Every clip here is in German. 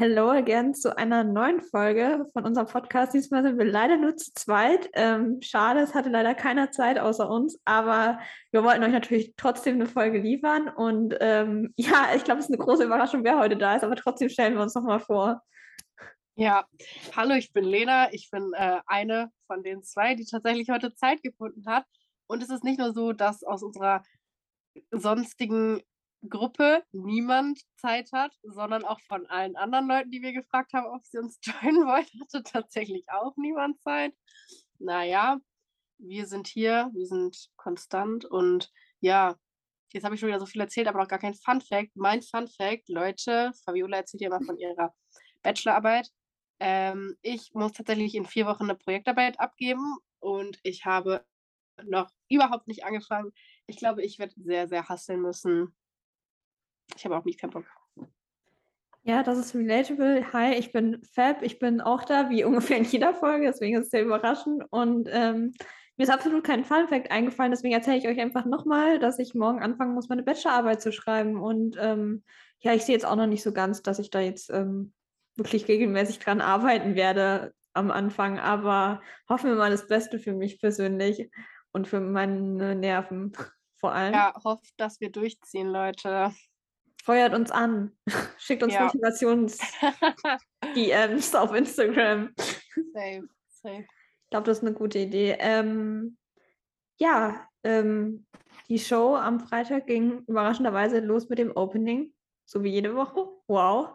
Hello again zu einer neuen Folge von unserem Podcast. Diesmal sind wir leider nur zu zweit. Ähm, schade, es hatte leider keiner Zeit außer uns, aber wir wollten euch natürlich trotzdem eine Folge liefern. Und ähm, ja, ich glaube, es ist eine große Überraschung, wer heute da ist, aber trotzdem stellen wir uns nochmal vor. Ja, hallo, ich bin Lena. Ich bin äh, eine von den zwei, die tatsächlich heute Zeit gefunden hat. Und es ist nicht nur so, dass aus unserer sonstigen Gruppe niemand Zeit hat, sondern auch von allen anderen Leuten, die wir gefragt haben, ob sie uns joinen wollen, hatte tatsächlich auch niemand Zeit. Naja, wir sind hier, wir sind konstant und ja, jetzt habe ich schon wieder so viel erzählt, aber noch gar kein Fun Fact. Mein Fun Fact, Leute, Fabiola erzählt ja mal von ihrer Bachelorarbeit. Ähm, ich muss tatsächlich in vier Wochen eine Projektarbeit abgeben und ich habe noch überhaupt nicht angefangen. Ich glaube, ich werde sehr, sehr hasseln müssen, ich habe auch nicht keinen Bock. Ja, das ist relatable. Hi, ich bin Fab, ich bin auch da, wie ungefähr in jeder Folge, deswegen ist es sehr überraschend. Und ähm, mir ist absolut kein Fun-Fact eingefallen, deswegen erzähle ich euch einfach nochmal, dass ich morgen anfangen muss, meine Bachelorarbeit zu schreiben. Und ähm, ja, ich sehe jetzt auch noch nicht so ganz, dass ich da jetzt ähm, wirklich regelmäßig dran arbeiten werde am Anfang, aber hoffen wir mal das Beste für mich persönlich und für meine Nerven vor allem. Ja, hofft, dass wir durchziehen, Leute. Feuert uns an. Schickt uns ja. Motivations-DMs auf Instagram. Safe, safe. Ich glaube, das ist eine gute Idee. Ähm, ja, ähm, die Show am Freitag ging überraschenderweise los mit dem Opening, so wie jede Woche. Wow.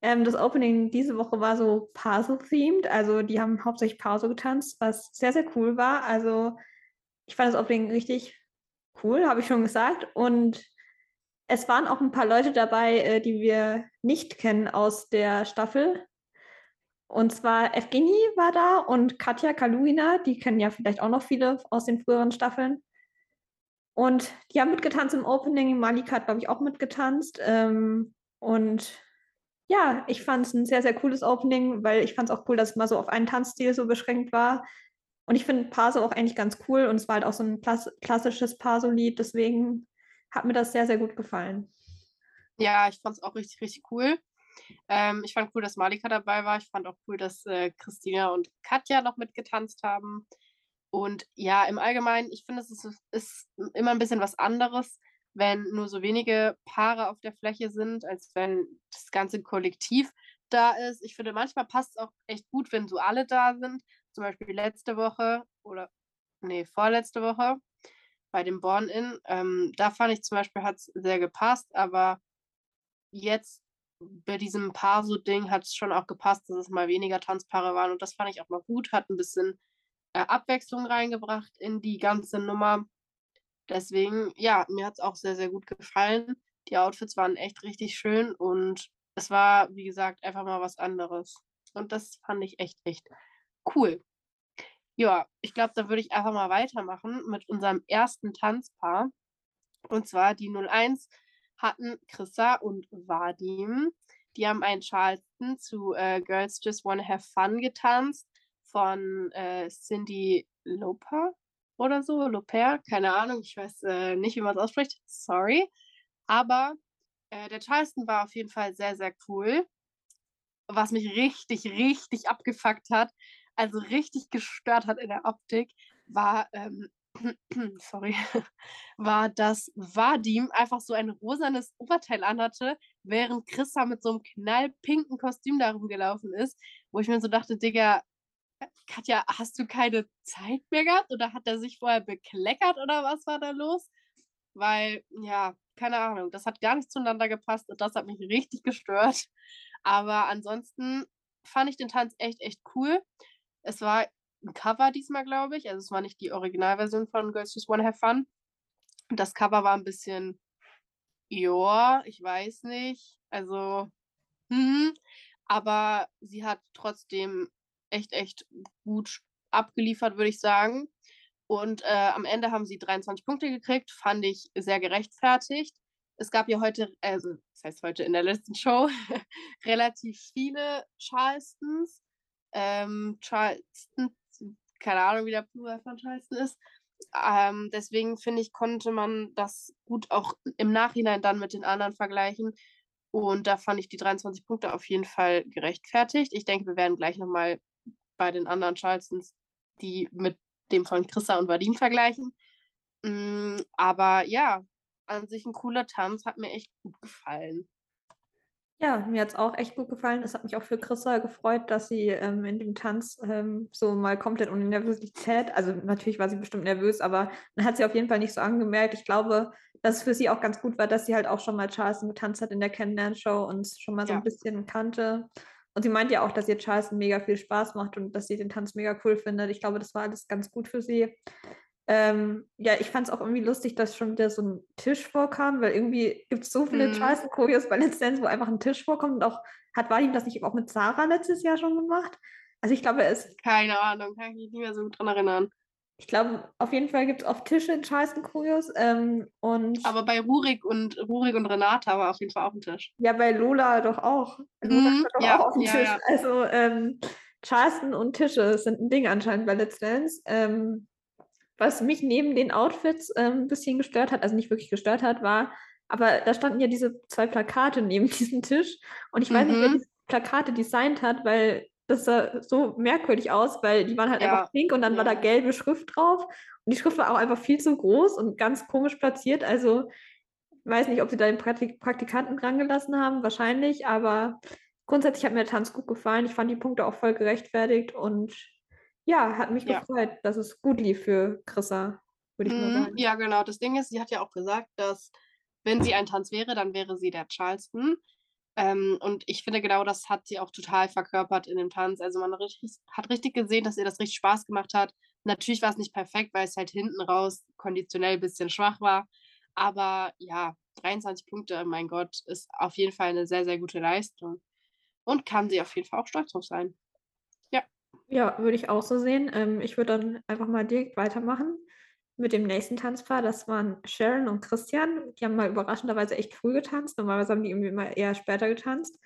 Ähm, das Opening diese Woche war so Parso-themed, also die haben hauptsächlich Parso getanzt, was sehr, sehr cool war. Also ich fand das Opening richtig cool, habe ich schon gesagt. Und es waren auch ein paar Leute dabei, äh, die wir nicht kennen aus der Staffel. Und zwar Evgeny war da und Katja Kaluina, die kennen ja vielleicht auch noch viele aus den früheren Staffeln. Und die haben mitgetanzt im Opening. Malika hat, glaube ich, auch mitgetanzt. Ähm, und ja, ich fand es ein sehr, sehr cooles Opening, weil ich fand es auch cool, dass es mal so auf einen Tanzstil so beschränkt war. Und ich finde Paso auch eigentlich ganz cool und es war halt auch so ein klassisches Paso-Lied. Deswegen hat mir das sehr, sehr gut gefallen. Ja, ich fand es auch richtig, richtig cool. Ähm, ich fand cool, dass Malika dabei war. Ich fand auch cool, dass äh, Christina und Katja noch mitgetanzt haben. Und ja, im Allgemeinen, ich finde, es ist, ist, immer ein bisschen was anderes, wenn nur so wenige Paare auf der Fläche sind, als wenn das ganze Kollektiv da ist. Ich finde, manchmal passt es auch echt gut, wenn so alle da sind. Zum Beispiel letzte Woche oder, nee, vorletzte Woche bei dem Born-In. Ähm, da fand ich zum Beispiel, hat es sehr gepasst, aber jetzt bei diesem Paar-So-Ding hat es schon auch gepasst, dass es mal weniger Tanzpaare waren und das fand ich auch mal gut, hat ein bisschen äh, Abwechslung reingebracht in die ganze Nummer. Deswegen, ja, mir hat es auch sehr, sehr gut gefallen. Die Outfits waren echt richtig schön und es war, wie gesagt, einfach mal was anderes. Und das fand ich echt, echt cool. Ja, ich glaube, da würde ich einfach mal weitermachen mit unserem ersten Tanzpaar. Und zwar die 01 hatten Chrissa und Vadim. Die haben einen Charleston zu äh, Girls Just Wanna Have Fun getanzt von äh, Cindy Loper oder so, Loper, keine Ahnung, ich weiß äh, nicht, wie man es ausspricht, sorry. Aber äh, der Charleston war auf jeden Fall sehr, sehr cool. Was mich richtig, richtig abgefuckt hat, also richtig gestört hat in der Optik, war, ähm, sorry, war, dass Vadim einfach so ein rosanes Oberteil anhatte, während Chrissa mit so einem knallpinken Kostüm darum gelaufen ist, wo ich mir so dachte, Digga, Katja, hast du keine Zeit mehr gehabt? Oder hat er sich vorher bekleckert oder was war da los? Weil, ja, keine Ahnung, das hat gar nicht zueinander gepasst und das hat mich richtig gestört. Aber ansonsten fand ich den Tanz echt, echt cool. Es war ein Cover diesmal, glaube ich. Also es war nicht die Originalversion von Girls Just Wanna Have Fun. Das Cover war ein bisschen, ja, ich weiß nicht. Also, hm, aber sie hat trotzdem echt, echt gut abgeliefert, würde ich sagen. Und äh, am Ende haben sie 23 Punkte gekriegt, fand ich sehr gerechtfertigt. Es gab ja heute, also das heißt heute in der letzten Show, relativ viele Charlestons ähm, Charleston, keine Ahnung, wie der Plural von Charleston ist. Ähm, deswegen finde ich, konnte man das gut auch im Nachhinein dann mit den anderen vergleichen. Und da fand ich die 23 Punkte auf jeden Fall gerechtfertigt. Ich denke, wir werden gleich nochmal bei den anderen Charlestons die mit dem von Chrissa und Vadim vergleichen. Mm, aber ja, an sich ein cooler Tanz, hat mir echt gut gefallen. Ja, mir hat es auch echt gut gefallen. Es hat mich auch für Chrissa gefreut, dass sie ähm, in dem Tanz ähm, so mal komplett ohne Nervosität, also natürlich war sie bestimmt nervös, aber man hat sie auf jeden Fall nicht so angemerkt. Ich glaube, dass es für sie auch ganz gut war, dass sie halt auch schon mal Charleston getanzt hat in der Kennenlernshow und schon mal so ja. ein bisschen kannte. Und sie meint ja auch, dass ihr Charleston mega viel Spaß macht und dass sie den Tanz mega cool findet. Ich glaube, das war alles ganz gut für sie. Ähm, ja, ich fand es auch irgendwie lustig, dass schon wieder so ein Tisch vorkam, weil irgendwie gibt es so viele mm. Charleston Choreos bei Let's Dance, wo einfach ein Tisch vorkommt. Und auch hat Vadim das nicht auch mit Sarah letztes Jahr schon gemacht? Also ich glaube, es. Keine Ahnung, kann ich mich nicht mehr so gut dran erinnern. Ich glaube, auf jeden Fall gibt es oft Tische in Charleston Choreos. Ähm, und Aber bei Rurik und Rurik und Renata war auf jeden Fall auch ein Tisch. Ja, bei Lola doch auch. Lola mm, doch ja, auch auf dem ja, Tisch. Ja. Also ähm, Charleston und Tische sind ein Ding anscheinend bei Let's Dance. Ähm, was mich neben den Outfits ähm, ein bisschen gestört hat, also nicht wirklich gestört hat, war, aber da standen ja diese zwei Plakate neben diesem Tisch und ich mhm. weiß nicht, wer mhm. diese Plakate designt hat, weil das sah so merkwürdig aus, weil die waren halt ja. einfach pink und dann ja. war da gelbe Schrift drauf und die Schrift war auch einfach viel zu groß und ganz komisch platziert, also ich weiß nicht, ob sie da den Praktik Praktikanten dran gelassen haben, wahrscheinlich, aber grundsätzlich hat mir der Tanz gut gefallen. Ich fand die Punkte auch voll gerechtfertigt und ja, hat mich ja. gefreut, dass es gut lief für Chrissa, würde ich mal mhm, sagen. Ja, genau. Das Ding ist, sie hat ja auch gesagt, dass wenn sie ein Tanz wäre, dann wäre sie der Charleston. Ähm, und ich finde, genau das hat sie auch total verkörpert in dem Tanz. Also man richtig, hat richtig gesehen, dass ihr das richtig Spaß gemacht hat. Natürlich war es nicht perfekt, weil es halt hinten raus konditionell ein bisschen schwach war. Aber ja, 23 Punkte, mein Gott, ist auf jeden Fall eine sehr, sehr gute Leistung. Und kann sie auf jeden Fall auch stolz drauf sein. Ja, würde ich auch so sehen. Ähm, ich würde dann einfach mal direkt weitermachen mit dem nächsten Tanzpaar. Das waren Sharon und Christian. Die haben mal überraschenderweise echt früh getanzt. Normalerweise haben die irgendwie immer eher später getanzt.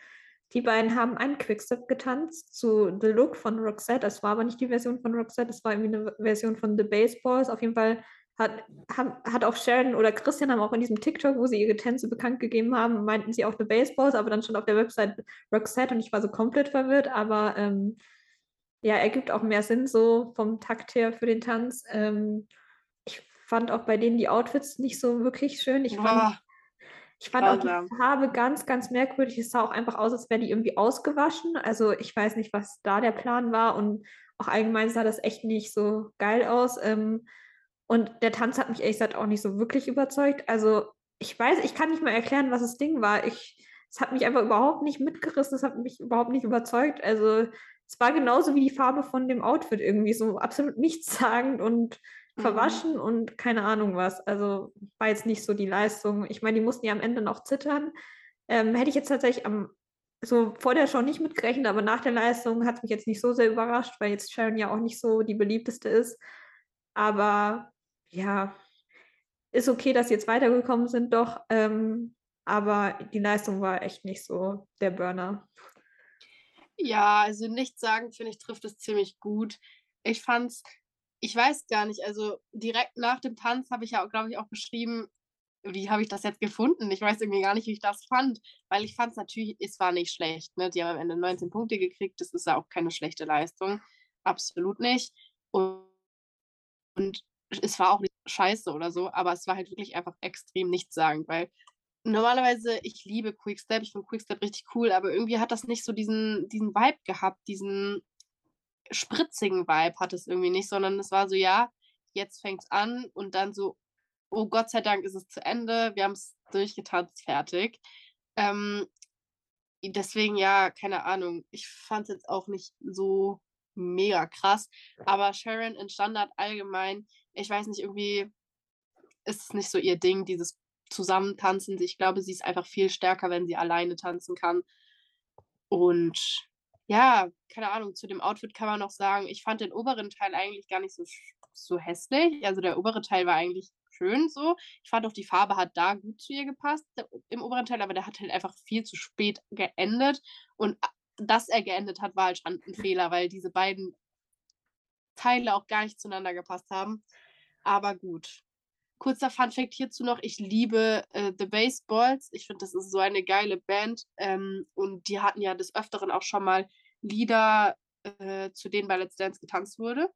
Die beiden haben einen Quickstep getanzt zu The Look von Roxette. Das war aber nicht die Version von Roxette, das war irgendwie eine Version von The Baseballs. Auf jeden Fall hat, haben, hat auch Sharon oder Christian haben auch in diesem TikTok, wo sie ihre Tänze bekannt gegeben haben, meinten sie auch The Baseballs, aber dann schon auf der Website Roxette und ich war so komplett verwirrt. Aber ähm, ja, ergibt auch mehr Sinn so vom Takt her für den Tanz. Ähm, ich fand auch bei denen die Outfits nicht so wirklich schön. Ich fand, ich fand auch die Farbe ganz, ganz merkwürdig. Es sah auch einfach aus, als wäre die irgendwie ausgewaschen. Also ich weiß nicht, was da der Plan war und auch allgemein sah das echt nicht so geil aus. Ähm, und der Tanz hat mich ehrlich gesagt auch nicht so wirklich überzeugt. Also ich weiß, ich kann nicht mal erklären, was das Ding war. Ich, es hat mich einfach überhaupt nicht mitgerissen, es hat mich überhaupt nicht überzeugt. Also es war genauso wie die Farbe von dem Outfit irgendwie, so absolut nichtssagend und mhm. verwaschen mhm. und keine Ahnung was. Also war jetzt nicht so die Leistung. Ich meine, die mussten ja am Ende noch zittern. Ähm, hätte ich jetzt tatsächlich am, so vor der Show nicht mitgerechnet, aber nach der Leistung hat es mich jetzt nicht so sehr überrascht, weil jetzt Sharon ja auch nicht so die beliebteste ist. Aber ja, ist okay, dass sie jetzt weitergekommen sind, doch. Ähm, aber die Leistung war echt nicht so der Burner. Ja, also nichts sagen, finde ich, trifft es ziemlich gut. Ich fand's, ich weiß gar nicht, also direkt nach dem Tanz habe ich ja, glaube ich, auch beschrieben, wie habe ich das jetzt gefunden? Ich weiß irgendwie gar nicht, wie ich das fand, weil ich fand es natürlich, es war nicht schlecht. Ne? Die haben am Ende 19 Punkte gekriegt, das ist ja auch keine schlechte Leistung, absolut nicht. Und, und es war auch nicht scheiße oder so, aber es war halt wirklich einfach extrem nichtssagend, weil normalerweise, ich liebe Quickstep, ich finde Quickstep richtig cool, aber irgendwie hat das nicht so diesen, diesen Vibe gehabt, diesen spritzigen Vibe hat es irgendwie nicht, sondern es war so, ja, jetzt fängt es an und dann so, oh Gott sei Dank ist es zu Ende, wir haben es durchgetanzt, fertig. Ähm, deswegen, ja, keine Ahnung, ich fand es jetzt auch nicht so mega krass, aber Sharon in Standard allgemein, ich weiß nicht, irgendwie ist es nicht so ihr Ding, dieses zusammen tanzen. Ich glaube, sie ist einfach viel stärker, wenn sie alleine tanzen kann. Und ja, keine Ahnung, zu dem Outfit kann man noch sagen, ich fand den oberen Teil eigentlich gar nicht so, so hässlich. Also der obere Teil war eigentlich schön so. Ich fand auch, die Farbe hat da gut zu ihr gepasst im oberen Teil, aber der hat halt einfach viel zu spät geendet. Und dass er geendet hat, war halt schon ein Fehler, weil diese beiden Teile auch gar nicht zueinander gepasst haben. Aber gut. Kurzer Funfact hierzu noch, ich liebe äh, The Baseballs. Ich finde, das ist so eine geile Band. Ähm, und die hatten ja des Öfteren auch schon mal Lieder, äh, zu denen bei Let's Dance getanzt wurde.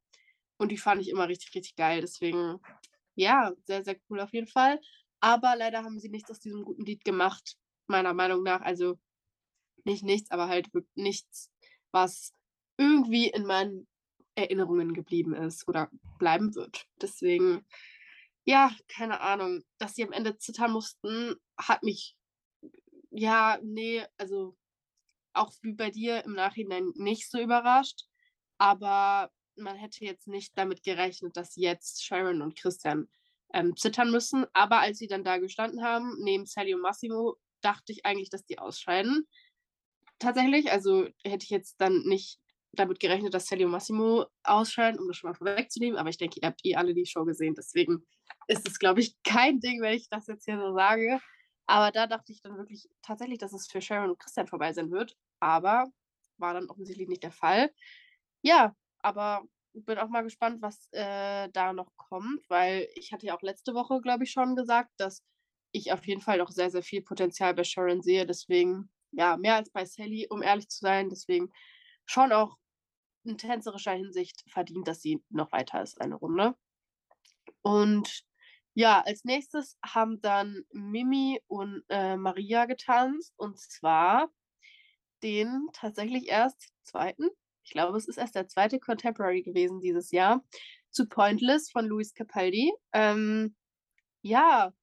Und die fand ich immer richtig, richtig geil. Deswegen, ja, sehr, sehr cool auf jeden Fall. Aber leider haben sie nichts aus diesem guten Lied gemacht, meiner Meinung nach. Also nicht nichts, aber halt nichts, was irgendwie in meinen Erinnerungen geblieben ist oder bleiben wird. Deswegen, ja, keine Ahnung, dass sie am Ende zittern mussten, hat mich, ja, nee, also auch wie bei dir im Nachhinein nicht so überrascht. Aber man hätte jetzt nicht damit gerechnet, dass jetzt Sharon und Christian ähm, zittern müssen. Aber als sie dann da gestanden haben, neben Sally und Massimo, dachte ich eigentlich, dass die ausscheiden. Tatsächlich, also hätte ich jetzt dann nicht damit gerechnet, dass Sally und Massimo ausscheiden, um das schon mal vorwegzunehmen. Aber ich denke, ihr habt eh alle die Show gesehen. Deswegen ist es, glaube ich, kein Ding, wenn ich das jetzt hier so sage. Aber da dachte ich dann wirklich tatsächlich, dass es für Sharon und Christian vorbei sein wird. Aber war dann offensichtlich nicht der Fall. Ja, aber bin auch mal gespannt, was äh, da noch kommt, weil ich hatte ja auch letzte Woche, glaube ich, schon gesagt, dass ich auf jeden Fall noch sehr, sehr viel Potenzial bei Sharon sehe. Deswegen, ja, mehr als bei Sally, um ehrlich zu sein. Deswegen schon auch in tänzerischer Hinsicht verdient, dass sie noch weiter ist, eine Runde. Und ja, als nächstes haben dann Mimi und äh, Maria getanzt. Und zwar den tatsächlich erst zweiten ich glaube, es ist erst der zweite Contemporary gewesen dieses Jahr, zu Pointless von Luis Capaldi. Ähm, ja,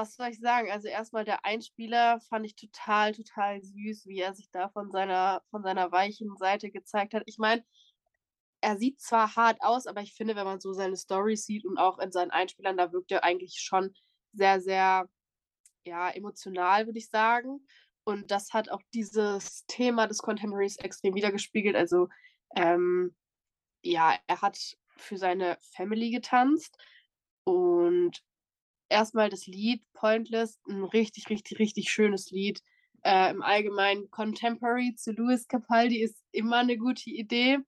was soll ich sagen? Also erstmal der Einspieler fand ich total, total süß, wie er sich da von seiner, von seiner weichen Seite gezeigt hat. Ich meine, er sieht zwar hart aus, aber ich finde, wenn man so seine Stories sieht und auch in seinen Einspielern, da wirkt er eigentlich schon sehr, sehr, ja, emotional, würde ich sagen. Und das hat auch dieses Thema des Contemporaries extrem wiedergespiegelt. Also, ähm, ja, er hat für seine Family getanzt und erstmal das Lied Pointless, ein richtig, richtig, richtig schönes Lied. Äh, Im Allgemeinen Contemporary zu Louis Capaldi ist immer eine gute Idee.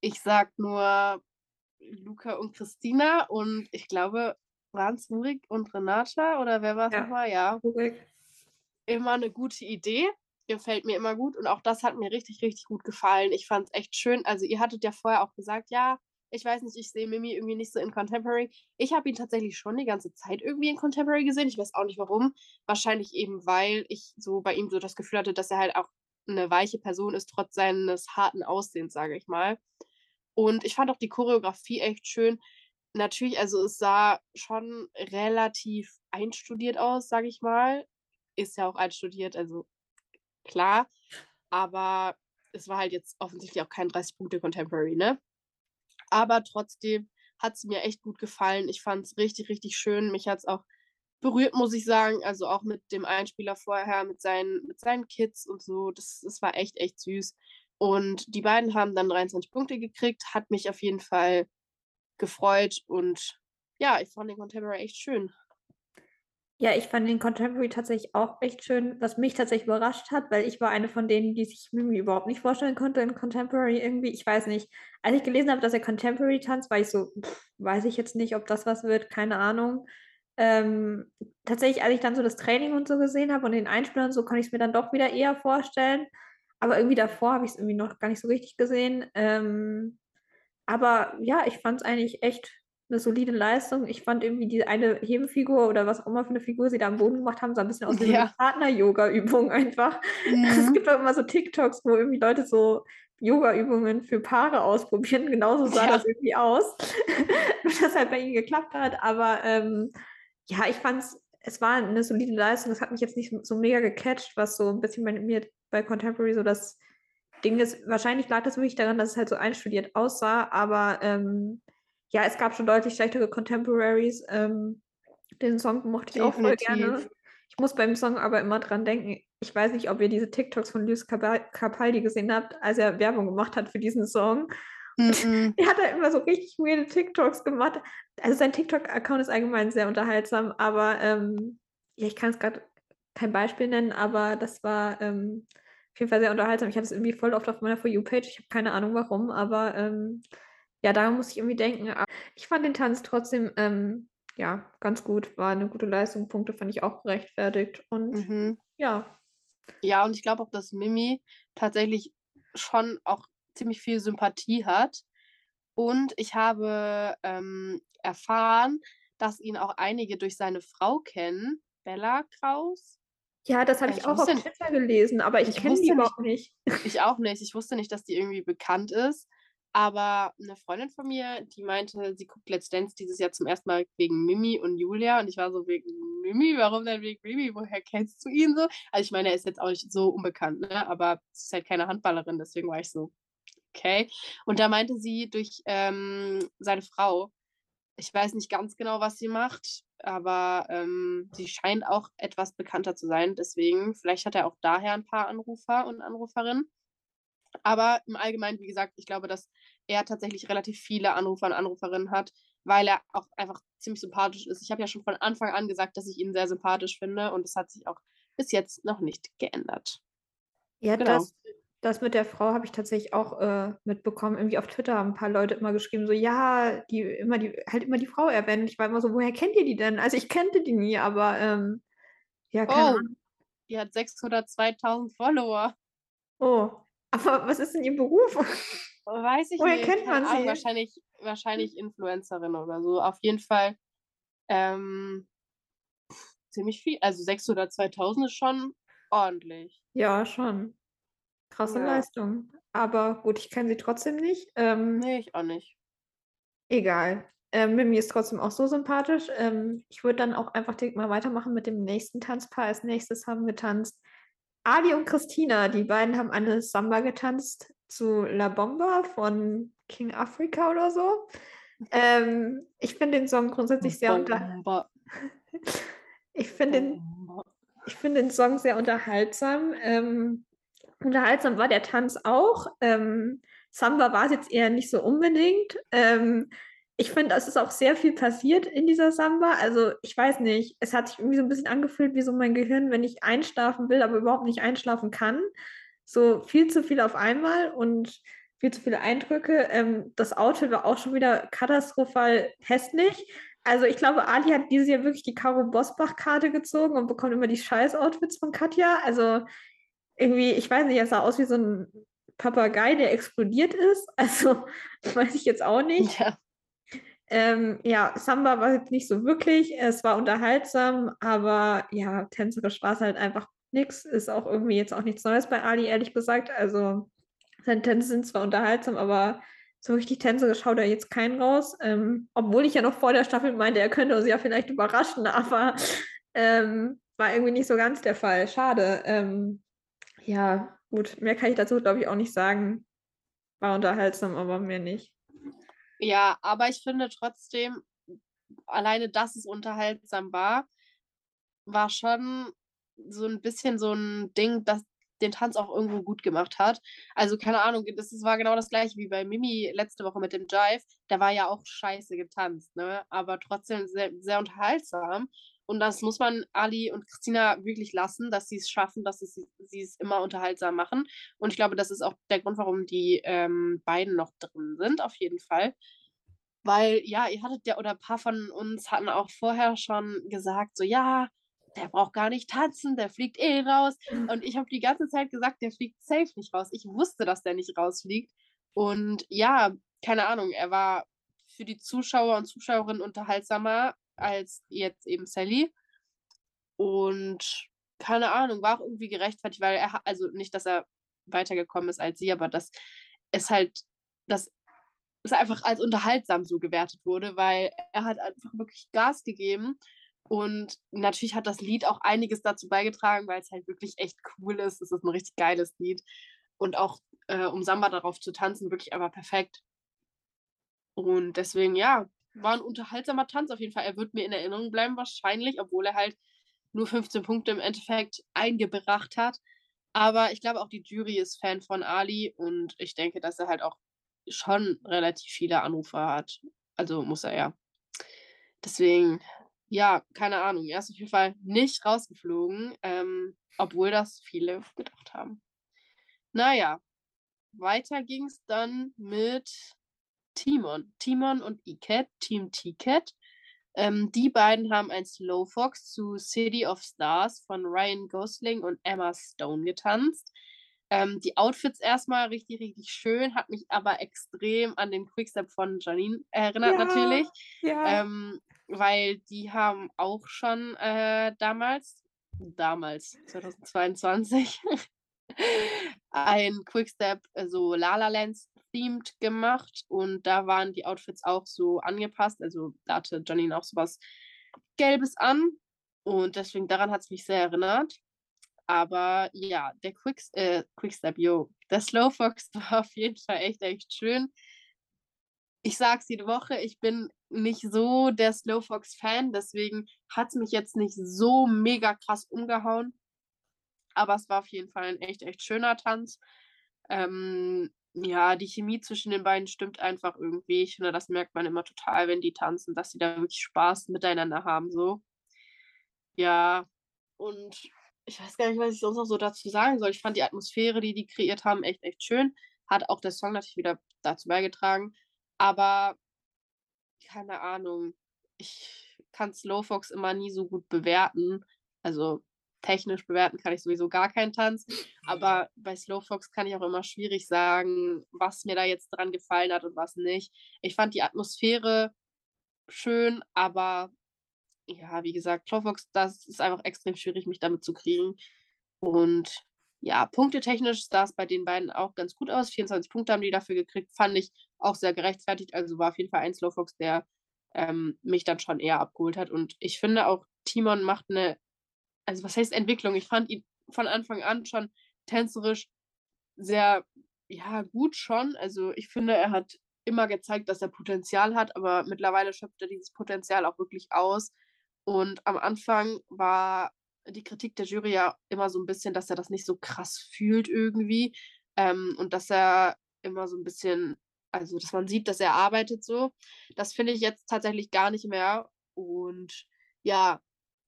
Ich sag nur Luca und Christina und ich glaube Franz Rurik und Renata oder wer war es ja. nochmal? Ja, Rurik immer eine gute Idee. Gefällt mir immer gut. Und auch das hat mir richtig, richtig gut gefallen. Ich fand es echt schön. Also, ihr hattet ja vorher auch gesagt, ja, ich weiß nicht, ich sehe Mimi irgendwie nicht so in Contemporary. Ich habe ihn tatsächlich schon die ganze Zeit irgendwie in Contemporary gesehen. Ich weiß auch nicht warum. Wahrscheinlich eben, weil ich so bei ihm so das Gefühl hatte, dass er halt auch eine weiche Person ist, trotz seines harten Aussehens, sage ich mal. Und ich fand auch die Choreografie echt schön. Natürlich, also es sah schon relativ einstudiert aus, sage ich mal ist ja auch einstudiert, also klar. Aber es war halt jetzt offensichtlich auch kein 30-Punkte-Contemporary, ne? Aber trotzdem hat es mir echt gut gefallen. Ich fand es richtig, richtig schön. Mich hat es auch berührt, muss ich sagen. Also auch mit dem Einspieler vorher, mit seinen, mit seinen Kids und so. Das, das war echt, echt süß. Und die beiden haben dann 23 Punkte gekriegt. Hat mich auf jeden Fall gefreut. Und ja, ich fand den Contemporary echt schön. Ja, ich fand den Contemporary tatsächlich auch echt schön, was mich tatsächlich überrascht hat, weil ich war eine von denen, die sich Mimi überhaupt nicht vorstellen konnte in Contemporary irgendwie. Ich weiß nicht. Als ich gelesen habe, dass er Contemporary tanzt, war ich so, pff, weiß ich jetzt nicht, ob das was wird, keine Ahnung. Ähm, tatsächlich, als ich dann so das Training und so gesehen habe und den Einspielern so, konnte ich es mir dann doch wieder eher vorstellen. Aber irgendwie davor habe ich es irgendwie noch gar nicht so richtig gesehen. Ähm, aber ja, ich fand es eigentlich echt eine solide Leistung. Ich fand irgendwie die eine Hebefigur oder was auch immer für eine Figur sie da am Boden gemacht haben, sah ein bisschen aus wie ja. eine Partner-Yoga-Übung einfach. Mhm. Es gibt auch immer so TikToks, wo irgendwie Leute so Yoga-Übungen für Paare ausprobieren. Genauso sah ja. das irgendwie aus. das halt bei ihnen geklappt hat. Aber ähm, ja, ich fand es, es war eine solide Leistung. Es hat mich jetzt nicht so mega gecatcht, was so ein bisschen bei mir bei Contemporary so das Ding ist. Wahrscheinlich lag das wirklich daran, dass es halt so einstudiert aussah, aber ähm, ja, es gab schon deutlich schlechtere Contemporaries. Ähm, den Song mochte ich Definitiv. auch voll gerne. Ich muss beim Song aber immer dran denken. Ich weiß nicht, ob ihr diese TikToks von Luis Capaldi gesehen habt, als er Werbung gemacht hat für diesen Song. Mm -mm. Er hat halt immer so richtig weirde TikToks gemacht. Also sein TikTok-Account ist allgemein sehr unterhaltsam, aber ähm, ja, ich kann es gerade kein Beispiel nennen, aber das war ähm, auf jeden Fall sehr unterhaltsam. Ich hatte es irgendwie voll oft auf meiner For You-Page. Ich habe keine Ahnung warum, aber ähm, ja, daran muss ich irgendwie denken. Aber ich fand den Tanz trotzdem ähm, ja, ganz gut. War eine gute Leistung. Punkte fand ich auch gerechtfertigt. Und mhm. ja. Ja, und ich glaube auch, dass Mimi tatsächlich schon auch ziemlich viel Sympathie hat. Und ich habe ähm, erfahren, dass ihn auch einige durch seine Frau kennen, Bella Kraus. Ja, das habe ich, ich auch auf Twitter gelesen, aber ich, ich kenne die überhaupt nicht. Ich auch nicht. Ich wusste nicht, dass die irgendwie bekannt ist. Aber eine Freundin von mir, die meinte, sie guckt Let's Dance dieses Jahr zum ersten Mal wegen Mimi und Julia. Und ich war so, wegen Mimi? Warum denn wegen Mimi? Woher kennst du ihn so? Also ich meine, er ist jetzt auch nicht so unbekannt, ne? aber es ist halt keine Handballerin, deswegen war ich so, okay. Und da meinte sie durch ähm, seine Frau, ich weiß nicht ganz genau, was sie macht, aber ähm, sie scheint auch etwas bekannter zu sein. Deswegen, vielleicht hat er auch daher ein paar Anrufer und Anruferinnen. Aber im Allgemeinen, wie gesagt, ich glaube, dass er tatsächlich relativ viele Anrufer und Anruferinnen hat, weil er auch einfach ziemlich sympathisch ist. Ich habe ja schon von Anfang an gesagt, dass ich ihn sehr sympathisch finde und es hat sich auch bis jetzt noch nicht geändert. Ja, genau. das, das mit der Frau habe ich tatsächlich auch äh, mitbekommen. Irgendwie auf Twitter haben ein paar Leute immer geschrieben, so ja, die immer die, halt immer die Frau erwähnt. Ich war immer so, woher kennt ihr die denn? Also ich kannte die nie, aber ähm, ja, keine oh, Ahnung. Die hat 602.000 Follower. Oh, aber was ist denn ihr Beruf? Weiß ich Woher nicht. kennt man sie? Wahrscheinlich, wahrscheinlich Influencerin oder so. Auf jeden Fall ähm, ziemlich viel. Also 600, 2000 ist schon ordentlich. Ja, schon. Krasse ja. Leistung. Aber gut, ich kenne sie trotzdem nicht. Ähm, nee, ich auch nicht. Egal. Ähm, Mimi ist trotzdem auch so sympathisch. Ähm, ich würde dann auch einfach direkt mal weitermachen mit dem nächsten Tanzpaar. Als nächstes haben getanzt Ali und Christina. Die beiden haben eine Samba getanzt zu La Bomba von King Africa oder so. Ähm, ich finde den Song grundsätzlich sehr unterhaltsam. ich finde den, find den Song sehr unterhaltsam. Ähm, unterhaltsam war der Tanz auch. Ähm, Samba war es jetzt eher nicht so unbedingt. Ähm, ich finde, es ist auch sehr viel passiert in dieser Samba. Also ich weiß nicht, es hat sich irgendwie so ein bisschen angefühlt wie so mein Gehirn, wenn ich einschlafen will, aber überhaupt nicht einschlafen kann so viel zu viel auf einmal und viel zu viele Eindrücke. Ähm, das Outfit war auch schon wieder katastrophal hässlich. Also ich glaube, Ali hat dieses Jahr wirklich die Caro Bosbach-Karte gezogen und bekommt immer die Scheiß-Outfits von Katja. Also irgendwie, ich weiß nicht, er sah aus wie so ein Papagei, der explodiert ist. Also weiß ich jetzt auch nicht. Ja. Ähm, ja, Samba war jetzt nicht so wirklich. Es war unterhaltsam, aber ja, tänzerisch war es halt einfach nichts. Ist auch irgendwie jetzt auch nichts Neues bei Ali, ehrlich gesagt. Also seine Tänze sind zwar unterhaltsam, aber so richtig tänzerisch schaut er jetzt keinen raus. Ähm, obwohl ich ja noch vor der Staffel meinte, er könnte uns ja vielleicht überraschen, aber ähm, war irgendwie nicht so ganz der Fall. Schade. Ähm, ja, gut, mehr kann ich dazu, glaube ich, auch nicht sagen. War unterhaltsam, aber mehr nicht. Ja, aber ich finde trotzdem, alleine, dass es unterhaltsam war, war schon so ein bisschen so ein Ding, das den Tanz auch irgendwo gut gemacht hat. Also keine Ahnung, das, war genau das gleiche wie bei Mimi letzte Woche mit dem Jive. Der war ja auch scheiße getanzt, ne? aber trotzdem sehr, sehr unterhaltsam. Und das muss man Ali und Christina wirklich lassen, dass sie es schaffen, dass sie es immer unterhaltsam machen. Und ich glaube, das ist auch der Grund, warum die ähm, beiden noch drin sind, auf jeden Fall. Weil, ja, ihr hattet ja, oder ein paar von uns hatten auch vorher schon gesagt, so, ja, der braucht gar nicht tanzen, der fliegt eh raus. Und ich habe die ganze Zeit gesagt, der fliegt safe nicht raus. Ich wusste, dass der nicht rausfliegt. Und ja, keine Ahnung, er war für die Zuschauer und Zuschauerinnen unterhaltsamer als jetzt eben Sally. Und keine Ahnung, war auch irgendwie gerechtfertigt, weil er, also nicht, dass er weitergekommen ist als sie, aber dass es halt, dass es einfach als unterhaltsam so gewertet wurde, weil er hat einfach wirklich Gas gegeben und natürlich hat das Lied auch einiges dazu beigetragen, weil es halt wirklich echt cool ist. Es ist ein richtig geiles Lied. Und auch äh, um Samba darauf zu tanzen, wirklich aber perfekt. Und deswegen, ja, war ein unterhaltsamer Tanz auf jeden Fall. Er wird mir in Erinnerung bleiben, wahrscheinlich, obwohl er halt nur 15 Punkte im Endeffekt eingebracht hat. Aber ich glaube auch die Jury ist Fan von Ali und ich denke, dass er halt auch schon relativ viele Anrufer hat. Also muss er ja. Deswegen ja, keine Ahnung. Er ist auf jeden Fall nicht rausgeflogen, ähm, obwohl das viele gedacht haben. Naja, weiter ging es dann mit Timon. Timon und Iket, Team Ticket. Ähm, die beiden haben ein Slow Fox zu City of Stars von Ryan Gosling und Emma Stone getanzt. Ähm, die Outfits erstmal richtig, richtig schön, hat mich aber extrem an den Quickstep von Janine erinnert, ja, natürlich. Ja. Ähm, weil die haben auch schon äh, damals, damals, 2022, ein Quickstep, äh, so La La Lands themed gemacht und da waren die Outfits auch so angepasst. Also da hatte Janine auch sowas Gelbes an und deswegen daran hat es mich sehr erinnert. Aber ja, der Quick, äh, Quickstep, yo, der Slowfox war auf jeden Fall echt, echt schön. Ich sag's jede Woche, ich bin nicht so der Slowfox-Fan, deswegen hat es mich jetzt nicht so mega krass umgehauen. Aber es war auf jeden Fall ein echt, echt schöner Tanz. Ähm, ja, die Chemie zwischen den beiden stimmt einfach irgendwie. Ich finde, das merkt man immer total, wenn die tanzen, dass sie da wirklich Spaß miteinander haben, so. Ja, und ich weiß gar nicht, was ich sonst noch so dazu sagen soll. Ich fand die Atmosphäre, die die kreiert haben, echt, echt schön. Hat auch der Song natürlich wieder dazu beigetragen. Aber keine Ahnung, ich kann Slowfox immer nie so gut bewerten. Also technisch bewerten kann ich sowieso gar keinen Tanz. Aber bei Slowfox kann ich auch immer schwierig sagen, was mir da jetzt dran gefallen hat und was nicht. Ich fand die Atmosphäre schön, aber ja, wie gesagt, Slowfox, das ist einfach extrem schwierig, mich damit zu kriegen. Und ja, punktetechnisch sah es bei den beiden auch ganz gut aus. 24 Punkte haben die dafür gekriegt, fand ich auch sehr gerechtfertigt. Also war auf jeden Fall ein Slowfox, der ähm, mich dann schon eher abgeholt hat. Und ich finde auch, Timon macht eine also was heißt Entwicklung? Ich fand ihn von Anfang an schon tänzerisch sehr, ja, gut schon. Also ich finde, er hat immer gezeigt, dass er Potenzial hat, aber mittlerweile schöpft er dieses Potenzial auch wirklich aus. Und am Anfang war die Kritik der Jury ja immer so ein bisschen, dass er das nicht so krass fühlt irgendwie ähm, und dass er immer so ein bisschen, also dass man sieht, dass er arbeitet so. Das finde ich jetzt tatsächlich gar nicht mehr. Und ja,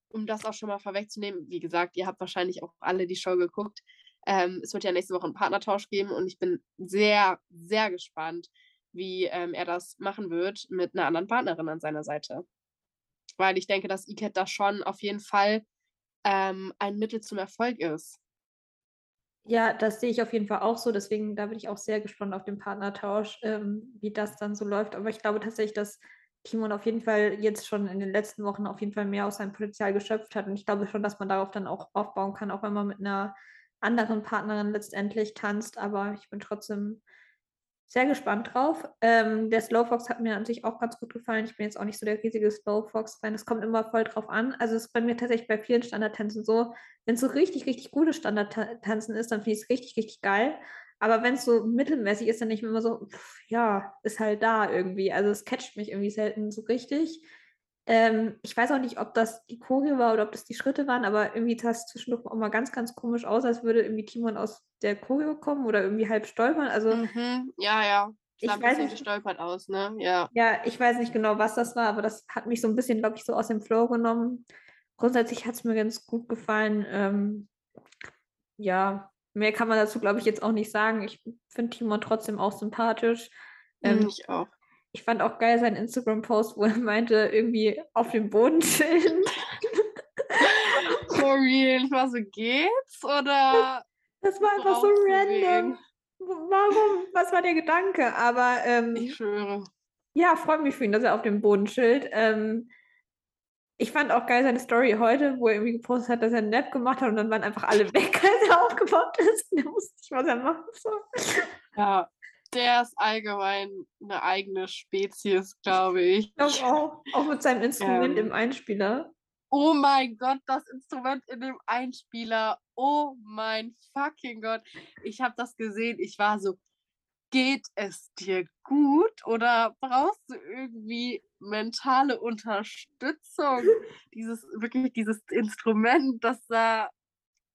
um das auch schon mal vorwegzunehmen, wie gesagt, ihr habt wahrscheinlich auch alle die Show geguckt. Ähm, es wird ja nächste Woche einen Partnertausch geben und ich bin sehr, sehr gespannt, wie ähm, er das machen wird mit einer anderen Partnerin an seiner Seite. Weil ich denke, dass Iket da schon auf jeden Fall ähm, ein Mittel zum Erfolg ist. Ja, das sehe ich auf jeden Fall auch so. Deswegen, da bin ich auch sehr gespannt auf den Partnertausch, ähm, wie das dann so läuft. Aber ich glaube tatsächlich, dass Timon auf jeden Fall jetzt schon in den letzten Wochen auf jeden Fall mehr aus seinem Potenzial geschöpft hat. Und ich glaube schon, dass man darauf dann auch aufbauen kann, auch wenn man mit einer anderen Partnerin letztendlich tanzt. Aber ich bin trotzdem sehr gespannt drauf. Ähm, der Slowfox hat mir an sich auch ganz gut gefallen. Ich bin jetzt auch nicht so der riesige Slowfox-Fan. Es kommt immer voll drauf an. Also es ist bei mir tatsächlich bei vielen Standardtänzen so, wenn es so richtig, richtig gute Standardtanzen ist, dann finde ich es richtig, richtig geil. Aber wenn es so mittelmäßig ist, dann nicht immer so, pff, ja, ist halt da irgendwie. Also es catcht mich irgendwie selten so richtig. Ähm, ich weiß auch nicht, ob das die Choreo war oder ob das die Schritte waren, aber irgendwie sah es zwischendurch auch mal ganz, ganz komisch aus, als würde irgendwie Timon aus der Choreo kommen oder irgendwie halb stolpern. Also mhm, ja, ja. Ich, ich weiß nicht, gestolpert aus, ne? Ja. Ja, ich weiß nicht genau, was das war, aber das hat mich so ein bisschen, glaube ich, so aus dem Flow genommen. Grundsätzlich hat es mir ganz gut gefallen. Ähm, ja, mehr kann man dazu, glaube ich, jetzt auch nicht sagen. Ich finde Timon trotzdem auch sympathisch. Ähm, ich auch. Ich fand auch geil seinen Instagram-Post, wo er meinte, irgendwie auf dem Boden chillen. For real. Ich war so, geht's? Oder. Das war einfach so random. Warum? Was war der Gedanke? Aber. Ähm, ich schwöre. Ja, freut mich für ihn, dass er auf dem Boden chillt. Ähm, ich fand auch geil seine Story heute, wo er irgendwie gepostet hat, dass er einen Nap gemacht hat und dann waren einfach alle weg, als er aufgebaut ist. Und er wusste nicht, was er machen soll. Ja, der ist allgemein eine eigene Spezies, glaube ich. Ich glaube auch. Auch mit seinem Instrument ähm, im Einspieler. Oh mein Gott, das Instrument in dem Einspieler. Oh mein fucking Gott. Ich habe das gesehen. Ich war so, geht es dir gut oder brauchst du irgendwie mentale Unterstützung? dieses, wirklich dieses Instrument, das sah,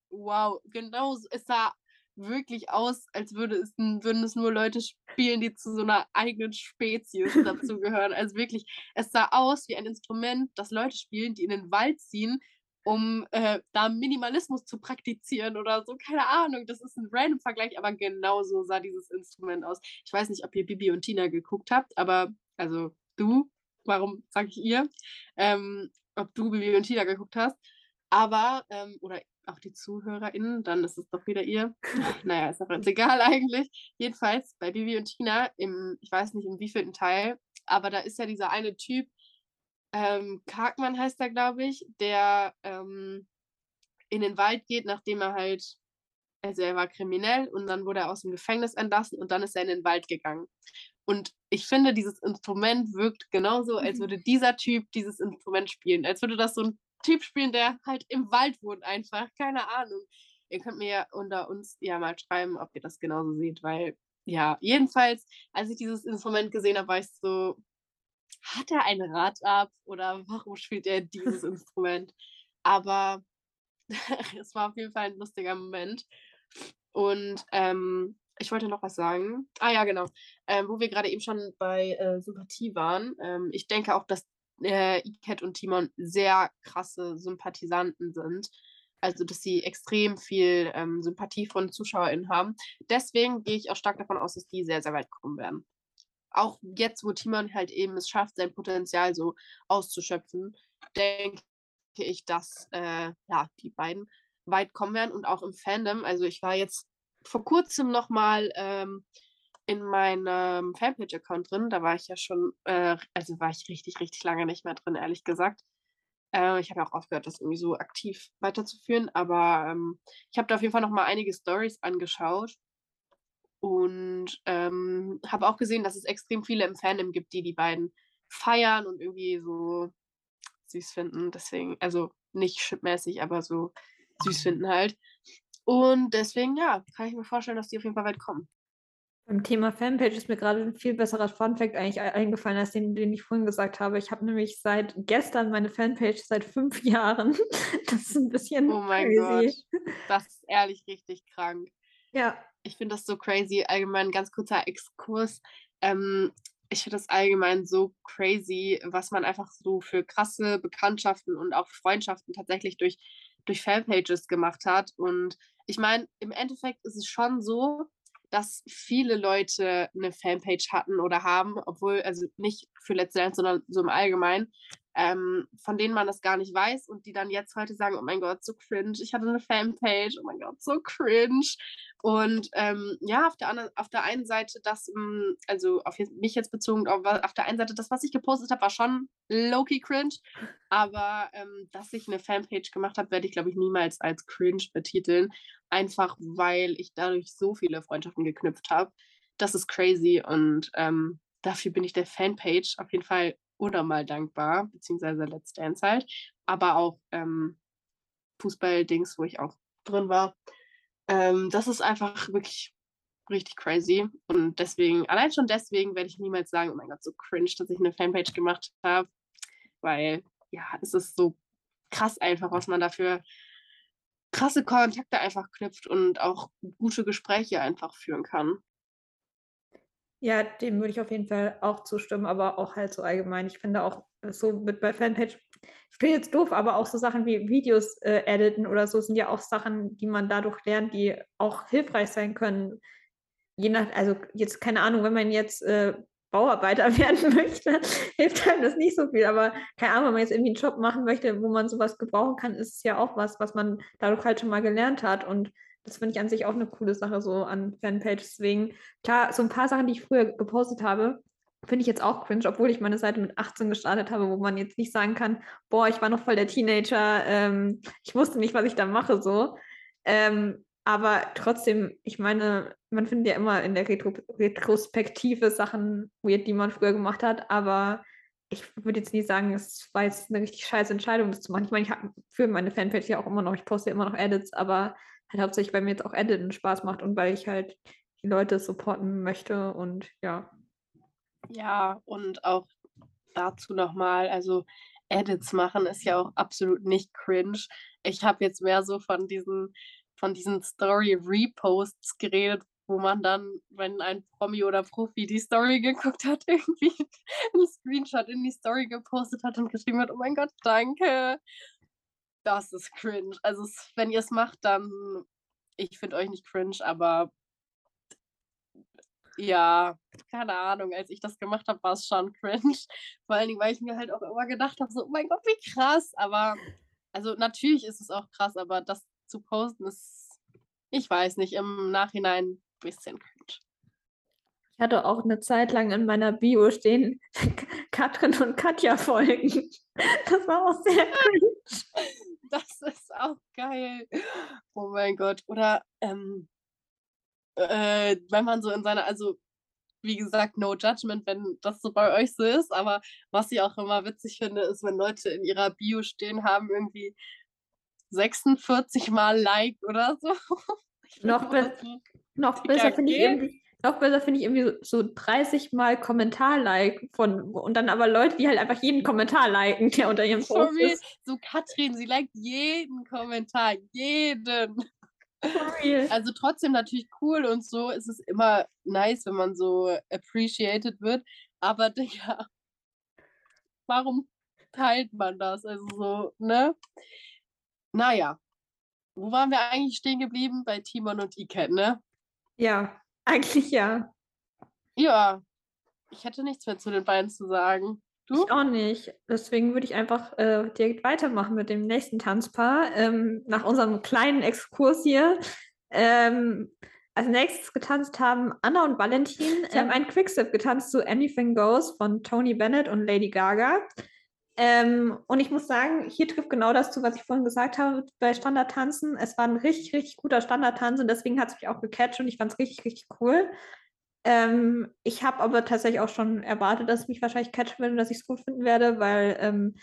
wow, genau, es sah wirklich aus, als würde es, würden es nur Leute spielen, die zu so einer eigenen Spezies dazugehören. Also wirklich, es sah aus wie ein Instrument, das Leute spielen, die in den Wald ziehen, um äh, da Minimalismus zu praktizieren oder so. Keine Ahnung, das ist ein random Vergleich, aber genau so sah dieses Instrument aus. Ich weiß nicht, ob ihr Bibi und Tina geguckt habt, aber also du? warum sage ich ihr, ähm, ob du Bibi und Tina geguckt hast. Aber, ähm, oder auch die ZuhörerInnen, dann ist es doch wieder ihr. naja, ist auch jetzt egal eigentlich. Jedenfalls bei Bibi und Tina, im, ich weiß nicht im wievielten Teil, aber da ist ja dieser eine Typ, ähm, Karkmann heißt er, glaube ich, der ähm, in den Wald geht, nachdem er halt, also er war kriminell und dann wurde er aus dem Gefängnis entlassen und dann ist er in den Wald gegangen. Und ich finde, dieses Instrument wirkt genauso, als mhm. würde dieser Typ dieses Instrument spielen, als würde das so ein Typ spielen, der halt im Wald wohnt einfach. Keine Ahnung. Ihr könnt mir ja unter uns ja mal schreiben, ob ihr das genauso seht, weil ja, jedenfalls, als ich dieses Instrument gesehen habe, war ich so, hat er ein Rad ab oder warum spielt er dieses Instrument? Aber es war auf jeden Fall ein lustiger Moment. Und ähm, ich wollte noch was sagen. Ah ja, genau. Ähm, wo wir gerade eben schon bei äh, Sympathie waren. Ähm, ich denke auch, dass äh, Iket und Timon sehr krasse Sympathisanten sind. Also, dass sie extrem viel ähm, Sympathie von ZuschauerInnen haben. Deswegen gehe ich auch stark davon aus, dass die sehr, sehr weit kommen werden. Auch jetzt, wo Timon halt eben es schafft, sein Potenzial so auszuschöpfen, denke ich, dass äh, ja, die beiden weit kommen werden und auch im Fandom. Also, ich war jetzt vor kurzem nochmal ähm, in meinem Fanpage-Account drin. Da war ich ja schon, äh, also war ich richtig, richtig lange nicht mehr drin, ehrlich gesagt. Äh, ich habe ja auch aufgehört, das irgendwie so aktiv weiterzuführen, aber ähm, ich habe da auf jeden Fall noch mal einige Stories angeschaut und ähm, habe auch gesehen, dass es extrem viele im Fandom gibt, die die beiden feiern und irgendwie so süß finden. Deswegen, also nicht shipmäßig, aber so süß finden halt. Und deswegen, ja, kann ich mir vorstellen, dass die auf jeden Fall weit kommen. Beim Thema Fanpage ist mir gerade ein viel besserer Funfact eigentlich eingefallen, als den, den ich vorhin gesagt habe. Ich habe nämlich seit gestern meine Fanpage seit fünf Jahren. Das ist ein bisschen Oh mein crazy. Gott, das ist ehrlich richtig krank. Ja. Ich finde das so crazy. Allgemein ganz kurzer Exkurs. Ähm, ich finde das allgemein so crazy, was man einfach so für krasse Bekanntschaften und auch Freundschaften tatsächlich durch, durch Fanpages gemacht hat. Und ich meine, im Endeffekt ist es schon so, dass viele Leute eine Fanpage hatten oder haben, obwohl, also nicht für Let's Dance, sondern so im Allgemeinen, ähm, von denen man das gar nicht weiß und die dann jetzt heute sagen, oh mein Gott, so cringe, ich hatte eine Fanpage, oh mein Gott, so cringe. Und ähm, ja, auf der, anderen, auf der einen Seite das, hm, also auf mich jetzt bezogen, auf, auf der einen Seite das, was ich gepostet habe, war schon low-key cringe, aber ähm, dass ich eine Fanpage gemacht habe, werde ich, glaube ich, niemals als cringe betiteln, einfach weil ich dadurch so viele Freundschaften geknüpft habe. Das ist crazy und ähm, dafür bin ich der Fanpage auf jeden Fall unnormal dankbar, beziehungsweise Let's Dance halt, aber auch ähm, Fußball-Dings, wo ich auch drin war. Ähm, das ist einfach wirklich richtig crazy. Und deswegen, allein schon deswegen werde ich niemals sagen, oh mein Gott, so cringe, dass ich eine Fanpage gemacht habe. Weil, ja, es ist so krass einfach, was man dafür krasse Kontakte einfach knüpft und auch gute Gespräche einfach führen kann. Ja, dem würde ich auf jeden Fall auch zustimmen, aber auch halt so allgemein. Ich finde auch so mit bei Fanpage, ich bin jetzt doof, aber auch so Sachen wie Videos äh, editen oder so sind ja auch Sachen, die man dadurch lernt, die auch hilfreich sein können. Je nach, also jetzt keine Ahnung, wenn man jetzt äh, Bauarbeiter werden möchte, hilft einem das nicht so viel. Aber keine Ahnung, wenn man jetzt irgendwie einen Job machen möchte, wo man sowas gebrauchen kann, ist es ja auch was, was man dadurch halt schon mal gelernt hat. Und das finde ich an sich auch eine coole Sache so an Fanpages. Deswegen, klar, so ein paar Sachen, die ich früher gepostet habe, finde ich jetzt auch cringe, obwohl ich meine Seite mit 18 gestartet habe, wo man jetzt nicht sagen kann, boah, ich war noch voll der Teenager, ähm, ich wusste nicht, was ich da mache, so. Ähm, aber trotzdem, ich meine, man findet ja immer in der Retro Retrospektive Sachen weird, die man früher gemacht hat, aber ich würde jetzt nie sagen, es war jetzt eine richtig scheiße Entscheidung, das zu machen. Ich meine, ich führe meine Fanpage ja auch immer noch, ich poste immer noch Edits, aber halt hauptsächlich, weil mir jetzt auch Editen Spaß macht und weil ich halt die Leute supporten möchte und ja. Ja, und auch dazu nochmal, also Edits machen ist ja auch absolut nicht cringe. Ich habe jetzt mehr so von diesen, von diesen Story-Reposts geredet, wo man dann, wenn ein Promi oder Profi die Story geguckt hat, irgendwie einen Screenshot in die Story gepostet hat und geschrieben hat, oh mein Gott, danke. Das ist cringe. Also wenn ihr es macht, dann, ich finde euch nicht cringe, aber ja, keine Ahnung, als ich das gemacht habe, war es schon cringe. Vor allen Dingen, weil ich mir halt auch immer gedacht habe, so, oh mein Gott, wie krass. Aber, also natürlich ist es auch krass, aber das zu posten ist, ich weiß nicht, im Nachhinein ein bisschen cringe. Ich hatte auch eine Zeit lang in meiner Bio stehen, Katrin und Katja folgen. Das war auch sehr cringe. Das ist auch geil. Oh mein Gott. Oder ähm, äh, wenn man so in seiner, also wie gesagt, no judgment, wenn das so bei euch so ist, aber was ich auch immer witzig finde, ist, wenn Leute in ihrer Bio stehen haben, irgendwie 46 Mal Like oder so. Noch, be noch besser finde ich irgendwie noch besser finde ich irgendwie so, so 30 Mal Kommentar-Like von und dann aber Leute, die halt einfach jeden Kommentar liken, der unter ihrem Post Sorry, ist. So Katrin, sie liked jeden Kommentar, jeden. Also trotzdem natürlich cool und so ist es immer nice, wenn man so appreciated wird. Aber Digga, warum teilt man das? Also so, ne? Naja. Wo waren wir eigentlich stehen geblieben? Bei Timon und Iket, ne? Ja, eigentlich ja. Ja. Ich hätte nichts mehr zu den beiden zu sagen. Du? Ich auch nicht. Deswegen würde ich einfach äh, direkt weitermachen mit dem nächsten Tanzpaar. Ähm, nach unserem kleinen Exkurs hier. Ähm, als nächstes getanzt haben Anna und Valentin. Sie haben einen Quickstep getanzt zu Anything Goes von Tony Bennett und Lady Gaga. Ähm, und ich muss sagen, hier trifft genau das zu, was ich vorhin gesagt habe bei Standardtanzen. Es war ein richtig, richtig guter Standardtanz und deswegen hat es mich auch gecatcht und ich fand es richtig, richtig cool. Ähm, ich habe aber tatsächlich auch schon erwartet, dass es mich wahrscheinlich catchen wird und dass ich es gut finden werde, weil ähm,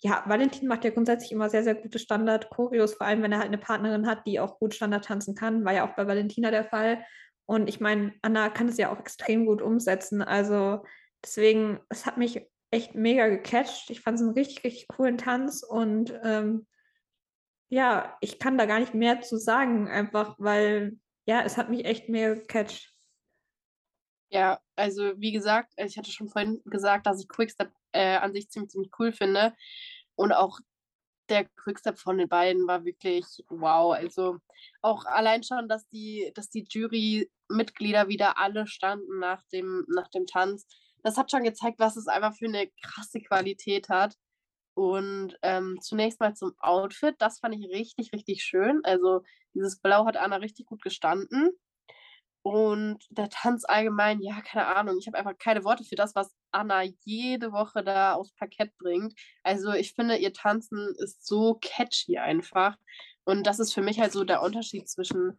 ja, Valentin macht ja grundsätzlich immer sehr, sehr gute Standard-Choreos, vor allem wenn er halt eine Partnerin hat, die auch gut Standard tanzen kann, war ja auch bei Valentina der Fall. Und ich meine, Anna kann es ja auch extrem gut umsetzen. Also deswegen, es hat mich echt mega gecatcht. Ich fand es einen richtig, richtig coolen Tanz und ähm, ja, ich kann da gar nicht mehr zu sagen, einfach weil ja, es hat mich echt mega gecatcht. Ja, also wie gesagt, ich hatte schon vorhin gesagt, dass ich Quickstep äh, an sich ziemlich, ziemlich cool finde. Und auch der Quickstep von den beiden war wirklich wow. Also auch allein schon, dass die, dass die Jurymitglieder wieder alle standen nach dem, nach dem Tanz. Das hat schon gezeigt, was es einfach für eine krasse Qualität hat. Und ähm, zunächst mal zum Outfit. Das fand ich richtig, richtig schön. Also dieses Blau hat Anna richtig gut gestanden. Und der Tanz allgemein, ja, keine Ahnung. Ich habe einfach keine Worte für das, was Anna jede Woche da aufs Parkett bringt. Also ich finde, ihr Tanzen ist so catchy einfach. Und das ist für mich halt so der Unterschied zwischen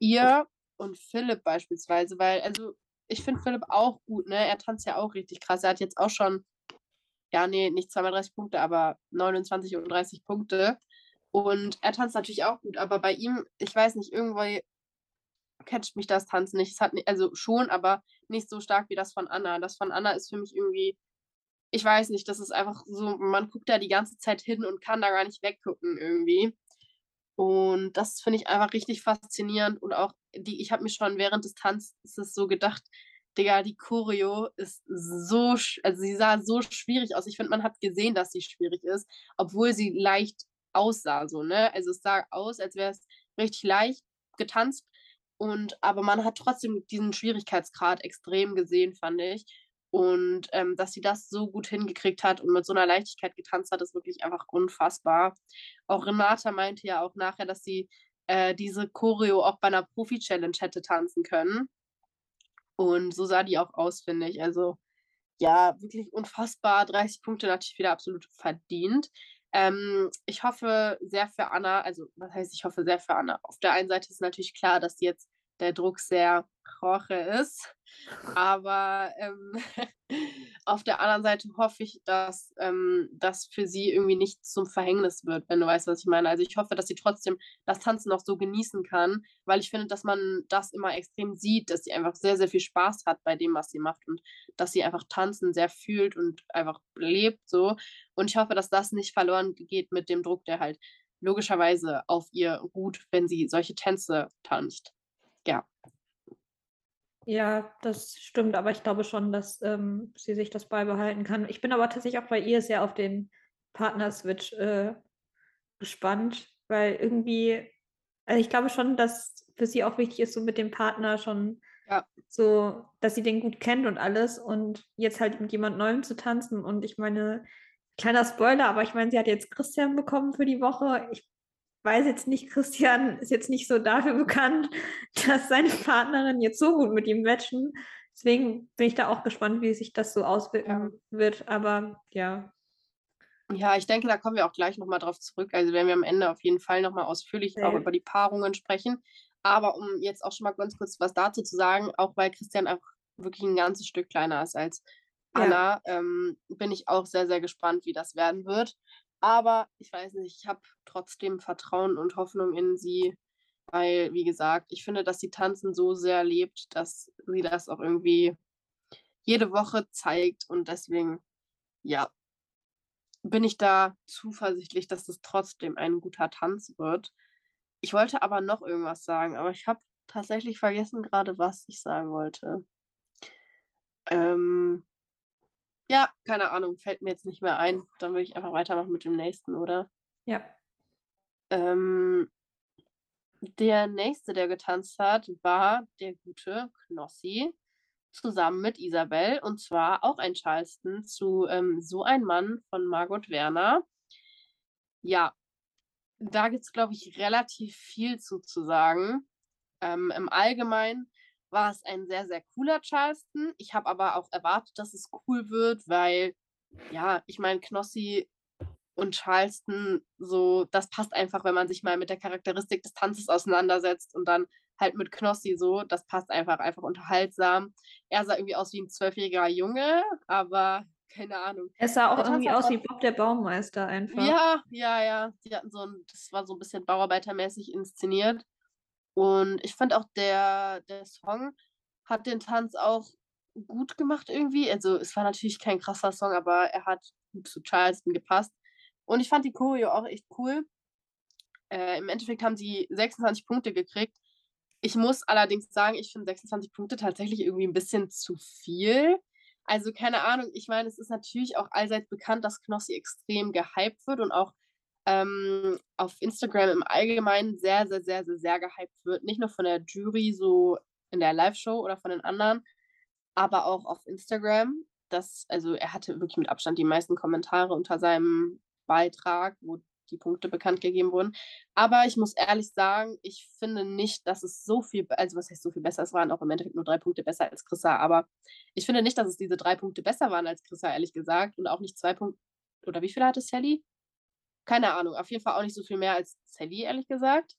ihr und Philipp beispielsweise, weil, also ich finde Philipp auch gut, ne? Er tanzt ja auch richtig krass. Er hat jetzt auch schon, ja, nee, nicht 32 Punkte, aber 29 und 30 Punkte. Und er tanzt natürlich auch gut, aber bei ihm, ich weiß nicht, irgendwie catcht mich das Tanzen nicht. Es hat nicht, also schon, aber nicht so stark wie das von Anna. Das von Anna ist für mich irgendwie, ich weiß nicht, das ist einfach so, man guckt da die ganze Zeit hin und kann da gar nicht weggucken irgendwie. Und das finde ich einfach richtig faszinierend und auch die, ich habe mir schon während des Tanzes so gedacht, Digga, die Choreo ist so, also sie sah so schwierig aus. Ich finde, man hat gesehen, dass sie schwierig ist, obwohl sie leicht aussah, so, ne? Also es sah aus, als wäre es richtig leicht getanzt, und aber man hat trotzdem diesen Schwierigkeitsgrad extrem gesehen, fand ich. Und ähm, dass sie das so gut hingekriegt hat und mit so einer Leichtigkeit getanzt hat, ist wirklich einfach unfassbar. Auch Renata meinte ja auch nachher, dass sie äh, diese Choreo auch bei einer Profi-Challenge hätte tanzen können. Und so sah die auch aus, finde ich. Also ja, wirklich unfassbar. 30 Punkte natürlich wieder absolut verdient. Ähm, ich hoffe sehr für Anna, also was heißt, ich hoffe sehr für Anna. Auf der einen Seite ist natürlich klar, dass jetzt der Druck sehr roche ist. Aber ähm, auf der anderen Seite hoffe ich, dass ähm, das für sie irgendwie nicht zum Verhängnis wird, wenn du weißt, was ich meine. Also ich hoffe, dass sie trotzdem das Tanzen noch so genießen kann, weil ich finde, dass man das immer extrem sieht, dass sie einfach sehr, sehr viel Spaß hat bei dem, was sie macht und dass sie einfach tanzen sehr fühlt und einfach lebt so. Und ich hoffe, dass das nicht verloren geht mit dem Druck, der halt logischerweise auf ihr ruht, wenn sie solche Tänze tanzt ja. Ja, das stimmt, aber ich glaube schon, dass ähm, sie sich das beibehalten kann. Ich bin aber tatsächlich auch bei ihr sehr auf den Partner-Switch äh, gespannt, weil irgendwie, also ich glaube schon, dass für sie auch wichtig ist, so mit dem Partner schon ja. so, dass sie den gut kennt und alles und jetzt halt mit jemand Neuem zu tanzen. Und ich meine, kleiner Spoiler, aber ich meine, sie hat jetzt Christian bekommen für die Woche. Ich weiß jetzt nicht, Christian ist jetzt nicht so dafür bekannt, dass seine Partnerin jetzt so gut mit ihm matchen. Deswegen bin ich da auch gespannt, wie sich das so auswirken ja. wird. Aber ja. Ja, ich denke, da kommen wir auch gleich nochmal drauf zurück. Also werden wir am Ende auf jeden Fall nochmal ausführlich ja. auch über die Paarungen sprechen. Aber um jetzt auch schon mal ganz kurz was dazu zu sagen, auch weil Christian einfach wirklich ein ganzes Stück kleiner ist als Anna, ja. ähm, bin ich auch sehr, sehr gespannt, wie das werden wird. Aber ich weiß nicht, ich habe trotzdem Vertrauen und Hoffnung in sie, weil, wie gesagt, ich finde, dass sie Tanzen so sehr lebt, dass sie das auch irgendwie jede Woche zeigt. Und deswegen, ja, bin ich da zuversichtlich, dass es trotzdem ein guter Tanz wird. Ich wollte aber noch irgendwas sagen, aber ich habe tatsächlich vergessen gerade, was ich sagen wollte. Ähm, ja, keine Ahnung, fällt mir jetzt nicht mehr ein. Dann würde ich einfach weitermachen mit dem nächsten, oder? Ja. Ähm, der nächste, der getanzt hat, war der gute Knossi zusammen mit Isabel und zwar auch ein Charleston zu ähm, So ein Mann von Margot Werner. Ja, da gibt es, glaube ich, relativ viel zu, zu sagen. Ähm, Im Allgemeinen war es ein sehr, sehr cooler Charleston. Ich habe aber auch erwartet, dass es cool wird, weil, ja, ich meine, Knossi und Charleston, so, das passt einfach, wenn man sich mal mit der Charakteristik des Tanzes auseinandersetzt und dann halt mit Knossi so, das passt einfach, einfach unterhaltsam. Er sah irgendwie aus wie ein zwölfjähriger Junge, aber keine Ahnung. Er sah auch irgendwie aus wie Bob der Baumeister einfach. Ja, ja, ja. Die hatten so ein, das war so ein bisschen bauarbeitermäßig inszeniert. Und ich fand auch der, der Song hat den Tanz auch gut gemacht irgendwie. Also es war natürlich kein krasser Song, aber er hat gut zu Charleston gepasst. Und ich fand die Choreo auch echt cool. Äh, Im Endeffekt haben sie 26 Punkte gekriegt. Ich muss allerdings sagen, ich finde 26 Punkte tatsächlich irgendwie ein bisschen zu viel. Also keine Ahnung, ich meine, es ist natürlich auch allseits bekannt, dass Knossi extrem gehypt wird und auch ähm, auf Instagram im Allgemeinen sehr, sehr, sehr, sehr, sehr gehypt wird. Nicht nur von der Jury, so in der Live-Show oder von den anderen, aber auch auf Instagram. Das, also er hatte wirklich mit Abstand die meisten Kommentare unter seinem Beitrag, wo die Punkte bekannt gegeben wurden. Aber ich muss ehrlich sagen, ich finde nicht, dass es so viel, also was heißt so viel besser, es waren auch im Endeffekt nur drei Punkte besser als Chrissa, aber ich finde nicht, dass es diese drei Punkte besser waren als Chrissa, ehrlich gesagt, und auch nicht zwei Punkte, oder wie viele hatte Sally? Keine Ahnung, auf jeden Fall auch nicht so viel mehr als Sally, ehrlich gesagt.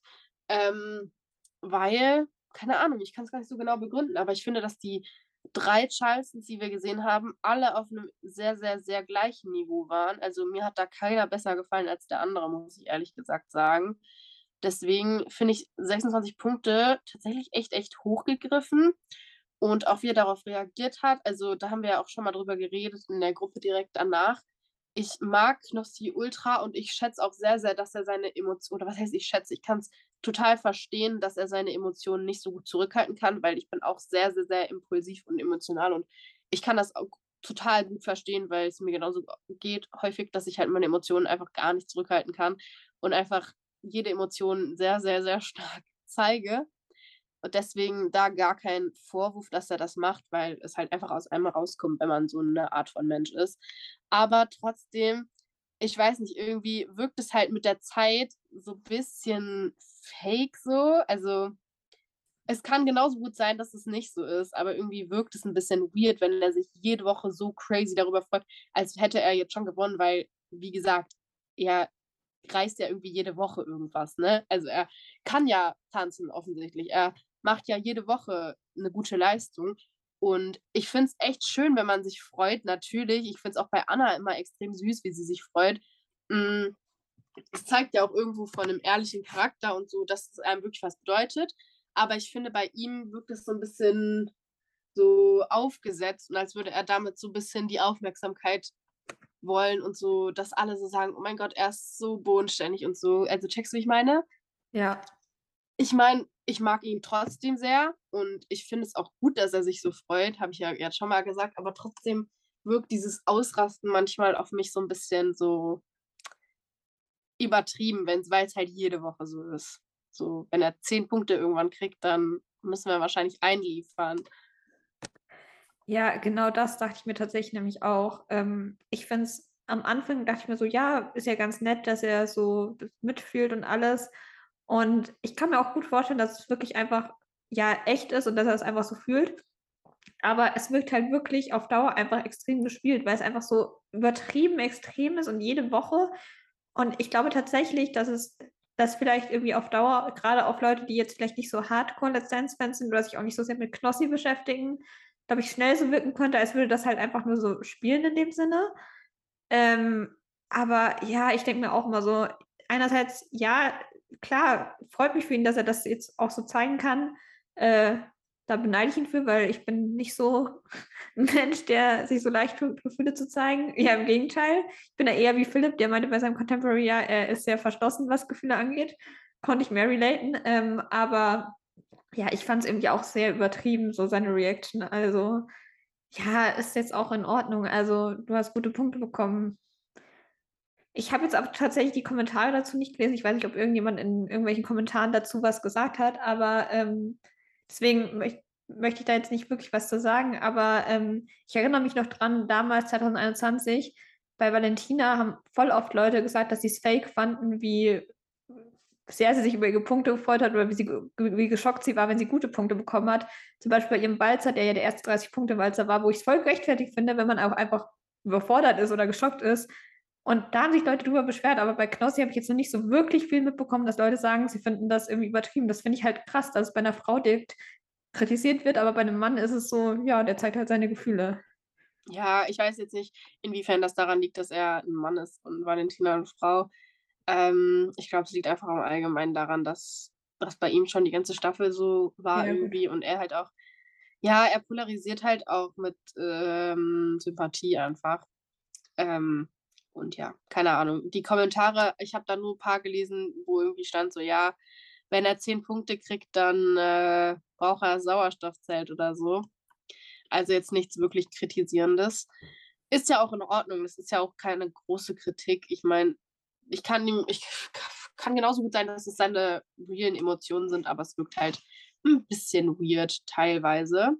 Ähm, weil, keine Ahnung, ich kann es gar nicht so genau begründen, aber ich finde, dass die drei Charlestons, die wir gesehen haben, alle auf einem sehr, sehr, sehr gleichen Niveau waren. Also mir hat da keiner besser gefallen als der andere, muss ich ehrlich gesagt sagen. Deswegen finde ich 26 Punkte tatsächlich echt, echt hochgegriffen. Und auch wie er darauf reagiert hat, also da haben wir ja auch schon mal drüber geredet in der Gruppe direkt danach. Ich mag Knossi Ultra und ich schätze auch sehr, sehr, dass er seine Emotionen, oder was heißt ich schätze, ich kann es total verstehen, dass er seine Emotionen nicht so gut zurückhalten kann, weil ich bin auch sehr, sehr, sehr impulsiv und emotional und ich kann das auch total gut verstehen, weil es mir genauso geht häufig, dass ich halt meine Emotionen einfach gar nicht zurückhalten kann und einfach jede Emotion sehr, sehr, sehr stark zeige. Und deswegen da gar kein Vorwurf, dass er das macht, weil es halt einfach aus einem rauskommt, wenn man so eine Art von Mensch ist. Aber trotzdem, ich weiß nicht, irgendwie wirkt es halt mit der Zeit so ein bisschen fake so. Also es kann genauso gut sein, dass es nicht so ist, aber irgendwie wirkt es ein bisschen weird, wenn er sich jede Woche so crazy darüber freut, als hätte er jetzt schon gewonnen, weil, wie gesagt, er reißt ja irgendwie jede Woche irgendwas, ne? Also er kann ja tanzen offensichtlich. Er macht ja jede Woche eine gute Leistung. Und ich finde es echt schön, wenn man sich freut, natürlich. Ich finde es auch bei Anna immer extrem süß, wie sie sich freut. Mm, es zeigt ja auch irgendwo von einem ehrlichen Charakter und so, dass es einem wirklich was bedeutet. Aber ich finde, bei ihm wirkt es so ein bisschen so aufgesetzt und als würde er damit so ein bisschen die Aufmerksamkeit wollen und so, dass alle so sagen, oh mein Gott, er ist so bodenständig und so. Also checkst du, wie ich meine? Ja. Ich meine, ich mag ihn trotzdem sehr und ich finde es auch gut, dass er sich so freut, habe ich ja jetzt schon mal gesagt, aber trotzdem wirkt dieses Ausrasten manchmal auf mich so ein bisschen so übertrieben, weil es halt jede Woche so ist. So, wenn er zehn Punkte irgendwann kriegt, dann müssen wir wahrscheinlich einliefern. Ja, genau das dachte ich mir tatsächlich nämlich auch. Ähm, ich finde es am Anfang dachte ich mir so, ja, ist ja ganz nett, dass er so mitfühlt und alles. Und ich kann mir auch gut vorstellen, dass es wirklich einfach ja echt ist und dass er es einfach so fühlt. Aber es wirkt halt wirklich auf Dauer einfach extrem gespielt, weil es einfach so übertrieben extrem ist und jede Woche. Und ich glaube tatsächlich, dass es das vielleicht irgendwie auf Dauer, gerade auf Leute, die jetzt vielleicht nicht so hardcore Let's Dance-Fans sind oder sich auch nicht so sehr mit Knossi beschäftigen, glaube ich, schnell so wirken könnte, als würde das halt einfach nur so spielen in dem Sinne. Ähm, aber ja, ich denke mir auch immer so, einerseits, ja, klar, freut mich für ihn, dass er das jetzt auch so zeigen kann. Äh, da beneide ich ihn für, weil ich bin nicht so ein Mensch, der sich so leicht tut, Gefühle zu zeigen. Ja, im Gegenteil. Ich bin da eher wie Philipp, der meinte bei seinem Contemporary, ja, er ist sehr verschlossen, was Gefühle angeht. Konnte ich mehr relaten. Ähm, aber ja, ich fand es irgendwie auch sehr übertrieben, so seine Reaction. Also, ja, ist jetzt auch in Ordnung. Also, du hast gute Punkte bekommen. Ich habe jetzt aber tatsächlich die Kommentare dazu nicht gelesen. Ich weiß nicht, ob irgendjemand in irgendwelchen Kommentaren dazu was gesagt hat, aber ähm, deswegen möcht, möchte ich da jetzt nicht wirklich was zu sagen. Aber ähm, ich erinnere mich noch dran, damals 2021 bei Valentina haben voll oft Leute gesagt, dass sie es fake fanden, wie sehr sie sich über ihre Punkte gefreut hat oder wie, sie, wie geschockt sie war, wenn sie gute Punkte bekommen hat. Zum Beispiel bei ihrem Balzer, der ja der erste 30-Punkte-Walzer war, wo ich es voll gerechtfertigt finde, wenn man auch einfach überfordert ist oder geschockt ist. Und da haben sich Leute drüber beschwert, aber bei Knossi habe ich jetzt noch nicht so wirklich viel mitbekommen, dass Leute sagen, sie finden das irgendwie übertrieben. Das finde ich halt krass, dass es bei einer Frau direkt kritisiert wird, aber bei einem Mann ist es so, ja, der zeigt halt seine Gefühle. Ja, ich weiß jetzt nicht, inwiefern das daran liegt, dass er ein Mann ist und Valentina eine Frau. Ähm, ich glaube, es liegt einfach im Allgemeinen daran, dass das bei ihm schon die ganze Staffel so war ja, irgendwie und er halt auch, ja, er polarisiert halt auch mit ähm, Sympathie einfach. Ähm, und ja, keine Ahnung. Die Kommentare, ich habe da nur ein paar gelesen, wo irgendwie stand so, ja, wenn er zehn Punkte kriegt, dann äh, braucht er Sauerstoffzelt oder so. Also jetzt nichts wirklich Kritisierendes. Ist ja auch in Ordnung. Das ist ja auch keine große Kritik. Ich meine, ich kann ihm, ich kann genauso gut sein, dass es seine realen Emotionen sind, aber es wirkt halt ein bisschen weird teilweise.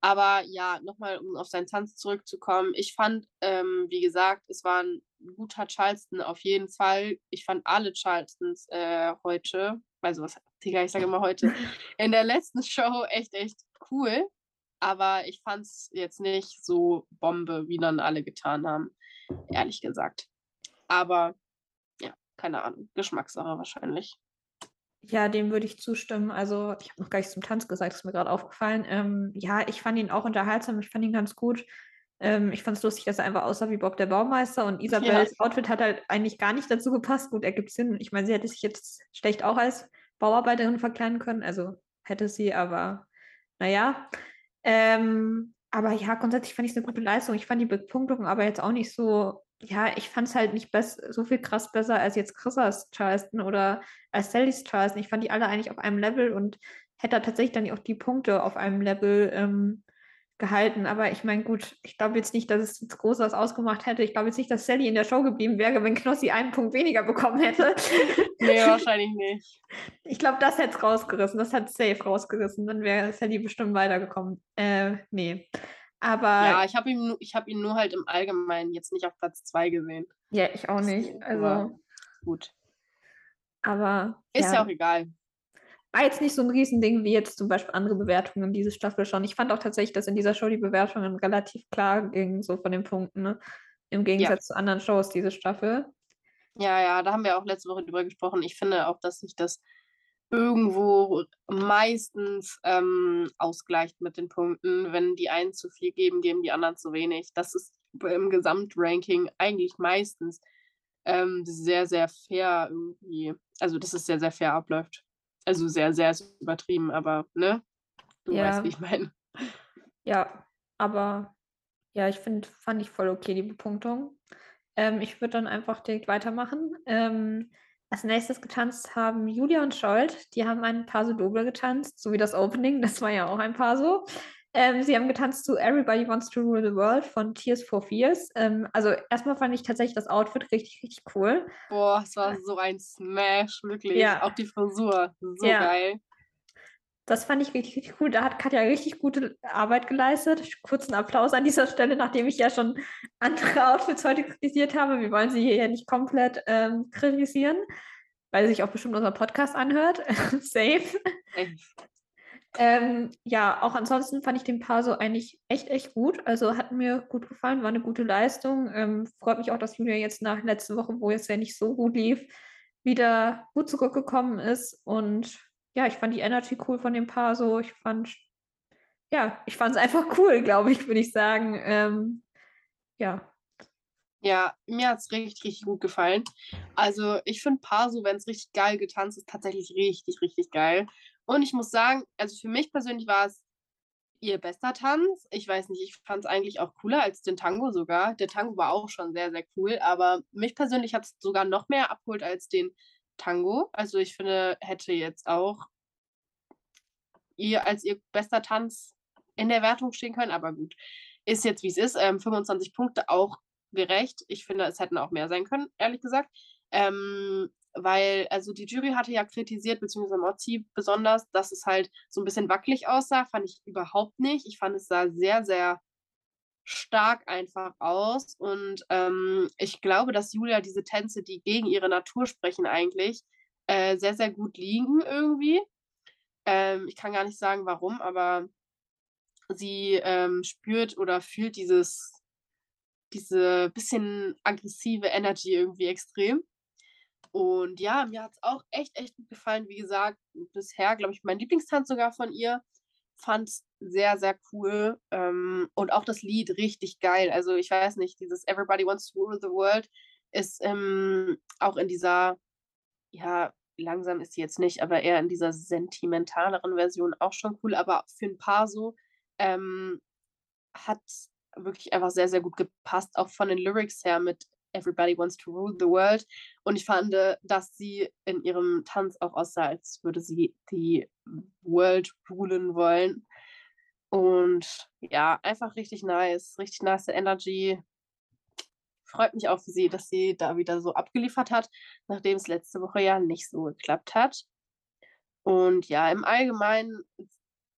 Aber ja, nochmal, um auf seinen Tanz zurückzukommen. Ich fand, ähm, wie gesagt, es war ein guter Charleston auf jeden Fall. Ich fand alle Charlestons äh, heute, also was, Digga, ich sage immer heute, in der letzten Show echt, echt cool. Aber ich fand es jetzt nicht so Bombe, wie dann alle getan haben, ehrlich gesagt. Aber keine Ahnung, Geschmackssache wahrscheinlich. Ja, dem würde ich zustimmen. Also, ich habe noch gar nichts zum Tanz gesagt, das ist mir gerade aufgefallen. Ähm, ja, ich fand ihn auch unterhaltsam, ich fand ihn ganz gut. Ähm, ich fand es lustig, dass er einfach aussah wie Bob der Baumeister und Isabels ja. Outfit hat halt eigentlich gar nicht dazu gepasst. Gut, er gibt Sinn. Ich meine, sie hätte sich jetzt schlecht auch als Bauarbeiterin verkleiden können, also hätte sie, aber naja. Ähm, aber ja, grundsätzlich fand ich es eine gute Leistung. Ich fand die Bepunktung aber jetzt auch nicht so ja, ich fand es halt nicht so viel krass besser als jetzt Chrissas Charleston oder als Sallys Charleston. Ich fand die alle eigentlich auf einem Level und hätte tatsächlich dann auch die Punkte auf einem Level ähm, gehalten. Aber ich meine, gut, ich glaube jetzt nicht, dass es jetzt groß was ausgemacht hätte. Ich glaube jetzt nicht, dass Sally in der Show geblieben wäre, wenn Knossi einen Punkt weniger bekommen hätte. nee, wahrscheinlich nicht. Ich glaube, das hätte es rausgerissen. Das hat Safe rausgerissen. Dann wäre Sally bestimmt weitergekommen. Äh, nee. Aber ja, ich habe ihn, hab ihn nur halt im Allgemeinen jetzt nicht auf Platz 2 gesehen. Ja, ich auch nicht. Also gut. Aber ist ja. ja auch egal. War jetzt nicht so ein Riesending wie jetzt zum Beispiel andere Bewertungen diese Staffel schon. Ich fand auch tatsächlich, dass in dieser Show die Bewertungen relativ klar gingen, so von den Punkten, ne? Im Gegensatz ja. zu anderen Shows diese Staffel. Ja, ja, da haben wir auch letzte Woche drüber gesprochen. Ich finde auch, dass sich das irgendwo meistens ähm, ausgleicht mit den Punkten. Wenn die einen zu viel geben, geben die anderen zu wenig. Das ist im Gesamtranking eigentlich meistens ähm, sehr, sehr fair irgendwie. Also, dass es sehr, sehr fair abläuft. Also sehr, sehr übertrieben, aber ne? Du ja. weißt, wie ich meine. Ja, aber ja, ich finde, fand ich voll okay, die Bepunktung. Ähm, ich würde dann einfach direkt weitermachen. Ähm, als nächstes getanzt haben Julia und Scholt. Die haben ein Paso Doble getanzt, so wie das Opening. Das war ja auch ein Paso. Ähm, sie haben getanzt zu Everybody Wants to Rule the World von Tears for Fears. Ähm, also erstmal fand ich tatsächlich das Outfit richtig, richtig cool. Boah, es war so ein Smash, wirklich. Ja. Auch die Frisur, so ja. geil. Das fand ich richtig, richtig cool. Da hat Katja richtig gute Arbeit geleistet. Kurzen Applaus an dieser Stelle, nachdem ich ja schon andere Outfits heute kritisiert habe. Wir wollen sie hier ja nicht komplett ähm, kritisieren, weil sie sich auch bestimmt unser Podcast anhört. Safe. Ähm, ja, auch ansonsten fand ich den Paso eigentlich echt, echt gut. Also hat mir gut gefallen, war eine gute Leistung. Ähm, freut mich auch, dass Julia jetzt nach letzter Woche, wo es ja nicht so gut lief, wieder gut zurückgekommen ist. Und ja, ich fand die Energy cool von dem Paar so. Ich fand, ja, ich fand es einfach cool, glaube ich, würde ich sagen. Ähm, ja. Ja, mir hat es richtig, richtig gut gefallen. Also ich finde Paar so, wenn es richtig geil getanzt ist, tatsächlich richtig, richtig geil. Und ich muss sagen, also für mich persönlich war es ihr bester Tanz. Ich weiß nicht, ich fand es eigentlich auch cooler als den Tango sogar. Der Tango war auch schon sehr, sehr cool, aber mich persönlich hat es sogar noch mehr abgeholt als den Tango. Also ich finde, hätte jetzt auch ihr als ihr bester Tanz in der Wertung stehen können, aber gut. Ist jetzt wie es ist. Ähm, 25 Punkte auch gerecht. Ich finde, es hätten auch mehr sein können, ehrlich gesagt. Ähm, weil, also die Jury hatte ja kritisiert, beziehungsweise Mozzi besonders, dass es halt so ein bisschen wackelig aussah. Fand ich überhaupt nicht. Ich fand, es sah sehr, sehr stark einfach aus. Und ähm, ich glaube, dass Julia diese Tänze, die gegen ihre Natur sprechen, eigentlich äh, sehr, sehr gut liegen irgendwie. Ähm, ich kann gar nicht sagen, warum, aber sie ähm, spürt oder fühlt dieses, diese bisschen aggressive Energy irgendwie extrem. Und ja, mir hat es auch echt, echt gut gefallen. Wie gesagt, bisher, glaube ich, mein Lieblingstanz sogar von ihr fand es sehr, sehr cool. Ähm, und auch das Lied richtig geil. Also ich weiß nicht, dieses Everybody Wants to Rule the World ist ähm, auch in dieser, ja, langsam ist sie jetzt nicht, aber eher in dieser sentimentaleren Version auch schon cool. Aber für ein paar so ähm, hat wirklich einfach sehr, sehr gut gepasst, auch von den Lyrics her mit Everybody Wants to Rule the World. Und ich fand, dass sie in ihrem Tanz auch aussah, als würde sie die World rulen wollen. Und ja, einfach richtig nice, richtig nice Energy. Freut mich auch für sie, dass sie da wieder so abgeliefert hat, nachdem es letzte Woche ja nicht so geklappt hat. Und ja, im Allgemeinen,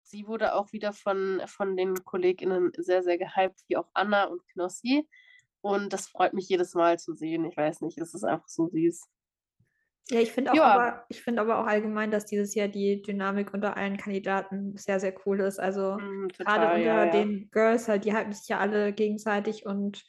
sie wurde auch wieder von, von den KollegInnen sehr, sehr gehypt, wie auch Anna und Knossi. Und das freut mich jedes Mal zu sehen. Ich weiß nicht, es ist einfach so süß. Ja, ich finde auch, aber, find aber auch allgemein, dass dieses Jahr die Dynamik unter allen Kandidaten sehr, sehr cool ist. Also mm, gerade unter ja, ja. den Girls, halt, die halten sich ja alle gegenseitig und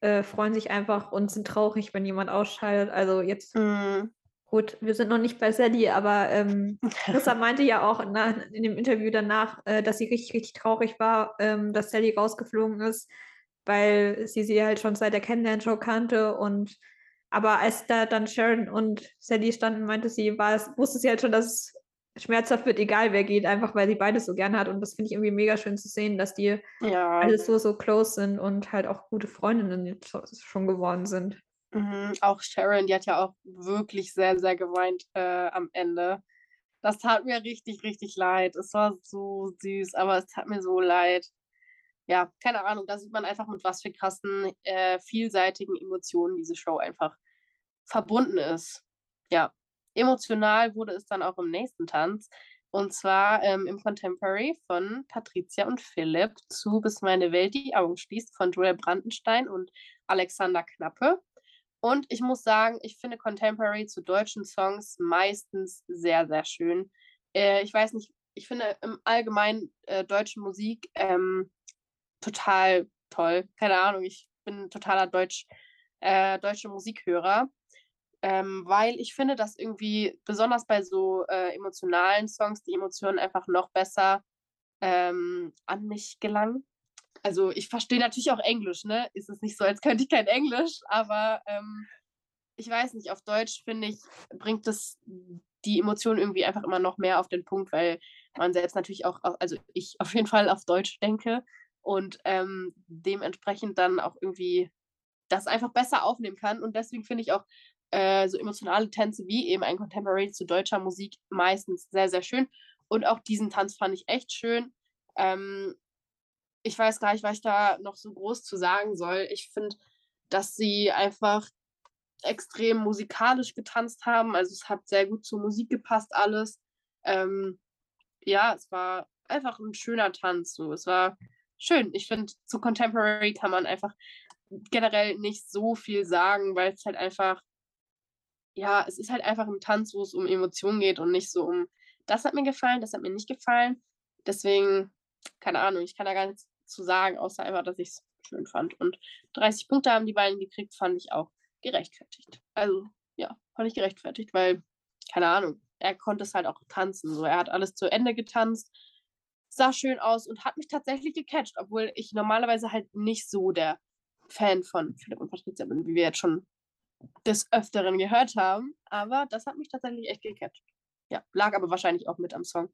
äh, freuen sich einfach und sind traurig, wenn jemand ausscheidet. Also jetzt, mm. gut, wir sind noch nicht bei Sally, aber ähm, Rissa meinte ja auch na, in dem Interview danach, äh, dass sie richtig, richtig traurig war, ähm, dass Sally rausgeflogen ist weil sie sie halt schon seit der Kennenlernshow kannte und aber als da dann Sharon und Sally standen, meinte sie, war es, wusste sie halt schon, dass es schmerzhaft wird, egal wer geht, einfach weil sie beides so gerne hat. Und das finde ich irgendwie mega schön zu sehen, dass die ja. alles so, so close sind und halt auch gute Freundinnen jetzt schon geworden sind. Mhm, auch Sharon, die hat ja auch wirklich sehr, sehr geweint äh, am Ende. Das tat mir richtig, richtig leid. Es war so süß, aber es tat mir so leid ja, keine Ahnung, da sieht man einfach, mit was für krassen, äh, vielseitigen Emotionen diese Show einfach verbunden ist. Ja, emotional wurde es dann auch im nächsten Tanz. Und zwar ähm, im Contemporary von Patricia und Philipp zu Bis meine Welt die Augen schließt von Joel Brandenstein und Alexander Knappe. Und ich muss sagen, ich finde Contemporary zu deutschen Songs meistens sehr, sehr schön. Äh, ich weiß nicht, ich finde im Allgemeinen äh, deutsche Musik ähm, total toll. Keine Ahnung, ich bin totaler Deutsch, äh, deutsche Musikhörer. Ähm, weil ich finde, dass irgendwie, besonders bei so äh, emotionalen Songs, die Emotionen einfach noch besser ähm, an mich gelangen. Also ich verstehe natürlich auch Englisch, ne? Ist es nicht so, als könnte ich kein Englisch, aber ähm, ich weiß nicht, auf Deutsch finde ich, bringt es die Emotionen irgendwie einfach immer noch mehr auf den Punkt, weil man selbst natürlich auch, also ich auf jeden Fall auf Deutsch denke und ähm, dementsprechend dann auch irgendwie das einfach besser aufnehmen kann. Und deswegen finde ich auch äh, so emotionale Tänze wie eben ein Contemporary zu deutscher Musik meistens sehr, sehr schön. Und auch diesen Tanz fand ich echt schön. Ähm, ich weiß gar nicht, was ich da noch so groß zu sagen soll. Ich finde, dass sie einfach extrem musikalisch getanzt haben. Also es hat sehr gut zur Musik gepasst alles. Ähm, ja, es war einfach ein schöner Tanz. So. Es war schön. Ich finde, zu Contemporary kann man einfach generell nicht so viel sagen, weil es halt einfach, ja, es ist halt einfach ein Tanz, wo es um Emotionen geht und nicht so um, das hat mir gefallen, das hat mir nicht gefallen. Deswegen, keine Ahnung, ich kann da gar nichts zu sagen, außer einfach, dass ich es schön fand. Und 30 Punkte haben die beiden gekriegt, fand ich auch gerechtfertigt. Also, ja, fand ich gerechtfertigt, weil, keine Ahnung, er konnte es halt auch tanzen. So, er hat alles zu Ende getanzt, sah schön aus und hat mich tatsächlich gecatcht, obwohl ich normalerweise halt nicht so der Fan von Philipp und Patricia bin, wie wir jetzt schon des Öfteren gehört haben. Aber das hat mich tatsächlich echt gecatcht. Ja, lag aber wahrscheinlich auch mit am Song.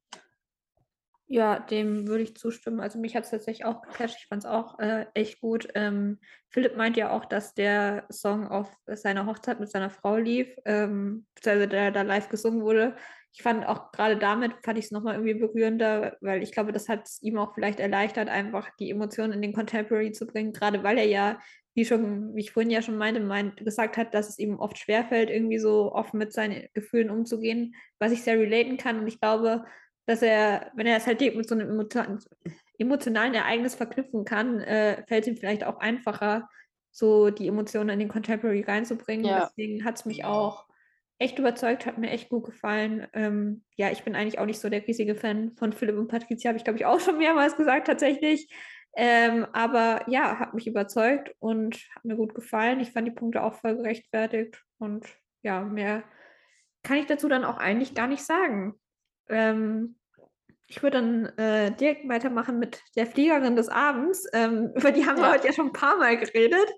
Ja, dem würde ich zustimmen. Also mich hat es tatsächlich auch gecatcht. Ich fand es auch äh, echt gut. Ähm, Philipp meint ja auch, dass der Song auf seiner Hochzeit mit seiner Frau lief, ähm, beziehungsweise der da live gesungen wurde. Ich fand auch gerade damit, fand ich es nochmal irgendwie berührender, weil ich glaube, das hat es ihm auch vielleicht erleichtert, einfach die Emotionen in den Contemporary zu bringen, gerade weil er ja, wie schon, wie ich vorhin ja schon meinte, meint, gesagt hat, dass es ihm oft schwerfällt, irgendwie so offen mit seinen Gefühlen umzugehen, was ich sehr relaten kann. Und ich glaube, dass er, wenn er es halt mit so einem emotionalen Ereignis verknüpfen kann, äh, fällt ihm vielleicht auch einfacher, so die Emotionen in den Contemporary reinzubringen. Ja. Deswegen hat es mich auch echt überzeugt, hat mir echt gut gefallen. Ähm, ja, ich bin eigentlich auch nicht so der riesige Fan von Philipp und Patricia, habe ich glaube ich auch schon mehrmals gesagt tatsächlich. Ähm, aber ja, hat mich überzeugt und hat mir gut gefallen. Ich fand die Punkte auch voll gerechtfertigt und ja, mehr kann ich dazu dann auch eigentlich gar nicht sagen. Ähm, ich würde dann äh, direkt weitermachen mit der Fliegerin des Abends. Ähm, über die haben ja. wir heute ja schon ein paar Mal geredet.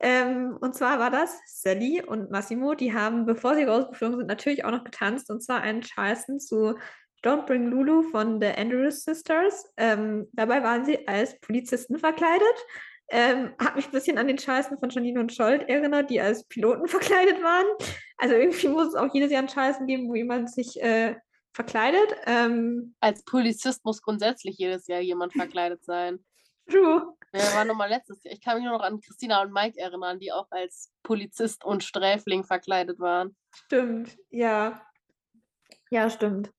Ähm, und zwar war das Sally und Massimo, die haben, bevor sie rausgeflogen sind, natürlich auch noch getanzt. Und zwar einen Charleston zu Don't Bring Lulu von The Andrews Sisters. Ähm, dabei waren sie als Polizisten verkleidet. Ähm, hat mich ein bisschen an den Charleston von Janine und Scholt erinnert, die als Piloten verkleidet waren. Also irgendwie muss es auch jedes Jahr einen Charleston geben, wo jemand sich äh, verkleidet. Ähm, Als Polizist muss grundsätzlich jedes Jahr jemand verkleidet sein. True. Ja, war nochmal letztes Jahr. Ich kann mich nur noch an Christina und Mike erinnern, die auch als Polizist und Sträfling verkleidet waren. Stimmt, ja. Ja, stimmt.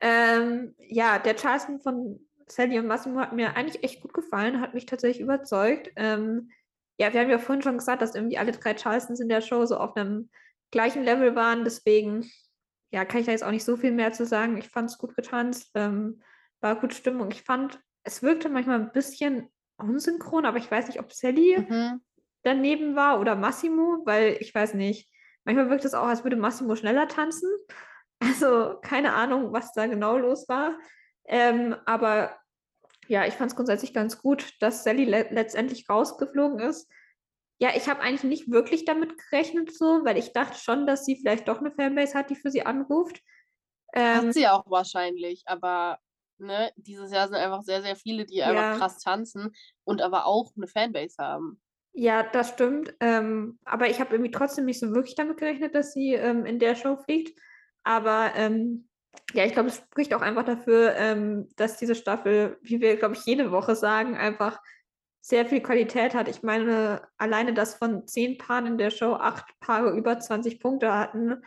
Ähm, ja, der Charleston von Sally und Massimo hat mir eigentlich echt gut gefallen, hat mich tatsächlich überzeugt. Ähm, ja, wir haben ja vorhin schon gesagt, dass irgendwie alle drei Charlestons in der Show so auf einem gleichen Level waren. Deswegen ja, kann ich da jetzt auch nicht so viel mehr zu sagen. Ich fand es gut getanzt, ähm, war gute Stimmung. Ich fand, es wirkte manchmal ein bisschen unsynchron, aber ich weiß nicht, ob Sally mhm. daneben war oder Massimo, weil ich weiß nicht. Manchmal wirkt es auch, als würde Massimo schneller tanzen. Also keine Ahnung, was da genau los war. Ähm, aber ja, ich fand es grundsätzlich ganz gut, dass Sally le letztendlich rausgeflogen ist ja, ich habe eigentlich nicht wirklich damit gerechnet, so, weil ich dachte schon, dass sie vielleicht doch eine Fanbase hat, die für sie anruft. Ähm, hat sie auch wahrscheinlich, aber ne, dieses Jahr sind einfach sehr, sehr viele, die ja. einfach krass tanzen und aber auch eine Fanbase haben. Ja, das stimmt. Ähm, aber ich habe irgendwie trotzdem nicht so wirklich damit gerechnet, dass sie ähm, in der Show fliegt. Aber ähm, ja, ich glaube, es spricht auch einfach dafür, ähm, dass diese Staffel, wie wir, glaube ich, jede Woche sagen, einfach sehr viel Qualität hat. Ich meine, alleine, dass von zehn Paaren in der Show acht Paare über 20 Punkte hatten,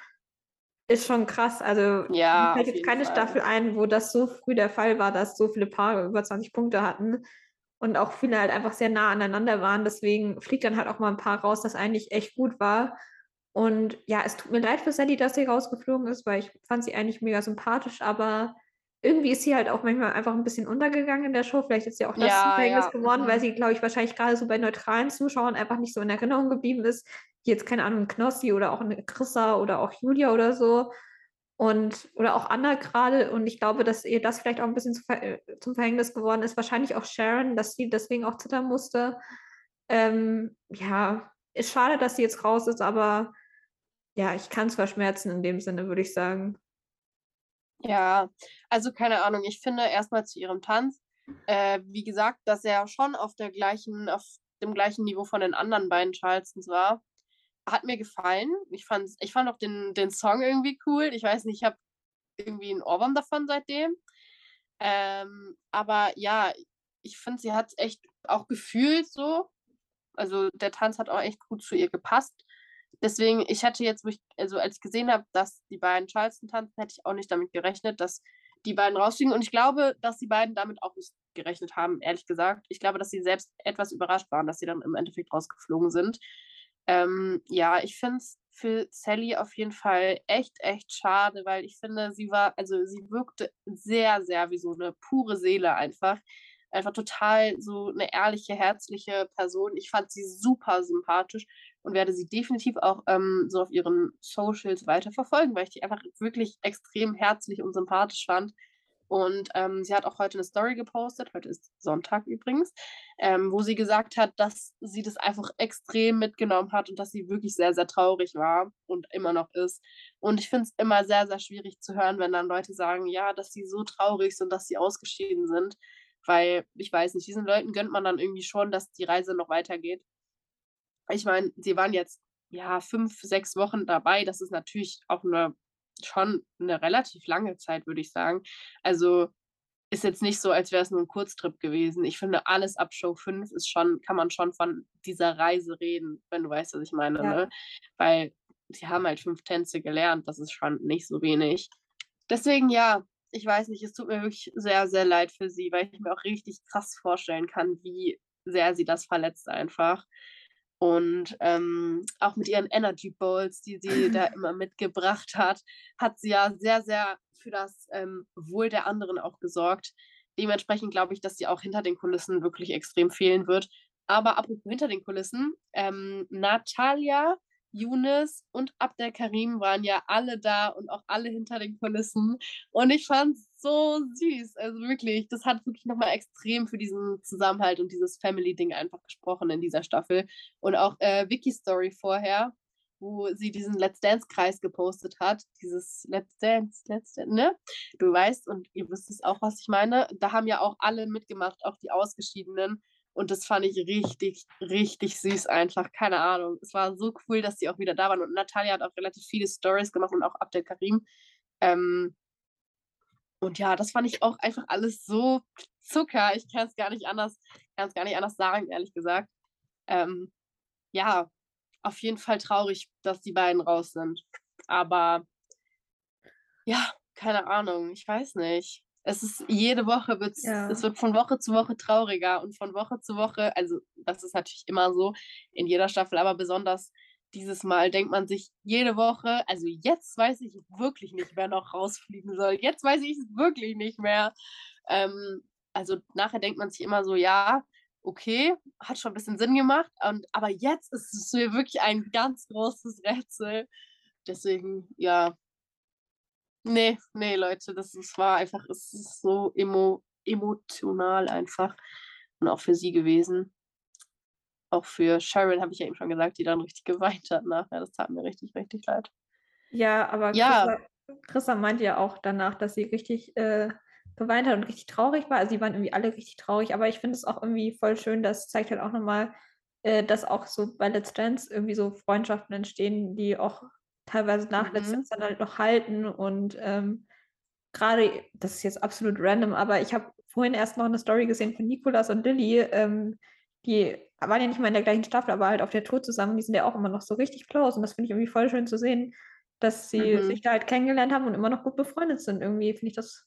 ist schon krass. Also ja, mir fällt jetzt keine Fall. Staffel ein, wo das so früh der Fall war, dass so viele Paare über 20 Punkte hatten und auch viele halt einfach sehr nah aneinander waren. Deswegen fliegt dann halt auch mal ein Paar raus, das eigentlich echt gut war. Und ja, es tut mir leid für Sally, dass sie rausgeflogen ist, weil ich fand sie eigentlich mega sympathisch, aber irgendwie ist sie halt auch manchmal einfach ein bisschen untergegangen in der Show. Vielleicht ist ja auch das ja, Verhängnis ja. geworden, mhm. weil sie, glaube ich, wahrscheinlich gerade so bei neutralen Zuschauern einfach nicht so in Erinnerung geblieben ist. Jetzt, keine Ahnung, Knossi oder auch eine Chrissa oder auch Julia oder so. Und, oder auch Anna gerade. Und ich glaube, dass ihr das vielleicht auch ein bisschen zu, äh, zum Verhängnis geworden ist. Wahrscheinlich auch Sharon, dass sie deswegen auch zittern musste. Ähm, ja, ist schade, dass sie jetzt raus ist, aber ja, ich kann es verschmerzen in dem Sinne, würde ich sagen. Ja, also keine Ahnung. Ich finde erstmal zu ihrem Tanz, äh, wie gesagt, dass er schon auf der gleichen, auf dem gleichen Niveau von den anderen beiden Charlestons war. Hat mir gefallen. Ich fand, ich fand auch den, den Song irgendwie cool. Ich weiß nicht, ich habe irgendwie einen Ohrwurm davon seitdem. Ähm, aber ja, ich finde, sie hat es echt auch gefühlt so. Also der Tanz hat auch echt gut zu ihr gepasst. Deswegen, ich hätte jetzt, also als ich gesehen habe, dass die beiden Charleston tanzen, hätte ich auch nicht damit gerechnet, dass die beiden rausfliegen. Und ich glaube, dass die beiden damit auch nicht gerechnet haben, ehrlich gesagt. Ich glaube, dass sie selbst etwas überrascht waren, dass sie dann im Endeffekt rausgeflogen sind. Ähm, ja, ich finde es für Sally auf jeden Fall echt, echt schade, weil ich finde, sie war, also sie wirkte sehr, sehr wie so eine pure Seele einfach. Einfach total so eine ehrliche, herzliche Person. Ich fand sie super sympathisch und werde sie definitiv auch ähm, so auf ihren Socials weiterverfolgen, weil ich die einfach wirklich extrem herzlich und sympathisch fand. Und ähm, sie hat auch heute eine Story gepostet, heute ist Sonntag übrigens, ähm, wo sie gesagt hat, dass sie das einfach extrem mitgenommen hat und dass sie wirklich sehr, sehr traurig war und immer noch ist. Und ich finde es immer sehr, sehr schwierig zu hören, wenn dann Leute sagen, ja, dass sie so traurig sind, dass sie ausgeschieden sind. Weil, ich weiß nicht, diesen Leuten gönnt man dann irgendwie schon, dass die Reise noch weitergeht ich meine, sie waren jetzt ja fünf, sechs Wochen dabei. Das ist natürlich auch eine schon eine relativ lange Zeit, würde ich sagen. Also ist jetzt nicht so, als wäre es nur ein Kurztrip gewesen. Ich finde, alles ab Show 5 ist schon, kann man schon von dieser Reise reden, wenn du weißt, was ich meine. Ja. Ne? Weil sie haben halt fünf Tänze gelernt, das ist schon nicht so wenig. Deswegen ja, ich weiß nicht, es tut mir wirklich sehr, sehr leid für sie, weil ich mir auch richtig krass vorstellen kann, wie sehr sie das verletzt einfach. Und ähm, auch mit ihren Energy Bowls, die sie da immer mitgebracht hat, hat sie ja sehr, sehr für das ähm, Wohl der anderen auch gesorgt. Dementsprechend glaube ich, dass sie auch hinter den Kulissen wirklich extrem fehlen wird. Aber apropos hinter den Kulissen, ähm, Natalia Younes und Abdel Karim waren ja alle da und auch alle hinter den Kulissen. Und ich fand es so süß. Also wirklich, das hat wirklich nochmal extrem für diesen Zusammenhalt und dieses Family-Ding einfach gesprochen in dieser Staffel. Und auch äh, Vicky Story vorher, wo sie diesen Let's Dance-Kreis gepostet hat. Dieses Let's Dance, Let's Dance, ne? Du weißt und ihr wisst es auch, was ich meine. Da haben ja auch alle mitgemacht, auch die Ausgeschiedenen. Und das fand ich richtig, richtig süß einfach. Keine Ahnung. Es war so cool, dass sie auch wieder da waren. Und Natalia hat auch relativ viele Stories gemacht und auch Abdel Karim. Ähm, und ja, das fand ich auch einfach alles so Zucker. Ich kann es gar nicht anders, kann es gar nicht anders sagen, ehrlich gesagt. Ähm, ja, auf jeden Fall traurig, dass die beiden raus sind. Aber ja, keine Ahnung, ich weiß nicht es ist jede Woche wird ja. es wird von Woche zu Woche trauriger und von Woche zu Woche, also das ist natürlich immer so in jeder Staffel, aber besonders dieses Mal denkt man sich jede Woche, also jetzt weiß ich wirklich nicht, wer noch rausfliegen soll. Jetzt weiß ich es wirklich nicht mehr. Ähm, also nachher denkt man sich immer so, ja, okay, hat schon ein bisschen Sinn gemacht, und, aber jetzt ist es mir wirklich ein ganz großes Rätsel. Deswegen, ja, Nee, nee, Leute, das ist, war einfach, es ist so emo, emotional einfach. Und auch für sie gewesen. Auch für Sharon habe ich ja eben schon gesagt, die dann richtig geweint hat nachher. Das tat mir richtig, richtig leid. Ja, aber ja. Christa, Christa meinte ja auch danach, dass sie richtig äh, geweint hat und richtig traurig war. Also sie waren irgendwie alle richtig traurig, aber ich finde es auch irgendwie voll schön, das zeigt halt auch nochmal, äh, dass auch so bei Let's Dance irgendwie so Freundschaften entstehen, die auch teilweise nach mhm. Dann halt noch halten. Und ähm, gerade, das ist jetzt absolut random, aber ich habe vorhin erst noch eine Story gesehen von Nikolas und Lilly. Ähm, die waren ja nicht mal in der gleichen Staffel, aber halt auf der Tour zusammen. Die sind ja auch immer noch so richtig close. Und das finde ich irgendwie voll schön zu sehen, dass sie mhm. sich da halt kennengelernt haben und immer noch gut befreundet sind. Irgendwie finde ich das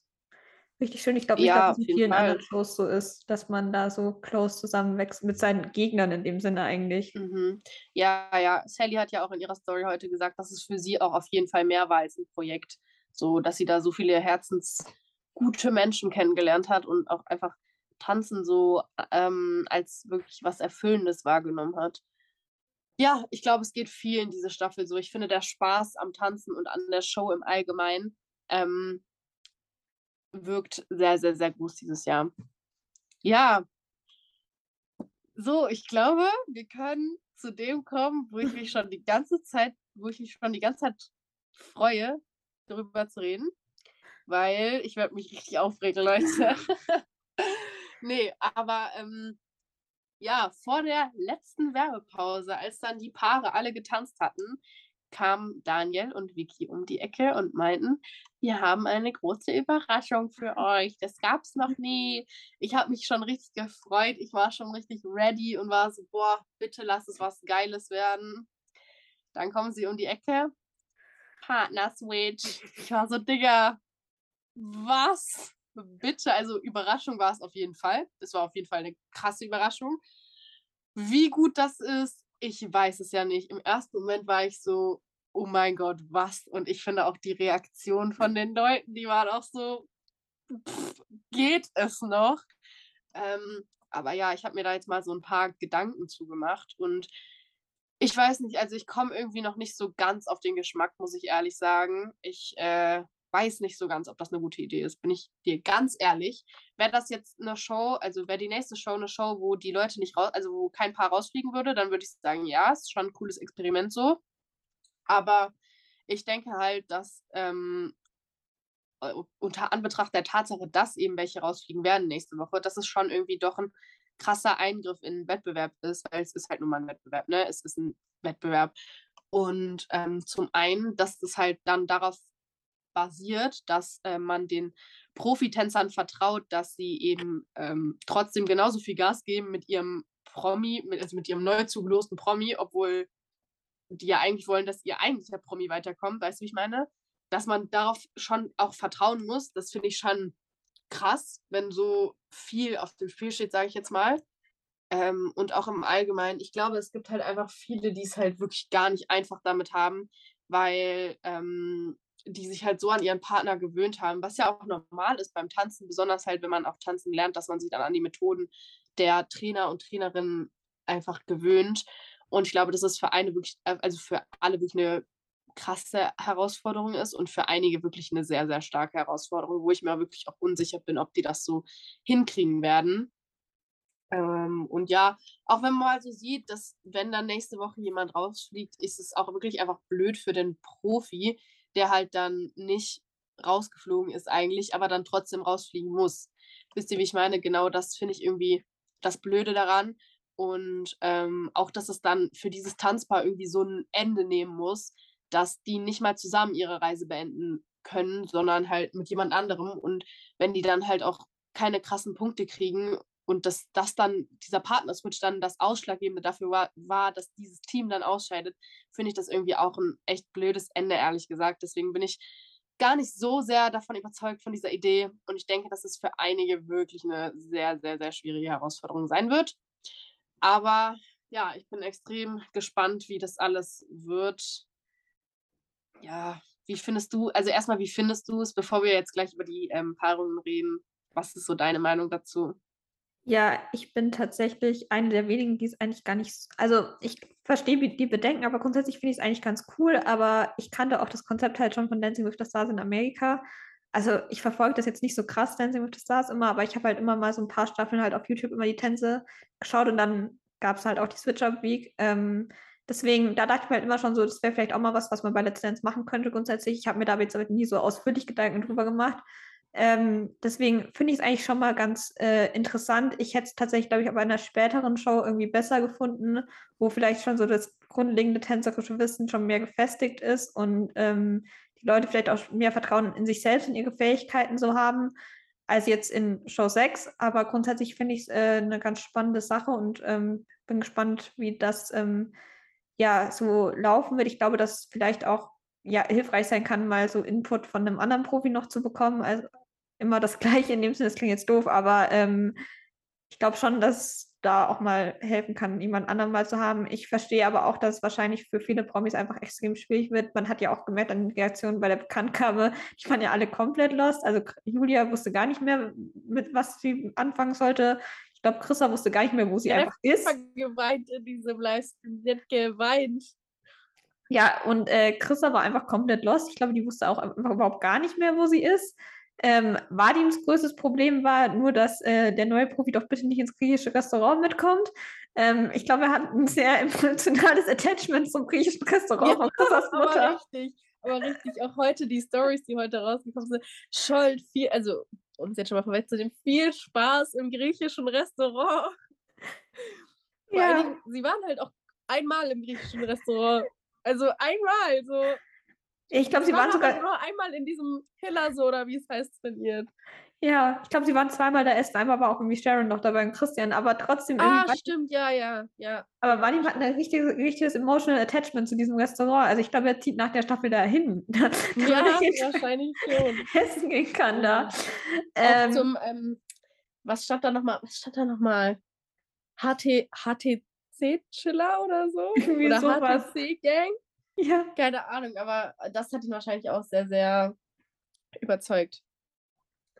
richtig schön. Ich glaube nicht, ja, dass es in vielen Fall. anderen Shows so ist, dass man da so close zusammenwächst mit seinen Gegnern in dem Sinne eigentlich. Mhm. Ja, ja. Sally hat ja auch in ihrer Story heute gesagt, dass es für sie auch auf jeden Fall mehr war als ein Projekt. So, dass sie da so viele herzensgute Menschen kennengelernt hat und auch einfach Tanzen so ähm, als wirklich was Erfüllendes wahrgenommen hat. Ja, ich glaube, es geht vielen diese Staffel so. Ich finde, der Spaß am Tanzen und an der Show im Allgemeinen ähm, wirkt sehr, sehr, sehr groß dieses Jahr. Ja. So, ich glaube, wir können zu dem kommen, wo ich mich schon die ganze Zeit, wo ich mich schon die ganze Zeit freue, darüber zu reden. Weil ich werde mich richtig aufregen, Leute. nee, aber ähm, ja, vor der letzten Werbepause, als dann die Paare alle getanzt hatten, kamen Daniel und Vicky um die Ecke und meinten, wir haben eine große Überraschung für euch. Das gab es noch nie. Ich habe mich schon richtig gefreut. Ich war schon richtig ready und war so, boah, bitte lass es was Geiles werden. Dann kommen sie um die Ecke. Partner Switch. Ich war so, Digga, was? Bitte, also Überraschung war es auf jeden Fall. Es war auf jeden Fall eine krasse Überraschung. Wie gut das ist, ich weiß es ja nicht. Im ersten Moment war ich so, oh mein Gott, was? Und ich finde auch die Reaktion von den Leuten, die waren auch so, pff, geht es noch? Ähm, aber ja, ich habe mir da jetzt mal so ein paar Gedanken zugemacht und ich weiß nicht, also ich komme irgendwie noch nicht so ganz auf den Geschmack, muss ich ehrlich sagen. Ich äh, weiß nicht so ganz, ob das eine gute Idee ist, bin ich dir ganz ehrlich. Wäre das jetzt eine Show, also wäre die nächste Show eine Show, wo die Leute nicht raus, also wo kein Paar rausfliegen würde, dann würde ich sagen, ja, ist schon ein cooles Experiment so. Aber ich denke halt, dass ähm, unter Anbetracht der Tatsache, dass eben welche rausfliegen werden nächste Woche, dass es schon irgendwie doch ein krasser Eingriff in den Wettbewerb ist, weil es ist halt nun mal ein Wettbewerb, ne? Es ist ein Wettbewerb. Und ähm, zum einen, dass es halt dann darauf basiert, dass äh, man den Profitänzern vertraut, dass sie eben ähm, trotzdem genauso viel Gas geben mit ihrem Promi, mit, also mit ihrem neu zugelosten Promi, obwohl die ja eigentlich wollen, dass ihr eigentlicher Promi weiterkommt, weißt du, wie ich meine? Dass man darauf schon auch vertrauen muss, das finde ich schon krass, wenn so viel auf dem Spiel steht, sage ich jetzt mal. Ähm, und auch im Allgemeinen, ich glaube, es gibt halt einfach viele, die es halt wirklich gar nicht einfach damit haben, weil ähm, die sich halt so an ihren Partner gewöhnt haben, was ja auch normal ist beim Tanzen, besonders halt, wenn man auch tanzen lernt, dass man sich dann an die Methoden der Trainer und Trainerinnen einfach gewöhnt. Und ich glaube, dass es für eine wirklich, äh, also für alle wirklich eine krasse Herausforderung ist und für einige wirklich eine sehr, sehr starke Herausforderung, wo ich mir wirklich auch unsicher bin, ob die das so hinkriegen werden. Ähm, und ja, auch wenn man mal so sieht, dass wenn dann nächste Woche jemand rausfliegt, ist es auch wirklich einfach blöd für den Profi, der halt dann nicht rausgeflogen ist eigentlich, aber dann trotzdem rausfliegen muss. Wisst ihr, wie ich meine? Genau das finde ich irgendwie das Blöde daran. Und ähm, auch, dass es dann für dieses Tanzpaar irgendwie so ein Ende nehmen muss, dass die nicht mal zusammen ihre Reise beenden können, sondern halt mit jemand anderem. Und wenn die dann halt auch keine krassen Punkte kriegen und dass das dann, dieser Partnerswitch dann das Ausschlaggebende dafür war, war, dass dieses Team dann ausscheidet, finde ich das irgendwie auch ein echt blödes Ende, ehrlich gesagt. Deswegen bin ich gar nicht so sehr davon überzeugt von dieser Idee. Und ich denke, dass es für einige wirklich eine sehr, sehr, sehr schwierige Herausforderung sein wird. Aber ja, ich bin extrem gespannt, wie das alles wird. Ja, wie findest du, also erstmal, wie findest du es, bevor wir jetzt gleich über die ähm, Paarungen reden? Was ist so deine Meinung dazu? Ja, ich bin tatsächlich eine der wenigen, die es eigentlich gar nicht. Also, ich verstehe die Bedenken, aber grundsätzlich finde ich es eigentlich ganz cool. Aber ich kannte auch das Konzept halt schon von Dancing with the Stars in Amerika also ich verfolge das jetzt nicht so krass, Dancing with the Stars immer, aber ich habe halt immer mal so ein paar Staffeln halt auf YouTube immer die Tänze geschaut und dann gab es halt auch die Switch-Up Week. Ähm, deswegen, da dachte ich mir halt immer schon so, das wäre vielleicht auch mal was, was man bei Let's Dance machen könnte grundsätzlich. Ich habe mir da jetzt aber nie so ausführlich Gedanken drüber gemacht. Ähm, deswegen finde ich es eigentlich schon mal ganz äh, interessant. Ich hätte es tatsächlich, glaube ich, aber in einer späteren Show irgendwie besser gefunden, wo vielleicht schon so das grundlegende tänzerische Wissen schon mehr gefestigt ist und ähm, die Leute vielleicht auch mehr Vertrauen in sich selbst und ihre Fähigkeiten so haben, als jetzt in Show 6. Aber grundsätzlich finde ich es äh, eine ganz spannende Sache und ähm, bin gespannt, wie das ähm, ja so laufen wird. Ich glaube, dass es vielleicht auch ja, hilfreich sein kann, mal so Input von einem anderen Profi noch zu bekommen. Also immer das Gleiche in dem Sinne, das klingt jetzt doof, aber ähm, ich glaube schon, dass da auch mal helfen kann, jemand anderen mal zu haben. Ich verstehe aber auch, dass es wahrscheinlich für viele Promis einfach extrem schwierig wird. Man hat ja auch gemerkt an den Reaktionen bei der Bekanntgabe, die waren ja alle komplett lost. Also Julia wusste gar nicht mehr, mit was sie anfangen sollte. Ich glaube, Chrissa wusste gar nicht mehr, wo sie ja, einfach ist. Sie hat geweint in diesem Livestream. Sie hat geweint. Ja, und äh, Chrissa war einfach komplett lost. Ich glaube, die wusste auch überhaupt gar nicht mehr, wo sie ist. Ähm, Vadims größtes Problem war nur, dass äh, der neue Profi doch bitte nicht ins griechische Restaurant mitkommt. Ähm, ich glaube, er hat ein sehr emotionales Attachment zum griechischen Restaurant ja, von Chrissas Mutter. Aber richtig, aber richtig, auch heute die Stories, die heute rausgekommen sind, Scholl viel, also uns jetzt schon mal vorweg zu dem viel Spaß im griechischen Restaurant. Ja. Dingen, sie waren halt auch einmal im griechischen Restaurant. Also einmal, so Ich glaube, sie waren sogar nur einmal in diesem Hiller so oder wie es heißt trainiert. Ja, ich glaube, sie waren zweimal da essen. Einmal war auch irgendwie Sharon noch dabei und Christian, aber trotzdem. Ah, stimmt, ja, ja, ja. Aber Vadim hat ein richtiges, richtiges emotional Attachment zu diesem Restaurant. Also ich glaube, er zieht nach der Staffel dahin. ja, wahrscheinlich schon. Essen gehen kann da. Ähm, zum, ähm, was stand da nochmal? Was stand da nochmal? HT, HTC-Chiller oder so? Irgendwie oder HTC-Gang? Ja. Keine Ahnung, aber das hat ihn wahrscheinlich auch sehr, sehr überzeugt.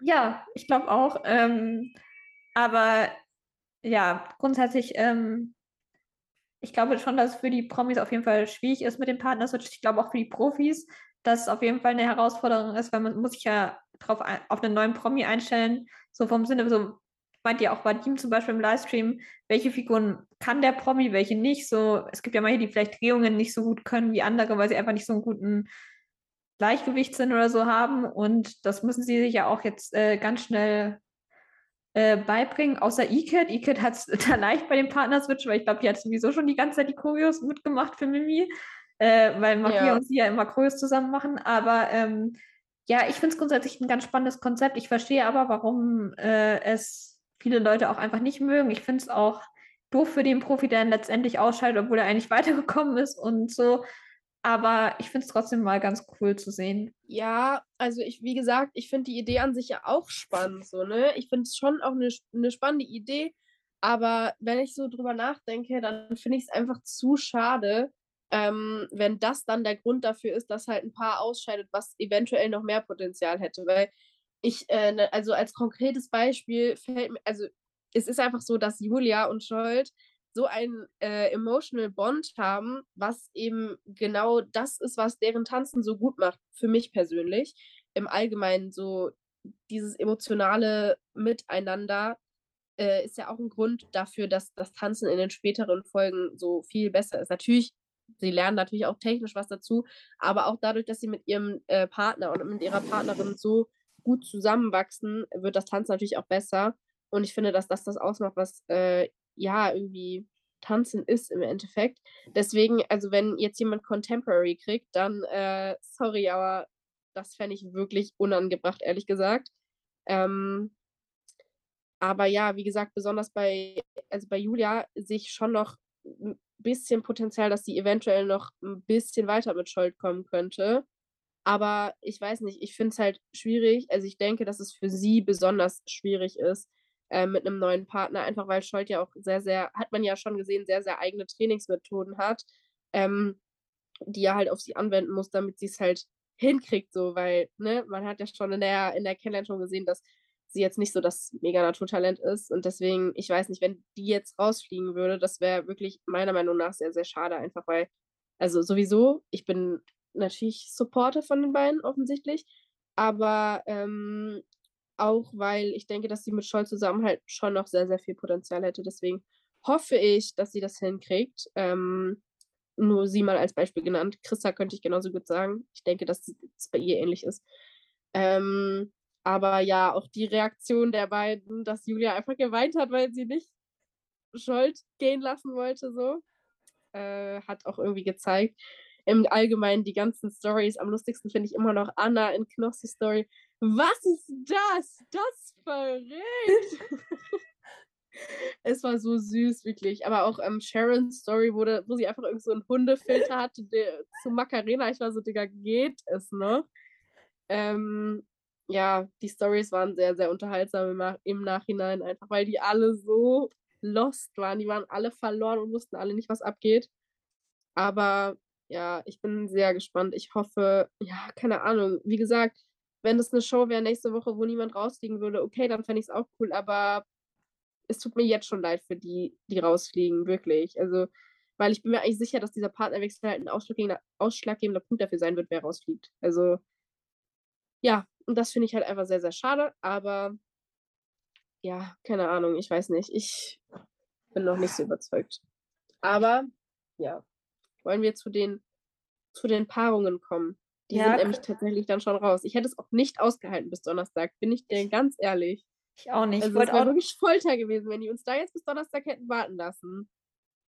Ja, ich glaube auch. Ähm, aber ja, grundsätzlich, ähm, ich glaube schon, dass es für die Promis auf jeden Fall schwierig ist mit dem Partnerswitch. Ich glaube auch für die Profis, dass es auf jeden Fall eine Herausforderung ist, weil man muss sich ja drauf auf einen neuen Promi einstellen. So vom Sinne, so meint ja auch Vadim zum Beispiel im Livestream, welche Figuren kann der Promi, welche nicht. So, es gibt ja manche, die vielleicht Drehungen nicht so gut können wie andere, weil sie einfach nicht so einen guten Gleichgewichtssinn oder so haben. Und das müssen sie sich ja auch jetzt äh, ganz schnell äh, beibringen, außer Ikit. Ikit hat es da leicht bei dem Partnerswitch, weil ich glaube, die hat sowieso schon die ganze Zeit die Choreos mitgemacht für Mimi, äh, weil Maria ja. und sie ja immer Choreos zusammen machen. Aber ähm, ja, ich finde es grundsätzlich ein ganz spannendes Konzept. Ich verstehe aber, warum äh, es viele Leute auch einfach nicht mögen. Ich finde es auch doof für den Profi, der dann letztendlich ausscheidet, obwohl er eigentlich weitergekommen ist und so. Aber ich finde es trotzdem mal ganz cool zu sehen. Ja, also ich, wie gesagt, ich finde die Idee an sich ja auch spannend, so, ne? Ich finde es schon auch eine ne spannende Idee, aber wenn ich so drüber nachdenke, dann finde ich es einfach zu schade, ähm, wenn das dann der Grund dafür ist, dass halt ein Paar ausscheidet, was eventuell noch mehr Potenzial hätte. Weil ich, äh, ne, also als konkretes Beispiel fällt mir, also es ist einfach so, dass Julia und Scholt so ein äh, emotional Bond haben, was eben genau das ist, was deren Tanzen so gut macht, für mich persönlich. Im Allgemeinen so dieses emotionale Miteinander äh, ist ja auch ein Grund dafür, dass das Tanzen in den späteren Folgen so viel besser ist. Natürlich, sie lernen natürlich auch technisch was dazu, aber auch dadurch, dass sie mit ihrem äh, Partner und mit ihrer Partnerin so gut zusammenwachsen, wird das Tanzen natürlich auch besser. Und ich finde, dass das das ausmacht, was äh, ja, irgendwie tanzen ist im Endeffekt. Deswegen, also wenn jetzt jemand Contemporary kriegt, dann, äh, sorry, aber das fände ich wirklich unangebracht, ehrlich gesagt. Ähm, aber ja, wie gesagt, besonders bei, also bei Julia sehe ich schon noch ein bisschen Potenzial, dass sie eventuell noch ein bisschen weiter mit Schuld kommen könnte. Aber ich weiß nicht, ich finde es halt schwierig. Also ich denke, dass es für sie besonders schwierig ist, äh, mit einem neuen Partner, einfach weil Scholt ja auch sehr, sehr, hat man ja schon gesehen, sehr, sehr eigene Trainingsmethoden hat, ähm, die er halt auf sie anwenden muss, damit sie es halt hinkriegt, so, weil, ne, man hat ja schon in der, in der Kennenlern schon gesehen, dass sie jetzt nicht so das mega Naturtalent ist und deswegen, ich weiß nicht, wenn die jetzt rausfliegen würde, das wäre wirklich meiner Meinung nach sehr, sehr schade, einfach weil, also sowieso, ich bin natürlich Supporter von den beiden offensichtlich, aber ähm, auch weil ich denke, dass sie mit Scholl zusammen halt schon noch sehr, sehr viel Potenzial hätte. Deswegen hoffe ich, dass sie das hinkriegt. Ähm, nur sie mal als Beispiel genannt. Christa könnte ich genauso gut sagen. Ich denke, dass es bei ihr ähnlich ist. Ähm, aber ja, auch die Reaktion der beiden, dass Julia einfach geweint hat, weil sie nicht Scholt gehen lassen wollte, so, äh, hat auch irgendwie gezeigt. Im Allgemeinen die ganzen Stories. Am lustigsten finde ich immer noch Anna in Knossi Story, was ist das? Das verrät. es war so süß, wirklich. Aber auch ähm, Sharon's Story, wo, wo sie einfach irgend so einen Hundefilter hatte der, zu Macarena. Ich war so, Digga, geht es noch? Ähm, ja, die Stories waren sehr, sehr unterhaltsam im, im Nachhinein, einfach weil die alle so lost waren. Die waren alle verloren und wussten alle nicht, was abgeht. Aber ja, ich bin sehr gespannt. Ich hoffe, ja, keine Ahnung. Wie gesagt, wenn das eine Show wäre nächste Woche, wo niemand rausfliegen würde, okay, dann fände ich es auch cool, aber es tut mir jetzt schon leid für die, die rausfliegen, wirklich. Also, weil ich bin mir eigentlich sicher, dass dieser Partnerwechsel halt ein ausschlaggebender, ausschlaggebender Punkt dafür sein wird, wer rausfliegt. Also, ja, und das finde ich halt einfach sehr, sehr schade, aber ja, keine Ahnung, ich weiß nicht. Ich bin noch nicht so überzeugt. Aber ja, wollen wir zu den, zu den Paarungen kommen. Die ja, sind nämlich tatsächlich dann schon raus. Ich hätte es auch nicht ausgehalten bis Donnerstag, bin ich dir ganz ehrlich. Ich auch nicht. Also es wäre wirklich Folter gewesen, wenn die uns da jetzt bis Donnerstag hätten warten lassen.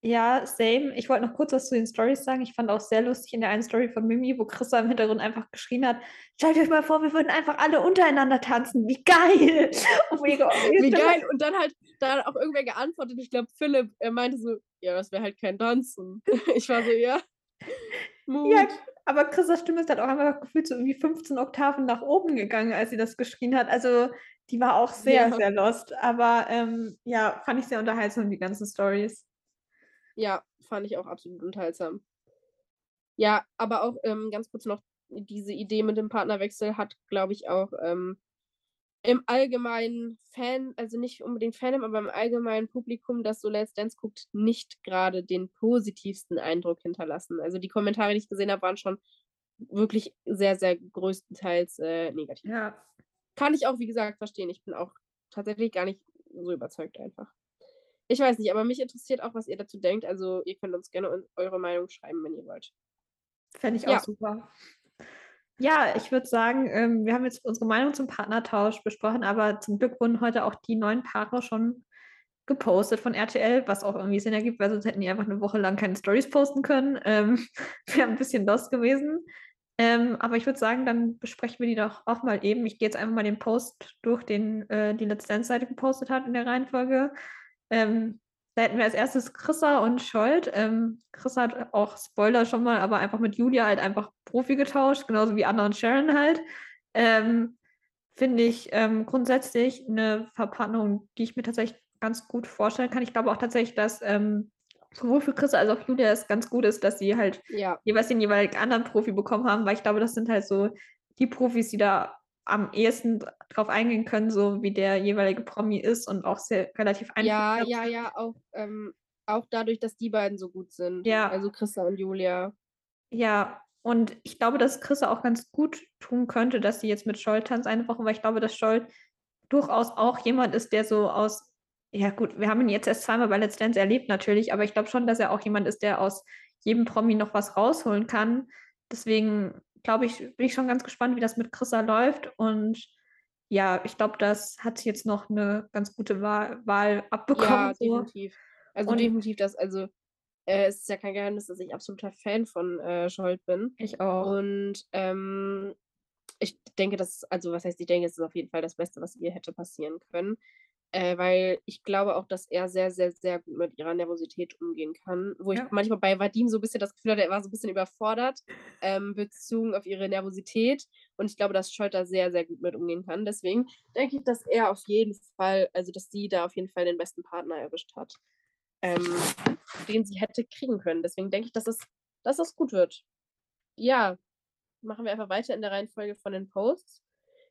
Ja, same. Ich wollte noch kurz was zu den Stories sagen. Ich fand auch sehr lustig in der einen Story von Mimi, wo Christa im Hintergrund einfach geschrien hat: Stellt euch mal vor, wir würden einfach alle untereinander tanzen. Wie geil! Wie geil! Und dann halt, da hat auch irgendwer geantwortet. Ich glaube, Philipp, er meinte so: Ja, das wäre halt kein Tanzen. Ich war so: Ja. Mut. Ja, aber Christas Stimme ist halt auch einfach gefühlt so irgendwie 15 Oktaven nach oben gegangen, als sie das geschrien hat. Also, die war auch sehr, ja. sehr lost. Aber ähm, ja, fand ich sehr unterhaltsam, die ganzen Stories. Ja, fand ich auch absolut unterhaltsam. Ja, aber auch ähm, ganz kurz noch, diese Idee mit dem Partnerwechsel hat, glaube ich, auch ähm, im allgemeinen Fan, also nicht unbedingt Fandom, aber im allgemeinen Publikum, das so Let's Dance guckt, nicht gerade den positivsten Eindruck hinterlassen. Also die Kommentare, die ich gesehen habe, waren schon wirklich sehr, sehr größtenteils äh, negativ. Ja. Kann ich auch, wie gesagt, verstehen. Ich bin auch tatsächlich gar nicht so überzeugt einfach. Ich weiß nicht, aber mich interessiert auch, was ihr dazu denkt. Also ihr könnt uns gerne eure Meinung schreiben, wenn ihr wollt. Fände ich auch ja. super. Ja, ich würde sagen, ähm, wir haben jetzt unsere Meinung zum Partnertausch besprochen, aber zum Glück wurden heute auch die neuen Paare schon gepostet von RTL, was auch irgendwie Sinn ergibt, weil sonst hätten die einfach eine Woche lang keine Stories posten können. Ähm, Wäre ein bisschen lost gewesen. Ähm, aber ich würde sagen, dann besprechen wir die doch auch mal eben. Ich gehe jetzt einfach mal den Post durch, den äh, die Let's Dance-Seite gepostet hat in der Reihenfolge. Ähm, da hätten wir als erstes Chrissa und Scholt. Ähm, Chrissa hat auch Spoiler schon mal, aber einfach mit Julia halt einfach Profi getauscht, genauso wie Anna und Sharon halt. Ähm, Finde ich ähm, grundsätzlich eine Verpackung, die ich mir tatsächlich ganz gut vorstellen kann. Ich glaube auch tatsächlich, dass ähm, sowohl für Chris als auch Julia es ganz gut ist, dass sie halt ja. jeweils den jeweiligen anderen Profi bekommen haben, weil ich glaube, das sind halt so die Profis, die da am ehesten drauf eingehen können, so wie der jeweilige Promi ist und auch sehr relativ einfach. Ja, ja, ja, auch, ähm, auch dadurch, dass die beiden so gut sind. Ja. Also Christa und Julia. Ja, und ich glaube, dass Chrissa auch ganz gut tun könnte, dass sie jetzt mit Scholl tanzt eine Woche, weil ich glaube, dass Scholl durchaus auch jemand ist, der so aus, ja gut, wir haben ihn jetzt erst zweimal bei Let's Dance erlebt natürlich, aber ich glaube schon, dass er auch jemand ist, der aus jedem Promi noch was rausholen kann. Deswegen glaube ich, bin ich schon ganz gespannt, wie das mit Chrissa läuft. Und ja, ich glaube, das hat jetzt noch eine ganz gute Wahl, Wahl abbekommen. Ja, so. definitiv. Also und, definitiv das, also äh, es ist ja kein Geheimnis, dass ich absoluter Fan von äh, Scholt bin. Ich auch. Und ähm, ich denke, das also was heißt, ich denke, es ist auf jeden Fall das Beste, was ihr hätte passieren können äh, weil ich glaube auch, dass er sehr, sehr, sehr gut mit ihrer Nervosität umgehen kann. Wo ja. ich manchmal bei Vadim so ein bisschen das Gefühl hatte, er war so ein bisschen überfordert, ähm, bezogen auf ihre Nervosität. Und ich glaube, dass Scholter sehr, sehr gut mit umgehen kann. Deswegen denke ich, dass er auf jeden Fall, also dass sie da auf jeden Fall den besten Partner erwischt hat, ähm, den sie hätte kriegen können. Deswegen denke ich, dass es, dass es gut wird. Ja, machen wir einfach weiter in der Reihenfolge von den Posts.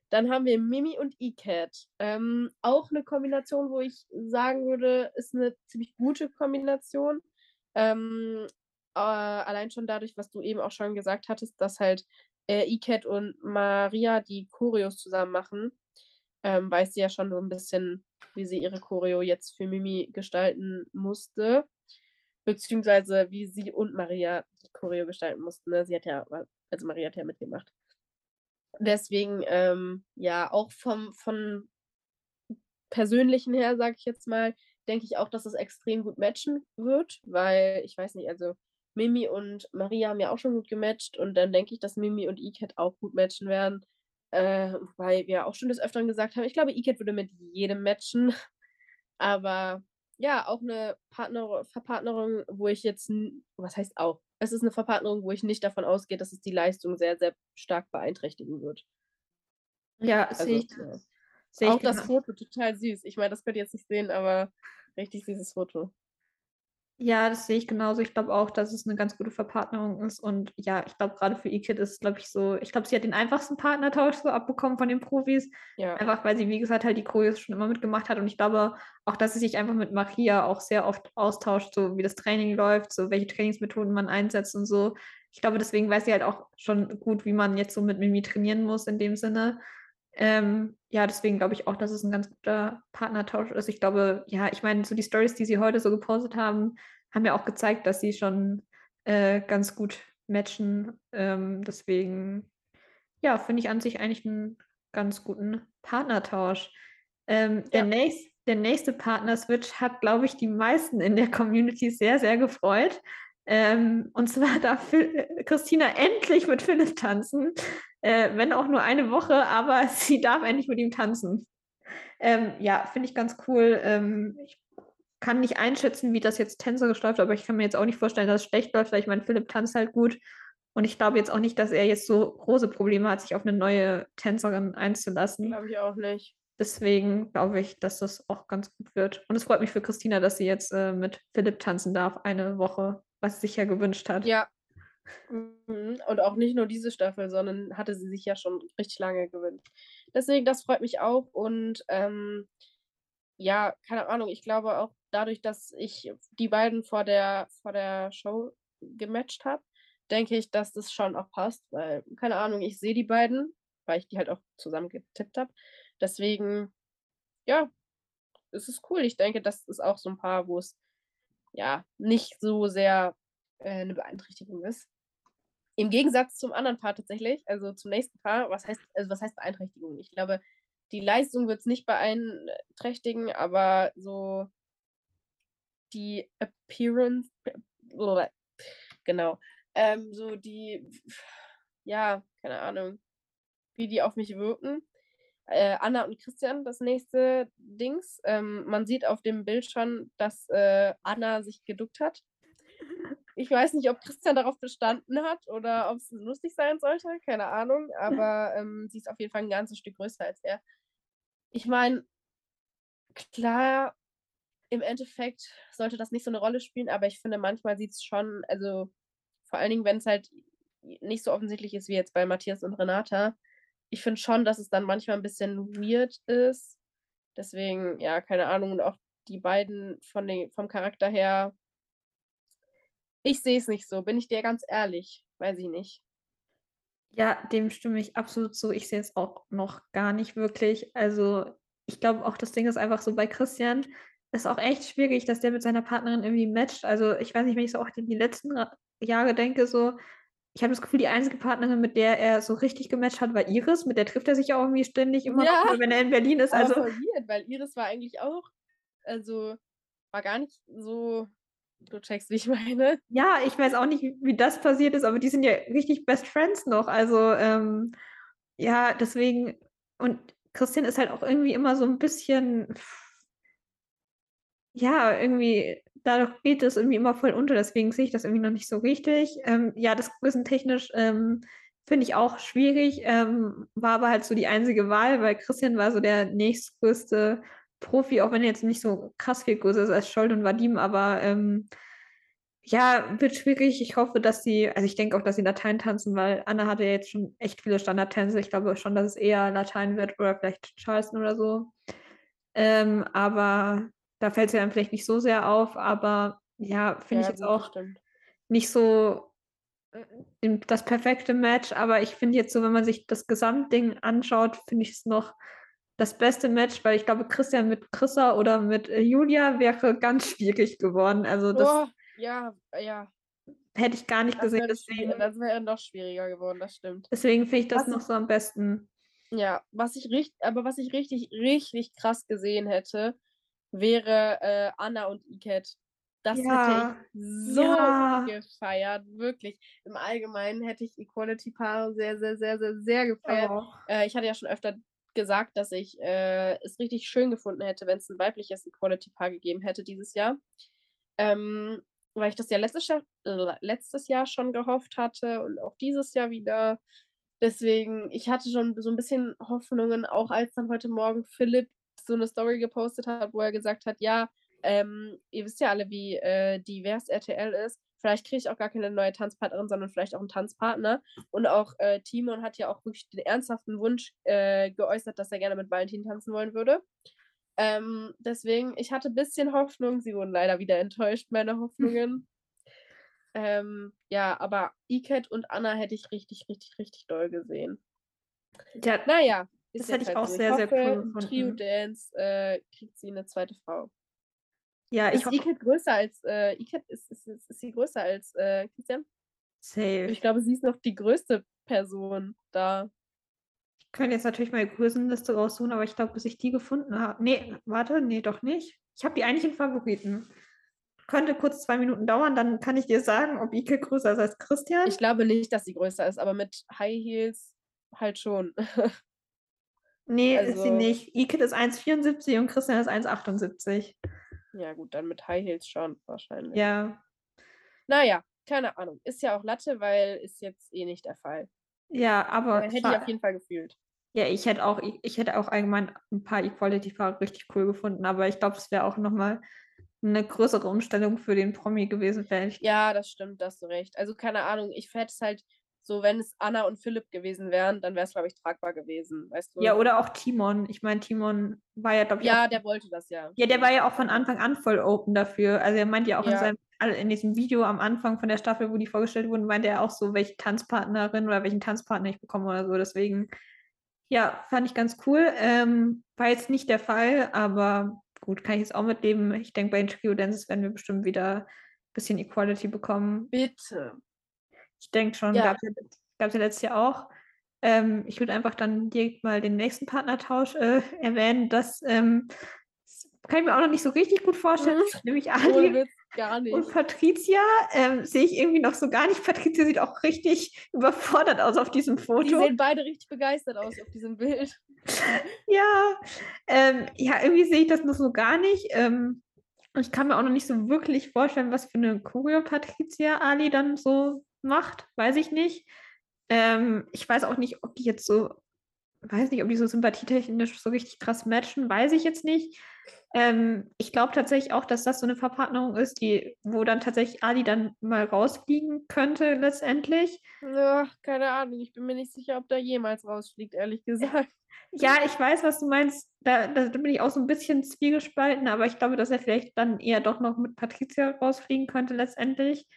Dann haben wir Mimi und E-Cat. Ähm, auch eine Kombination, wo ich sagen würde, ist eine ziemlich gute Kombination. Ähm, äh, allein schon dadurch, was du eben auch schon gesagt hattest, dass halt äh, E-Cat und Maria die Choreos zusammen machen, ähm, weiß sie ja schon so ein bisschen, wie sie ihre Choreo jetzt für Mimi gestalten musste. Beziehungsweise wie sie und Maria die Choreo gestalten mussten. Ne? Sie hat ja, also Maria hat ja mitgemacht. Deswegen, ähm, ja, auch vom, von persönlichen her, sage ich jetzt mal, denke ich auch, dass es extrem gut matchen wird, weil ich weiß nicht, also Mimi und Maria haben ja auch schon gut gematcht und dann denke ich, dass Mimi und Iket auch gut matchen werden. Äh, weil wir auch schon des Öfteren gesagt haben, ich glaube, Iket würde mit jedem matchen. Aber ja, auch eine Partner Verpartnerung, wo ich jetzt, was heißt auch, es ist eine Verpartnerung, wo ich nicht davon ausgehe, dass es die Leistung sehr, sehr stark beeinträchtigen wird. Ja, also, sehe ich. Ja. Seh auch das Foto total süß. Ich meine, das könnt ihr jetzt nicht sehen, aber richtig süßes Foto. Ja, das sehe ich genauso. Ich glaube auch, dass es eine ganz gute Verpartnerung ist. Und ja, ich glaube, gerade für Ikit ist es, glaube ich, so, ich glaube, sie hat den einfachsten Partnertausch so abbekommen von den Profis. Ja. Einfach weil sie, wie gesagt, halt die Choreos schon immer mitgemacht hat. Und ich glaube auch, dass sie sich einfach mit Maria auch sehr oft austauscht, so wie das Training läuft, so welche Trainingsmethoden man einsetzt und so. Ich glaube, deswegen weiß sie halt auch schon gut, wie man jetzt so mit Mimi trainieren muss in dem Sinne. Ähm, ja, deswegen glaube ich auch, dass es ein ganz guter Partnertausch ist. Ich glaube, ja, ich meine, so die Stories, die sie heute so gepostet haben, haben ja auch gezeigt, dass sie schon äh, ganz gut matchen. Ähm, deswegen, ja, finde ich an sich eigentlich einen ganz guten Partnertausch. Ähm, ja. Der nächste der nächste Partner-Switch hat, glaube ich, die meisten in der Community sehr, sehr gefreut. Ähm, und zwar darf Christina endlich mit Philipp tanzen, äh, wenn auch nur eine Woche, aber sie darf endlich mit ihm tanzen. Ähm, ja, finde ich ganz cool. Ähm, ich kann nicht einschätzen, wie das jetzt tänzerisch läuft, aber ich kann mir jetzt auch nicht vorstellen, dass es schlecht läuft, weil ich meine, Philipp tanzt halt gut. Und ich glaube jetzt auch nicht, dass er jetzt so große Probleme hat, sich auf eine neue Tänzerin einzulassen. Glaube ich auch nicht. Deswegen glaube ich, dass das auch ganz gut wird. Und es freut mich für Christina, dass sie jetzt äh, mit Philipp tanzen darf, eine Woche, was sich ja gewünscht hat. Ja. Mhm. Und auch nicht nur diese Staffel, sondern hatte sie sich ja schon richtig lange gewünscht. Deswegen, das freut mich auch. Und ähm, ja, keine Ahnung, ich glaube auch dadurch, dass ich die beiden vor der, vor der Show gematcht habe, denke ich, dass das schon auch passt, weil, keine Ahnung, ich sehe die beiden, weil ich die halt auch zusammen getippt habe. Deswegen, ja, es ist cool. Ich denke, das ist auch so ein Paar, wo es ja nicht so sehr äh, eine Beeinträchtigung ist. Im Gegensatz zum anderen Paar tatsächlich, also zum nächsten Paar, was heißt, also was heißt Beeinträchtigung? Ich glaube, die Leistung wird es nicht beeinträchtigen, aber so die Appearance, genau, ähm, so die, ja, keine Ahnung, wie die auf mich wirken. Äh, Anna und Christian, das nächste Dings. Ähm, man sieht auf dem Bild schon, dass äh, Anna sich geduckt hat. Ich weiß nicht, ob Christian darauf bestanden hat oder ob es lustig sein sollte, keine Ahnung, aber ähm, sie ist auf jeden Fall ein ganzes Stück größer als er. Ich meine, klar, im Endeffekt sollte das nicht so eine Rolle spielen, aber ich finde, manchmal sieht es schon, also vor allen Dingen, wenn es halt nicht so offensichtlich ist wie jetzt bei Matthias und Renata. Ich finde schon, dass es dann manchmal ein bisschen weird ist. Deswegen, ja, keine Ahnung. Und auch die beiden von den, vom Charakter her, ich sehe es nicht so, bin ich dir ganz ehrlich. Weiß ich nicht. Ja, dem stimme ich absolut zu. Ich sehe es auch noch gar nicht wirklich. Also, ich glaube auch, das Ding ist einfach so bei Christian, ist auch echt schwierig, dass der mit seiner Partnerin irgendwie matcht. Also, ich weiß nicht, wenn ich so auch die letzten Jahre denke, so, ich habe das Gefühl, die einzige Partnerin, mit der er so richtig gematcht hat, war Iris. Mit der trifft er sich auch irgendwie ständig immer ja, noch, wenn er in Berlin ist. Also verliert, weil Iris war eigentlich auch, also war gar nicht so, du checkst, wie ich meine. Ja, ich weiß auch nicht, wie das passiert ist, aber die sind ja richtig Best Friends noch. Also ähm, ja, deswegen, und Christian ist halt auch irgendwie immer so ein bisschen, ja, irgendwie dadurch geht es irgendwie immer voll unter, deswegen sehe ich das irgendwie noch nicht so richtig. Ähm, ja, das Größentechnisch ähm, finde ich auch schwierig, ähm, war aber halt so die einzige Wahl, weil Christian war so der nächstgrößte Profi, auch wenn er jetzt nicht so krass viel größer ist als Scholt und Vadim, aber ähm, ja, wird schwierig. Ich hoffe, dass sie, also ich denke auch, dass sie Latein tanzen, weil Anna hatte ja jetzt schon echt viele Standardtänze. Ich glaube schon, dass es eher Latein wird oder vielleicht Charleston oder so. Ähm, aber da fällt es ja dann vielleicht nicht so sehr auf, aber ja, finde ja, ich jetzt auch stimmt. nicht so äh, das perfekte Match, aber ich finde jetzt so, wenn man sich das Gesamtding anschaut, finde ich es noch das beste Match, weil ich glaube, Christian mit Chrissa oder mit äh, Julia wäre ganz schwierig geworden. Also das oh, ja, ja. Hätte ich gar nicht das gesehen. Deswegen, das wäre noch schwieriger geworden, das stimmt. Deswegen finde ich das was noch so am besten. Ja, was ich richtig, aber was ich richtig, richtig krass gesehen hätte, wäre äh, Anna und Iket. Das ja, hätte ich so ja. gefeiert, wirklich. Im Allgemeinen hätte ich Equality-Paare sehr, sehr, sehr, sehr, sehr gefeiert. Oh. Äh, ich hatte ja schon öfter gesagt, dass ich äh, es richtig schön gefunden hätte, wenn es ein weibliches Equality-Paar gegeben hätte dieses Jahr. Ähm, weil ich das ja letztes Jahr, äh, letztes Jahr schon gehofft hatte und auch dieses Jahr wieder. Deswegen, ich hatte schon so ein bisschen Hoffnungen, auch als dann heute Morgen Philipp so eine Story gepostet hat, wo er gesagt hat, ja, ähm, ihr wisst ja alle, wie äh, divers RTL ist. Vielleicht kriege ich auch gar keine neue Tanzpartnerin, sondern vielleicht auch einen Tanzpartner. Und auch äh, Timon hat ja auch wirklich den ernsthaften Wunsch äh, geäußert, dass er gerne mit Valentin tanzen wollen würde. Ähm, deswegen, ich hatte ein bisschen Hoffnung. Sie wurden leider wieder enttäuscht, meine Hoffnungen. ähm, ja, aber Iket und Anna hätte ich richtig, richtig, richtig doll gesehen. Ja, naja, das hätte ich halt auch sehr, hoffe, sehr cool gefunden. Trio Dance äh, kriegt sie eine zweite Frau. Ja, ist ich hoffe. Iket größer als äh, Iket ist, ist, ist, ist sie größer als äh, Christian? Safe. Ich glaube, sie ist noch die größte Person da. könnte jetzt natürlich meine Größenliste raussuchen, aber ich glaube, bis ich die gefunden habe. Nee, warte, nee, doch nicht. Ich habe die eigentlich in Favoriten. Könnte kurz zwei Minuten dauern, dann kann ich dir sagen, ob Ike größer ist als Christian. Ich glaube nicht, dass sie größer ist, aber mit High Heels halt schon. nee, also... ist sie also nicht. Ike ist 1,74 und Christian ist 1,78. Ja, gut, dann mit High Heels schon wahrscheinlich. Ja. Naja, keine Ahnung. Ist ja auch Latte, weil ist jetzt eh nicht der Fall. Ja, aber. hätte ich auf jeden Fall gefühlt. Ja, ich hätte auch, ich, ich hätte auch allgemein ein paar Equality-Fahrer richtig cool gefunden, aber ich glaube, es wäre auch nochmal eine größere Umstellung für den Promi gewesen, wäre Ja, das stimmt, da hast du recht. Also keine Ahnung, ich hätte es halt so, wenn es Anna und Philipp gewesen wären, dann wäre es, glaube ich, tragbar gewesen, weißt du? Ja, oder auch Timon. Ich meine, Timon war ja, glaube ich. Ja, auch, der wollte das ja. Ja, der war ja auch von Anfang an voll open dafür. Also er meint ja auch ja. in seinem in diesem Video am Anfang von der Staffel, wo die vorgestellt wurden, meinte er auch so, welche Tanzpartnerin oder welchen Tanzpartner ich bekomme oder so. Deswegen, ja, fand ich ganz cool. Ähm, war jetzt nicht der Fall, aber gut, kann ich jetzt auch mitleben. Ich denke, bei den Trio Dances werden wir bestimmt wieder ein bisschen Equality bekommen. Bitte. Ich denke schon, ja. gab es ja, ja letztes Jahr auch. Ähm, ich würde einfach dann direkt mal den nächsten Partnertausch äh, erwähnen. Das ähm, kann ich mir auch noch nicht so richtig gut vorstellen. Mhm. Nämlich Ali Gar nicht. Und Patricia ähm, sehe ich irgendwie noch so gar nicht. Patricia sieht auch richtig überfordert aus auf diesem Foto. Die sehen beide richtig begeistert aus auf diesem Bild. ja, ähm, ja, irgendwie sehe ich das noch so gar nicht. Ähm, ich kann mir auch noch nicht so wirklich vorstellen, was für eine Choreo Patricia Ali dann so macht. Weiß ich nicht. Ähm, ich weiß auch nicht, ob die jetzt so, weiß nicht, ob die so sympathietechnisch so richtig krass matchen, weiß ich jetzt nicht. Ähm, ich glaube tatsächlich auch, dass das so eine Verpartnerung ist, die, wo dann tatsächlich Ali dann mal rausfliegen könnte letztendlich. Ja, keine Ahnung. Ich bin mir nicht sicher, ob da jemals rausfliegt, ehrlich gesagt. Ja, ich weiß, was du meinst. Da, da, bin ich auch so ein bisschen zwiegespalten, aber ich glaube, dass er vielleicht dann eher doch noch mit Patricia rausfliegen könnte letztendlich,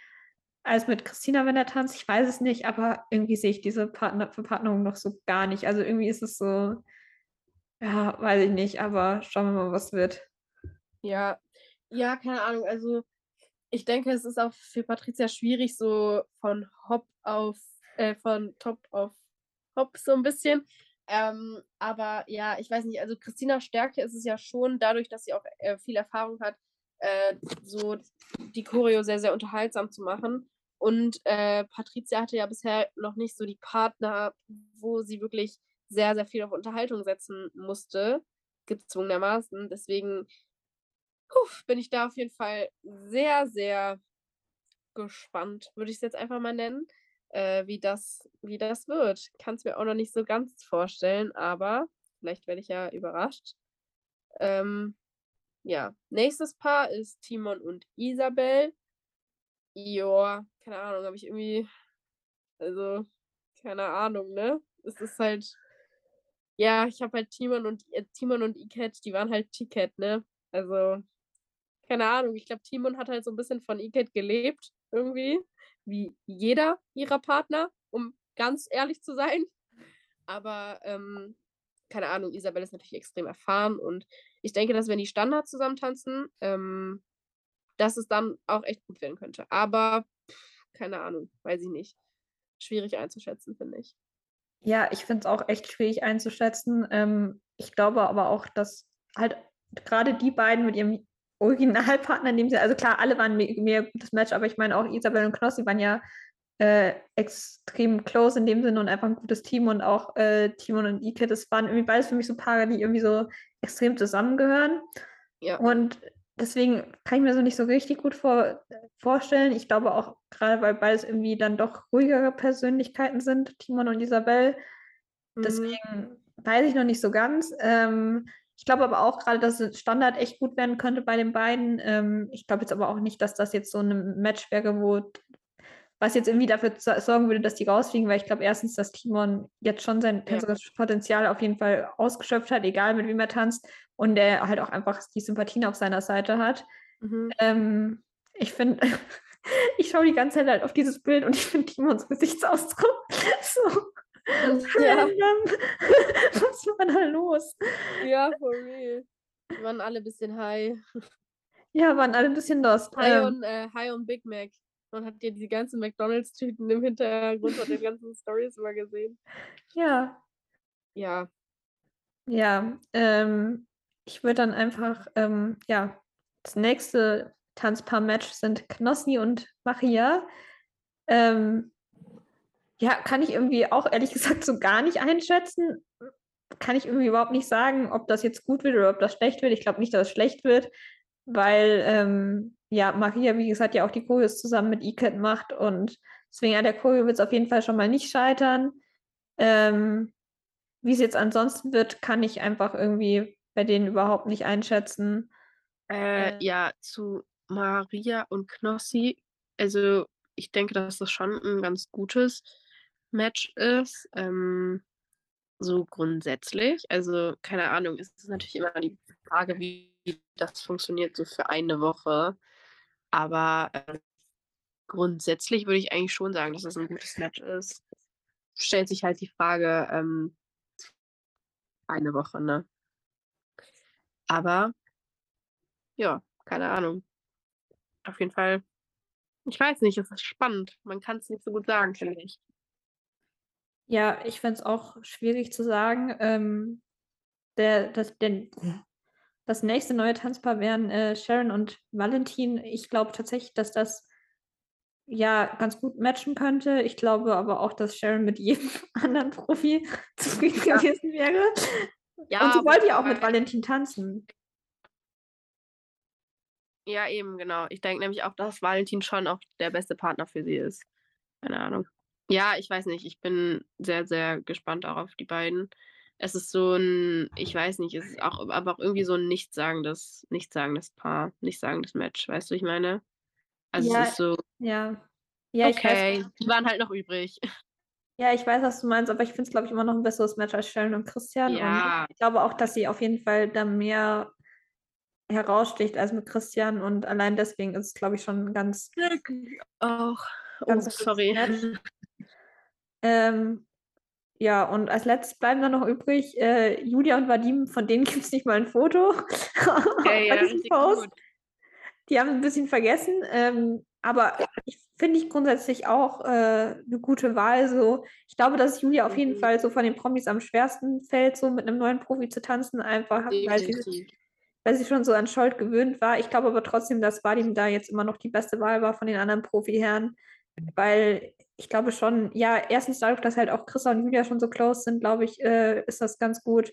als mit Christina, wenn er tanzt. Ich weiß es nicht, aber irgendwie sehe ich diese Partner Verpartnerung noch so gar nicht. Also irgendwie ist es so, ja, weiß ich nicht, aber schauen wir mal, was wird. Ja, ja, keine Ahnung. Also ich denke, es ist auch für Patricia schwierig, so von Hop auf, äh, von Top auf Hop so ein bisschen. Ähm, aber ja, ich weiß nicht, also Christinas Stärke ist es ja schon dadurch, dass sie auch äh, viel Erfahrung hat, äh, so die Choreo sehr, sehr unterhaltsam zu machen. Und äh, Patricia hatte ja bisher noch nicht so die Partner, wo sie wirklich sehr, sehr viel auf Unterhaltung setzen musste, gezwungenermaßen. Deswegen puh, bin ich da auf jeden Fall sehr, sehr gespannt, würde ich es jetzt einfach mal nennen, äh, wie, das, wie das wird. Kann es mir auch noch nicht so ganz vorstellen, aber vielleicht werde ich ja überrascht. Ähm, ja, nächstes Paar ist Timon und Isabel. Joa, keine Ahnung, habe ich irgendwie, also, keine Ahnung, ne? Es ist halt, ja, ich habe halt Timon und äh, Timon und Iket, die waren halt Ticket, ne? Also, keine Ahnung, ich glaube, Timon hat halt so ein bisschen von Iket gelebt, irgendwie, wie jeder ihrer Partner, um ganz ehrlich zu sein. Aber, ähm, keine Ahnung, Isabel ist natürlich extrem erfahren und ich denke, dass wenn die Standards zusammen tanzen, ähm, dass es dann auch echt gut werden könnte. Aber, keine Ahnung, weiß ich nicht. Schwierig einzuschätzen, finde ich. Ja, ich finde es auch echt schwierig einzuschätzen. Ähm, ich glaube aber auch, dass halt gerade die beiden mit ihrem Originalpartner in dem Sinne, also klar, alle waren mir, mir gutes Match, aber ich meine auch Isabel und Knossi waren ja äh, extrem close in dem Sinne und einfach ein gutes Team und auch äh, Timon und Ike, das waren irgendwie beides für mich so Paare, die irgendwie so extrem zusammengehören. Ja. Und deswegen kann ich mir so nicht so richtig gut vor, vorstellen. Ich glaube auch gerade, weil beides irgendwie dann doch ruhigere Persönlichkeiten sind, Timon und Isabel. Mhm. Deswegen weiß ich noch nicht so ganz. Ähm, ich glaube aber auch gerade, dass es Standard echt gut werden könnte bei den beiden. Ähm, ich glaube jetzt aber auch nicht, dass das jetzt so ein Match wäre, wo was jetzt irgendwie dafür sorgen würde, dass die rausfliegen, weil ich glaube erstens, dass Timon jetzt schon sein tänzerisches Potenzial auf jeden Fall ausgeschöpft hat, egal mit wem er tanzt, und der halt auch einfach die Sympathien auf seiner Seite hat. Mhm. Ähm, ich finde, ich schaue die ganze Zeit halt auf dieses Bild und ich finde Timons Gesichtsausdruck so ja. Was war da los? Ja, for real. Die waren alle ein bisschen high. Ja, waren alle ein bisschen lost. High, ähm, on, äh, high on Big Mac. Man hat ja die ganzen McDonalds-Tüten im Hintergrund von den ganzen Stories immer gesehen. Ja. ja. Ja, ähm, ich würde dann einfach, ähm, ja, das nächste Tanzpaar-Match sind Knossi und Maria. Ähm, ja, kann ich irgendwie auch ehrlich gesagt so gar nicht einschätzen. Kann ich irgendwie überhaupt nicht sagen, ob das jetzt gut wird oder ob das schlecht wird. Ich glaube nicht, dass es schlecht wird, weil ähm, ja, Maria, wie gesagt, ja auch die Choreos zusammen mit Iket macht und deswegen an der Choreo wird es auf jeden Fall schon mal nicht scheitern. Ähm, wie es jetzt ansonsten wird, kann ich einfach irgendwie bei denen überhaupt nicht einschätzen. Äh, äh, ja, zu Maria und Knossi. Also ich denke, dass das schon ein ganz gutes Match ist. Ähm, so grundsätzlich. Also, keine Ahnung, es ist natürlich immer die Frage, wie das funktioniert so für eine Woche. Aber äh, grundsätzlich würde ich eigentlich schon sagen, dass das ein gutes Match ist. Stellt sich halt die Frage, ähm, eine Woche, ne? Aber ja, keine Ahnung. Auf jeden Fall, ich weiß nicht, es ist spannend. Man kann es nicht so gut sagen, finde ich. Ja, ich finde es auch schwierig zu sagen. Ähm, der, das, der, das nächste neue Tanzpaar wären äh, Sharon und Valentin. Ich glaube tatsächlich, dass das ja ganz gut matchen könnte. Ich glaube aber auch, dass Sharon mit jedem anderen Profi zufrieden ja. gewesen wäre. Ja, und sie wollte ja auch mit Valentin tanzen. Ja, eben, genau. Ich denke nämlich auch, dass Valentin schon auch der beste Partner für sie ist. Keine Ahnung. Ja, ich weiß nicht. Ich bin sehr, sehr gespannt auch auf die beiden. Es ist so ein, ich weiß nicht, es ist auch, aber auch irgendwie so ein nichtssagendes, nichtssagendes Paar, nichtssagendes Match, weißt du, ich meine? Also ja, es ist so. Ja. Ja, okay, weiß, die waren halt noch übrig. Ja, ich weiß, was du meinst, aber ich finde es, glaube ich, immer noch ein besseres Match als Sharon und Christian. Ja. Und ich glaube auch, dass sie auf jeden Fall da mehr heraussticht als mit Christian und allein deswegen ist es, glaube ich, schon ganz. Auch. Oh, sorry. Ähm, ja, und als letztes bleiben dann noch übrig äh, Julia und Vadim, von denen gibt es nicht mal ein Foto. Okay, ja, Post. Die haben ein bisschen vergessen, ähm, aber ich finde ich grundsätzlich auch äh, eine gute Wahl. So, ich glaube, dass Julia auf jeden mhm. Fall so von den Promis am schwersten fällt, so mit einem neuen Profi zu tanzen, einfach weil sie, weil sie schon so an Scholt gewöhnt war. Ich glaube aber trotzdem, dass Vadim da jetzt immer noch die beste Wahl war von den anderen Profiherren, weil ich glaube schon, ja, erstens dadurch, dass halt auch Chrissa und Julia schon so close sind, glaube ich, äh, ist das ganz gut.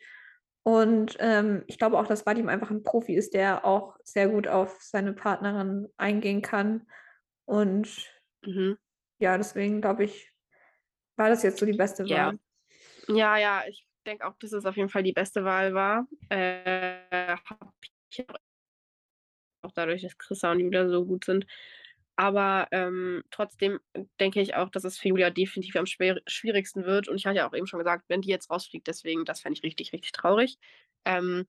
Und ähm, ich glaube auch, dass Vadim einfach ein Profi ist, der auch sehr gut auf seine Partnerin eingehen kann. Und mhm. ja, deswegen glaube ich, war das jetzt so die beste Wahl. Ja, ja, ja ich denke auch, dass es auf jeden Fall die beste Wahl war. Äh, auch dadurch, dass Chrissa und Julia so gut sind, aber ähm, trotzdem denke ich auch, dass es für Julia definitiv am schwierigsten wird. Und ich hatte ja auch eben schon gesagt, wenn die jetzt rausfliegt, deswegen, das fände ich richtig, richtig traurig. Ähm,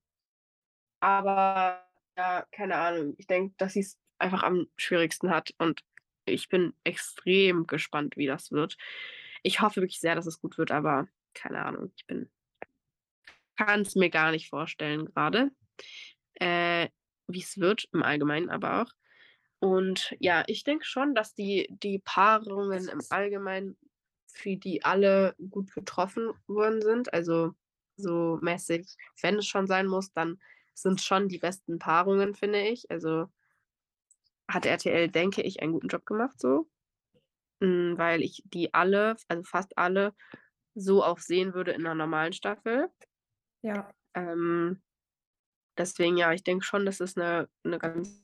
aber ja, keine Ahnung. Ich denke, dass sie es einfach am schwierigsten hat. Und ich bin extrem gespannt, wie das wird. Ich hoffe wirklich sehr, dass es gut wird, aber keine Ahnung. Ich bin kann es mir gar nicht vorstellen gerade, äh, wie es wird im Allgemeinen, aber auch. Und ja, ich denke schon, dass die, die Paarungen im Allgemeinen für die alle gut getroffen worden sind. Also so mäßig, wenn es schon sein muss, dann sind schon die besten Paarungen, finde ich. Also hat RTL, denke ich, einen guten Job gemacht so. Hm, weil ich die alle, also fast alle, so auch sehen würde in einer normalen Staffel. Ja. Ähm, deswegen, ja, ich denke schon, dass es eine, eine ganz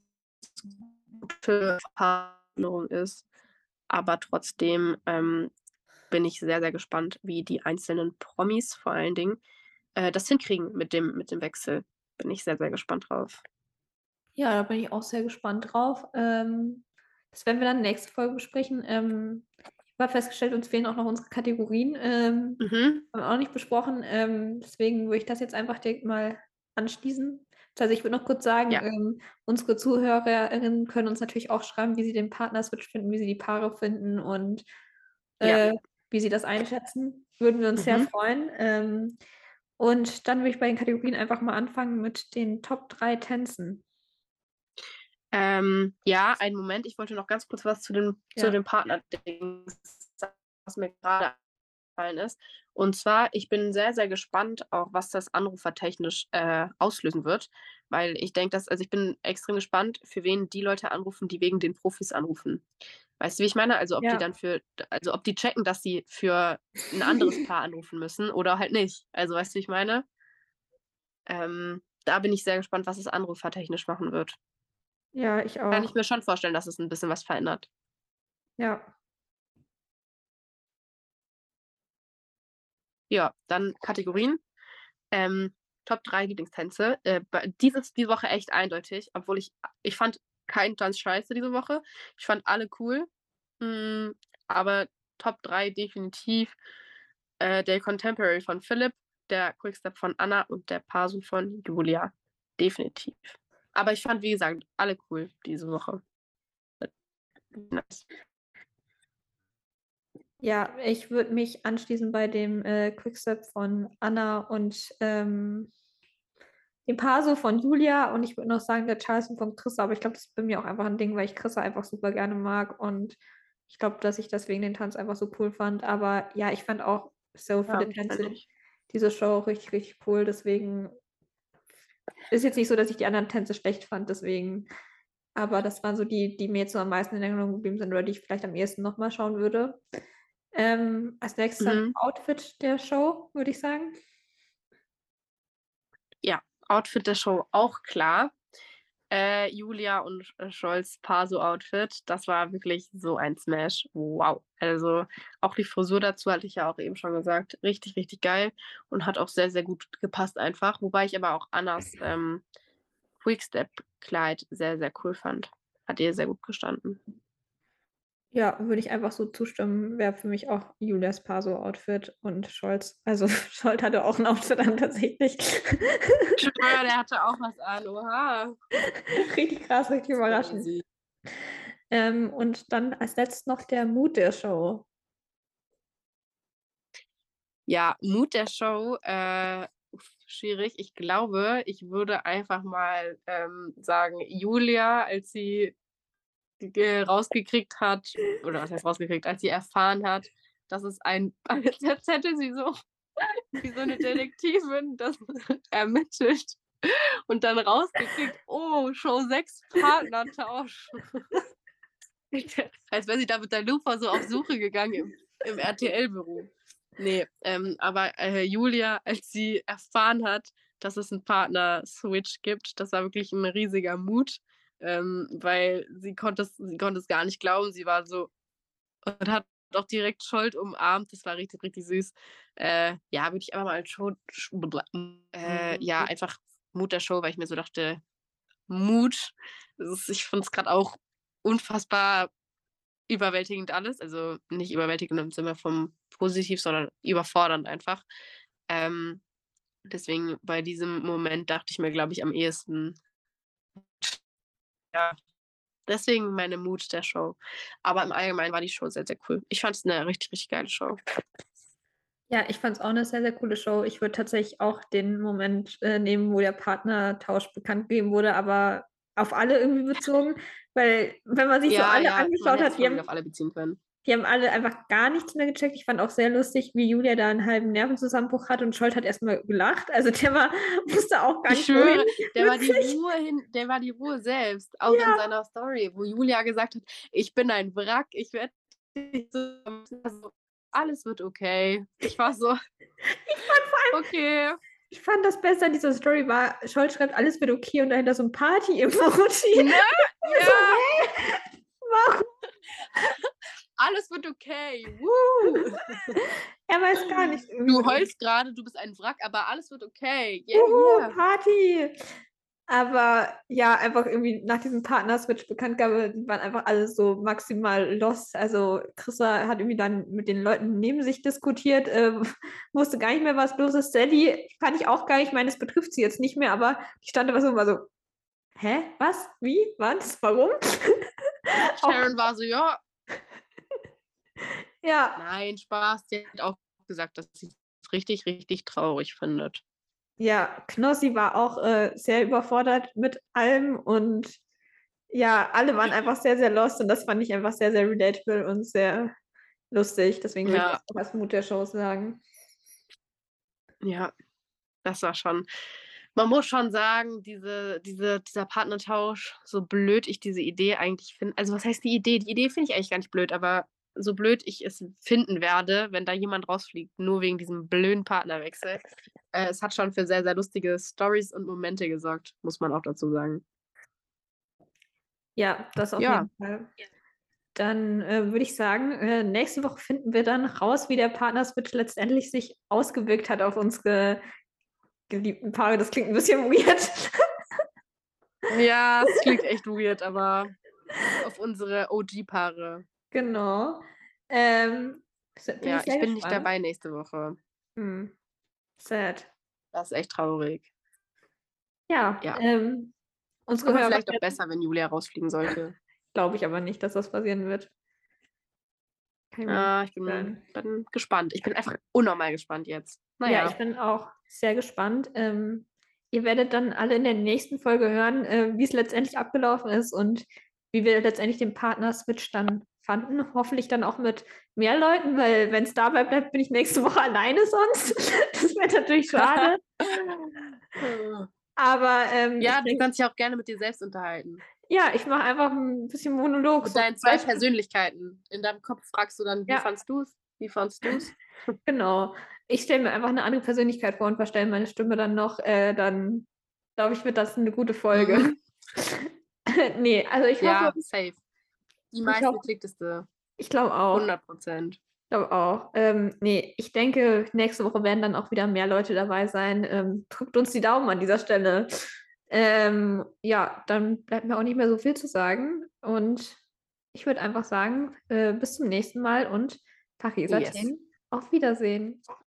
gute Verhandlung ist. Aber trotzdem ähm, bin ich sehr, sehr gespannt, wie die einzelnen Promis vor allen Dingen äh, das hinkriegen mit dem, mit dem Wechsel. Bin ich sehr, sehr gespannt drauf. Ja, da bin ich auch sehr gespannt drauf. Ähm, das werden wir dann nächste Folge besprechen. Ähm, ich habe festgestellt, uns fehlen auch noch unsere Kategorien. Ähm, mhm. Haben wir auch nicht besprochen. Ähm, deswegen würde ich das jetzt einfach direkt mal anschließen. Also ich würde noch kurz sagen, ja. ähm, unsere Zuhörerinnen können uns natürlich auch schreiben, wie sie den Partner-Switch finden, wie sie die Paare finden und äh, ja. wie sie das einschätzen. Würden wir uns mhm. sehr freuen. Ähm, und dann würde ich bei den Kategorien einfach mal anfangen mit den Top 3 Tänzen. Ähm, ja, einen Moment. Ich wollte noch ganz kurz was zu dem, ja. zu dem Partner-Ding, was mir gerade aufgefallen ist. Und zwar, ich bin sehr, sehr gespannt, auch was das anrufertechnisch äh, auslösen wird. Weil ich denke, dass, also ich bin extrem gespannt, für wen die Leute anrufen, die wegen den Profis anrufen. Weißt du, wie ich meine? Also ob ja. die dann für, also ob die checken, dass sie für ein anderes Paar anrufen müssen oder halt nicht. Also weißt du, wie ich meine? Ähm, da bin ich sehr gespannt, was es anrufertechnisch machen wird. Ja, ich auch. Kann ich mir schon vorstellen, dass es ein bisschen was verändert. Ja. Ja, dann Kategorien. Ähm, Top 3 Lieblingstänze. Äh, dieses, die Woche echt eindeutig, obwohl ich, ich fand keinen Tanz scheiße diese Woche. Ich fand alle cool. Mm, aber Top 3 definitiv äh, der Contemporary von Philipp, der Quickstep von Anna und der Pasu von Julia. Definitiv. Aber ich fand, wie gesagt, alle cool diese Woche. Nice. Ja, ich würde mich anschließen bei dem äh, Quickstep von Anna und ähm, dem Paso von Julia und ich würde noch sagen, der Charleston von Chrissa, aber ich glaube, das ist bei mir auch einfach ein Ding, weil ich Chrissa einfach super gerne mag und ich glaube, dass ich deswegen den Tanz einfach so cool fand. Aber ja, ich fand auch so viele ja, Tänze, diese Show richtig, richtig cool. Deswegen ist jetzt nicht so, dass ich die anderen Tänze schlecht fand, deswegen. Aber das waren so die, die mir jetzt so am meisten in Erinnerung geblieben sind oder die ich vielleicht am ehesten nochmal schauen würde. Ähm, als nächstes mhm. Outfit der Show, würde ich sagen. Ja, Outfit der Show auch klar. Äh, Julia und äh, Scholz Paso-Outfit, das war wirklich so ein Smash. Wow. Also auch die Frisur dazu hatte ich ja auch eben schon gesagt. Richtig, richtig geil und hat auch sehr, sehr gut gepasst einfach. Wobei ich aber auch Annas ähm, Quickstep-Kleid sehr, sehr cool fand. Hat ihr sehr gut gestanden. Ja, würde ich einfach so zustimmen, wäre für mich auch Julias Paso-Outfit und Scholz. Also Scholz hatte auch ein Outfit an tatsächlich. Ich schwöre, der hatte auch was an, oha. Richtig krass, richtig überraschend. Ähm, und dann als letztes noch der Mut der Show. Ja, Mut der Show, äh, schwierig. Ich glaube, ich würde einfach mal ähm, sagen, Julia, als sie rausgekriegt hat, oder was heißt rausgekriegt, als sie erfahren hat, dass es ein, jetzt hätte sie so wie so eine Detektivin das ermittelt und dann rausgekriegt, oh, Show 6 Partnertausch. Als wäre sie da mit der Lufa so auf Suche gegangen im, im RTL-Büro. Nee, ähm, aber äh, Julia, als sie erfahren hat, dass es einen Partner-Switch gibt, das war wirklich ein riesiger Mut ähm, weil sie konnte, es, sie konnte es gar nicht glauben. Sie war so und hat auch direkt Scholt umarmt. Das war richtig, richtig süß. Äh, ja, würde ich aber mal Show. Äh, ja, mhm. einfach Mut der Show, weil ich mir so dachte, Mut. Ist, ich finde es gerade auch unfassbar überwältigend alles. Also nicht überwältigend im Sinne vom Positiv, sondern überfordernd einfach. Ähm, deswegen bei diesem Moment dachte ich mir, glaube ich, am ehesten ja, deswegen meine Mut der Show. Aber im Allgemeinen war die Show sehr, sehr cool. Ich fand es eine richtig, richtig geile Show. Ja, ich fand es auch eine sehr, sehr coole Show. Ich würde tatsächlich auch den Moment äh, nehmen, wo der Partnertausch bekannt gegeben wurde, aber auf alle irgendwie bezogen, weil wenn man sich ja, so alle ja, angeschaut hat, die haben, auf alle beziehen können. Die haben alle einfach gar nichts mehr gecheckt. Ich fand auch sehr lustig, wie Julia da einen halben Nervenzusammenbruch hat und Scholt hat erstmal gelacht. Also der war, wusste auch gar ich nicht. Ich schwöre, der war, die Ruhe hin, der war die Ruhe selbst, auch ja. in seiner Story, wo Julia gesagt hat, ich bin ein Wrack, ich werde so, alles wird okay. Ich war so. Ich fand vor allem. Okay. Ich fand das Beste an dieser Story war, Scholt schreibt, alles wird okay und dahinter so ein Party-Emoji. Ne? Ja. So, Warum? Alles wird okay. Woo. er weiß gar nicht. Du heulst gerade, du bist ein Wrack, aber alles wird okay. Yeah, Uhu, yeah. Party. Aber ja, einfach irgendwie nach diesem Partner-Switch Bekanntgabe, die waren einfach alle so maximal lost. Also Chrissa hat irgendwie dann mit den Leuten neben sich diskutiert, äh, wusste gar nicht mehr, was los ist. Sally fand ich auch gar nicht, ich meine, es betrifft sie jetzt nicht mehr, aber die stand da so, war so, hä, was, wie, was, warum? Sharon war so, ja, ja. Nein, Spaß. Sie hat auch gesagt, dass sie es richtig, richtig traurig findet. Ja, Knossi war auch äh, sehr überfordert mit allem und ja, alle waren einfach sehr, sehr lost und das fand ich einfach sehr, sehr relatable und sehr, lustig. Deswegen ja. würde ich das als Mut der Show sagen. Ja, das war schon. Man muss schon sagen, diese, diese, dieser Partnertausch, so blöd ich diese Idee eigentlich finde. Also, was heißt die Idee? Die Idee finde ich eigentlich gar nicht blöd, aber so blöd ich es finden werde, wenn da jemand rausfliegt, nur wegen diesem blöden Partnerwechsel. Äh, es hat schon für sehr, sehr lustige Stories und Momente gesorgt, muss man auch dazu sagen. Ja, das auf ja. jeden Fall. Dann äh, würde ich sagen, äh, nächste Woche finden wir dann raus, wie der Partner-Switch letztendlich sich ausgewirkt hat auf unsere geliebten Paare. Das klingt ein bisschen weird. ja, es klingt echt weird, aber auf unsere OG-Paare. Genau. Ähm, ja, ich, ich bin nicht dabei nächste Woche. Hm. Sad. Das ist echt traurig. Ja, ja. Ähm, unsere Hörer vielleicht auch besser, wenn Julia rausfliegen sollte. Glaube ich aber nicht, dass das passieren wird. Ja, ich bin, bin, gespannt. Ich bin einfach unnormal gespannt jetzt. Naja. Ja, ich bin auch sehr gespannt. Ähm, ihr werdet dann alle in der nächsten Folge hören, äh, wie es letztendlich abgelaufen ist und wie wir letztendlich den Partner-Switch dann fanden. Hoffentlich dann auch mit mehr Leuten, weil wenn es dabei bleibt, bin ich nächste Woche alleine sonst. das wäre natürlich schade. Aber ähm, ja, du kannst dich auch gerne mit dir selbst unterhalten. Ja, ich mache einfach ein bisschen Monolog. Mit deinen zwei Persönlichkeiten. In deinem Kopf fragst du dann, wie ja. fandst du es? Wie fandst du es? genau. Ich stelle mir einfach eine andere Persönlichkeit vor und verstelle meine Stimme dann noch. Äh, dann glaube ich, wird das eine gute Folge. Mhm. nee, also ich ja, hoffe. Safe. Die meistgeklickteste. Ich glaube auch. 100 Prozent. Ich glaube auch. Ähm, nee, ich denke, nächste Woche werden dann auch wieder mehr Leute dabei sein. Ähm, drückt uns die Daumen an dieser Stelle. Ähm, ja, dann bleibt mir auch nicht mehr so viel zu sagen. Und ich würde einfach sagen, äh, bis zum nächsten Mal und Paris yes. auf Wiedersehen.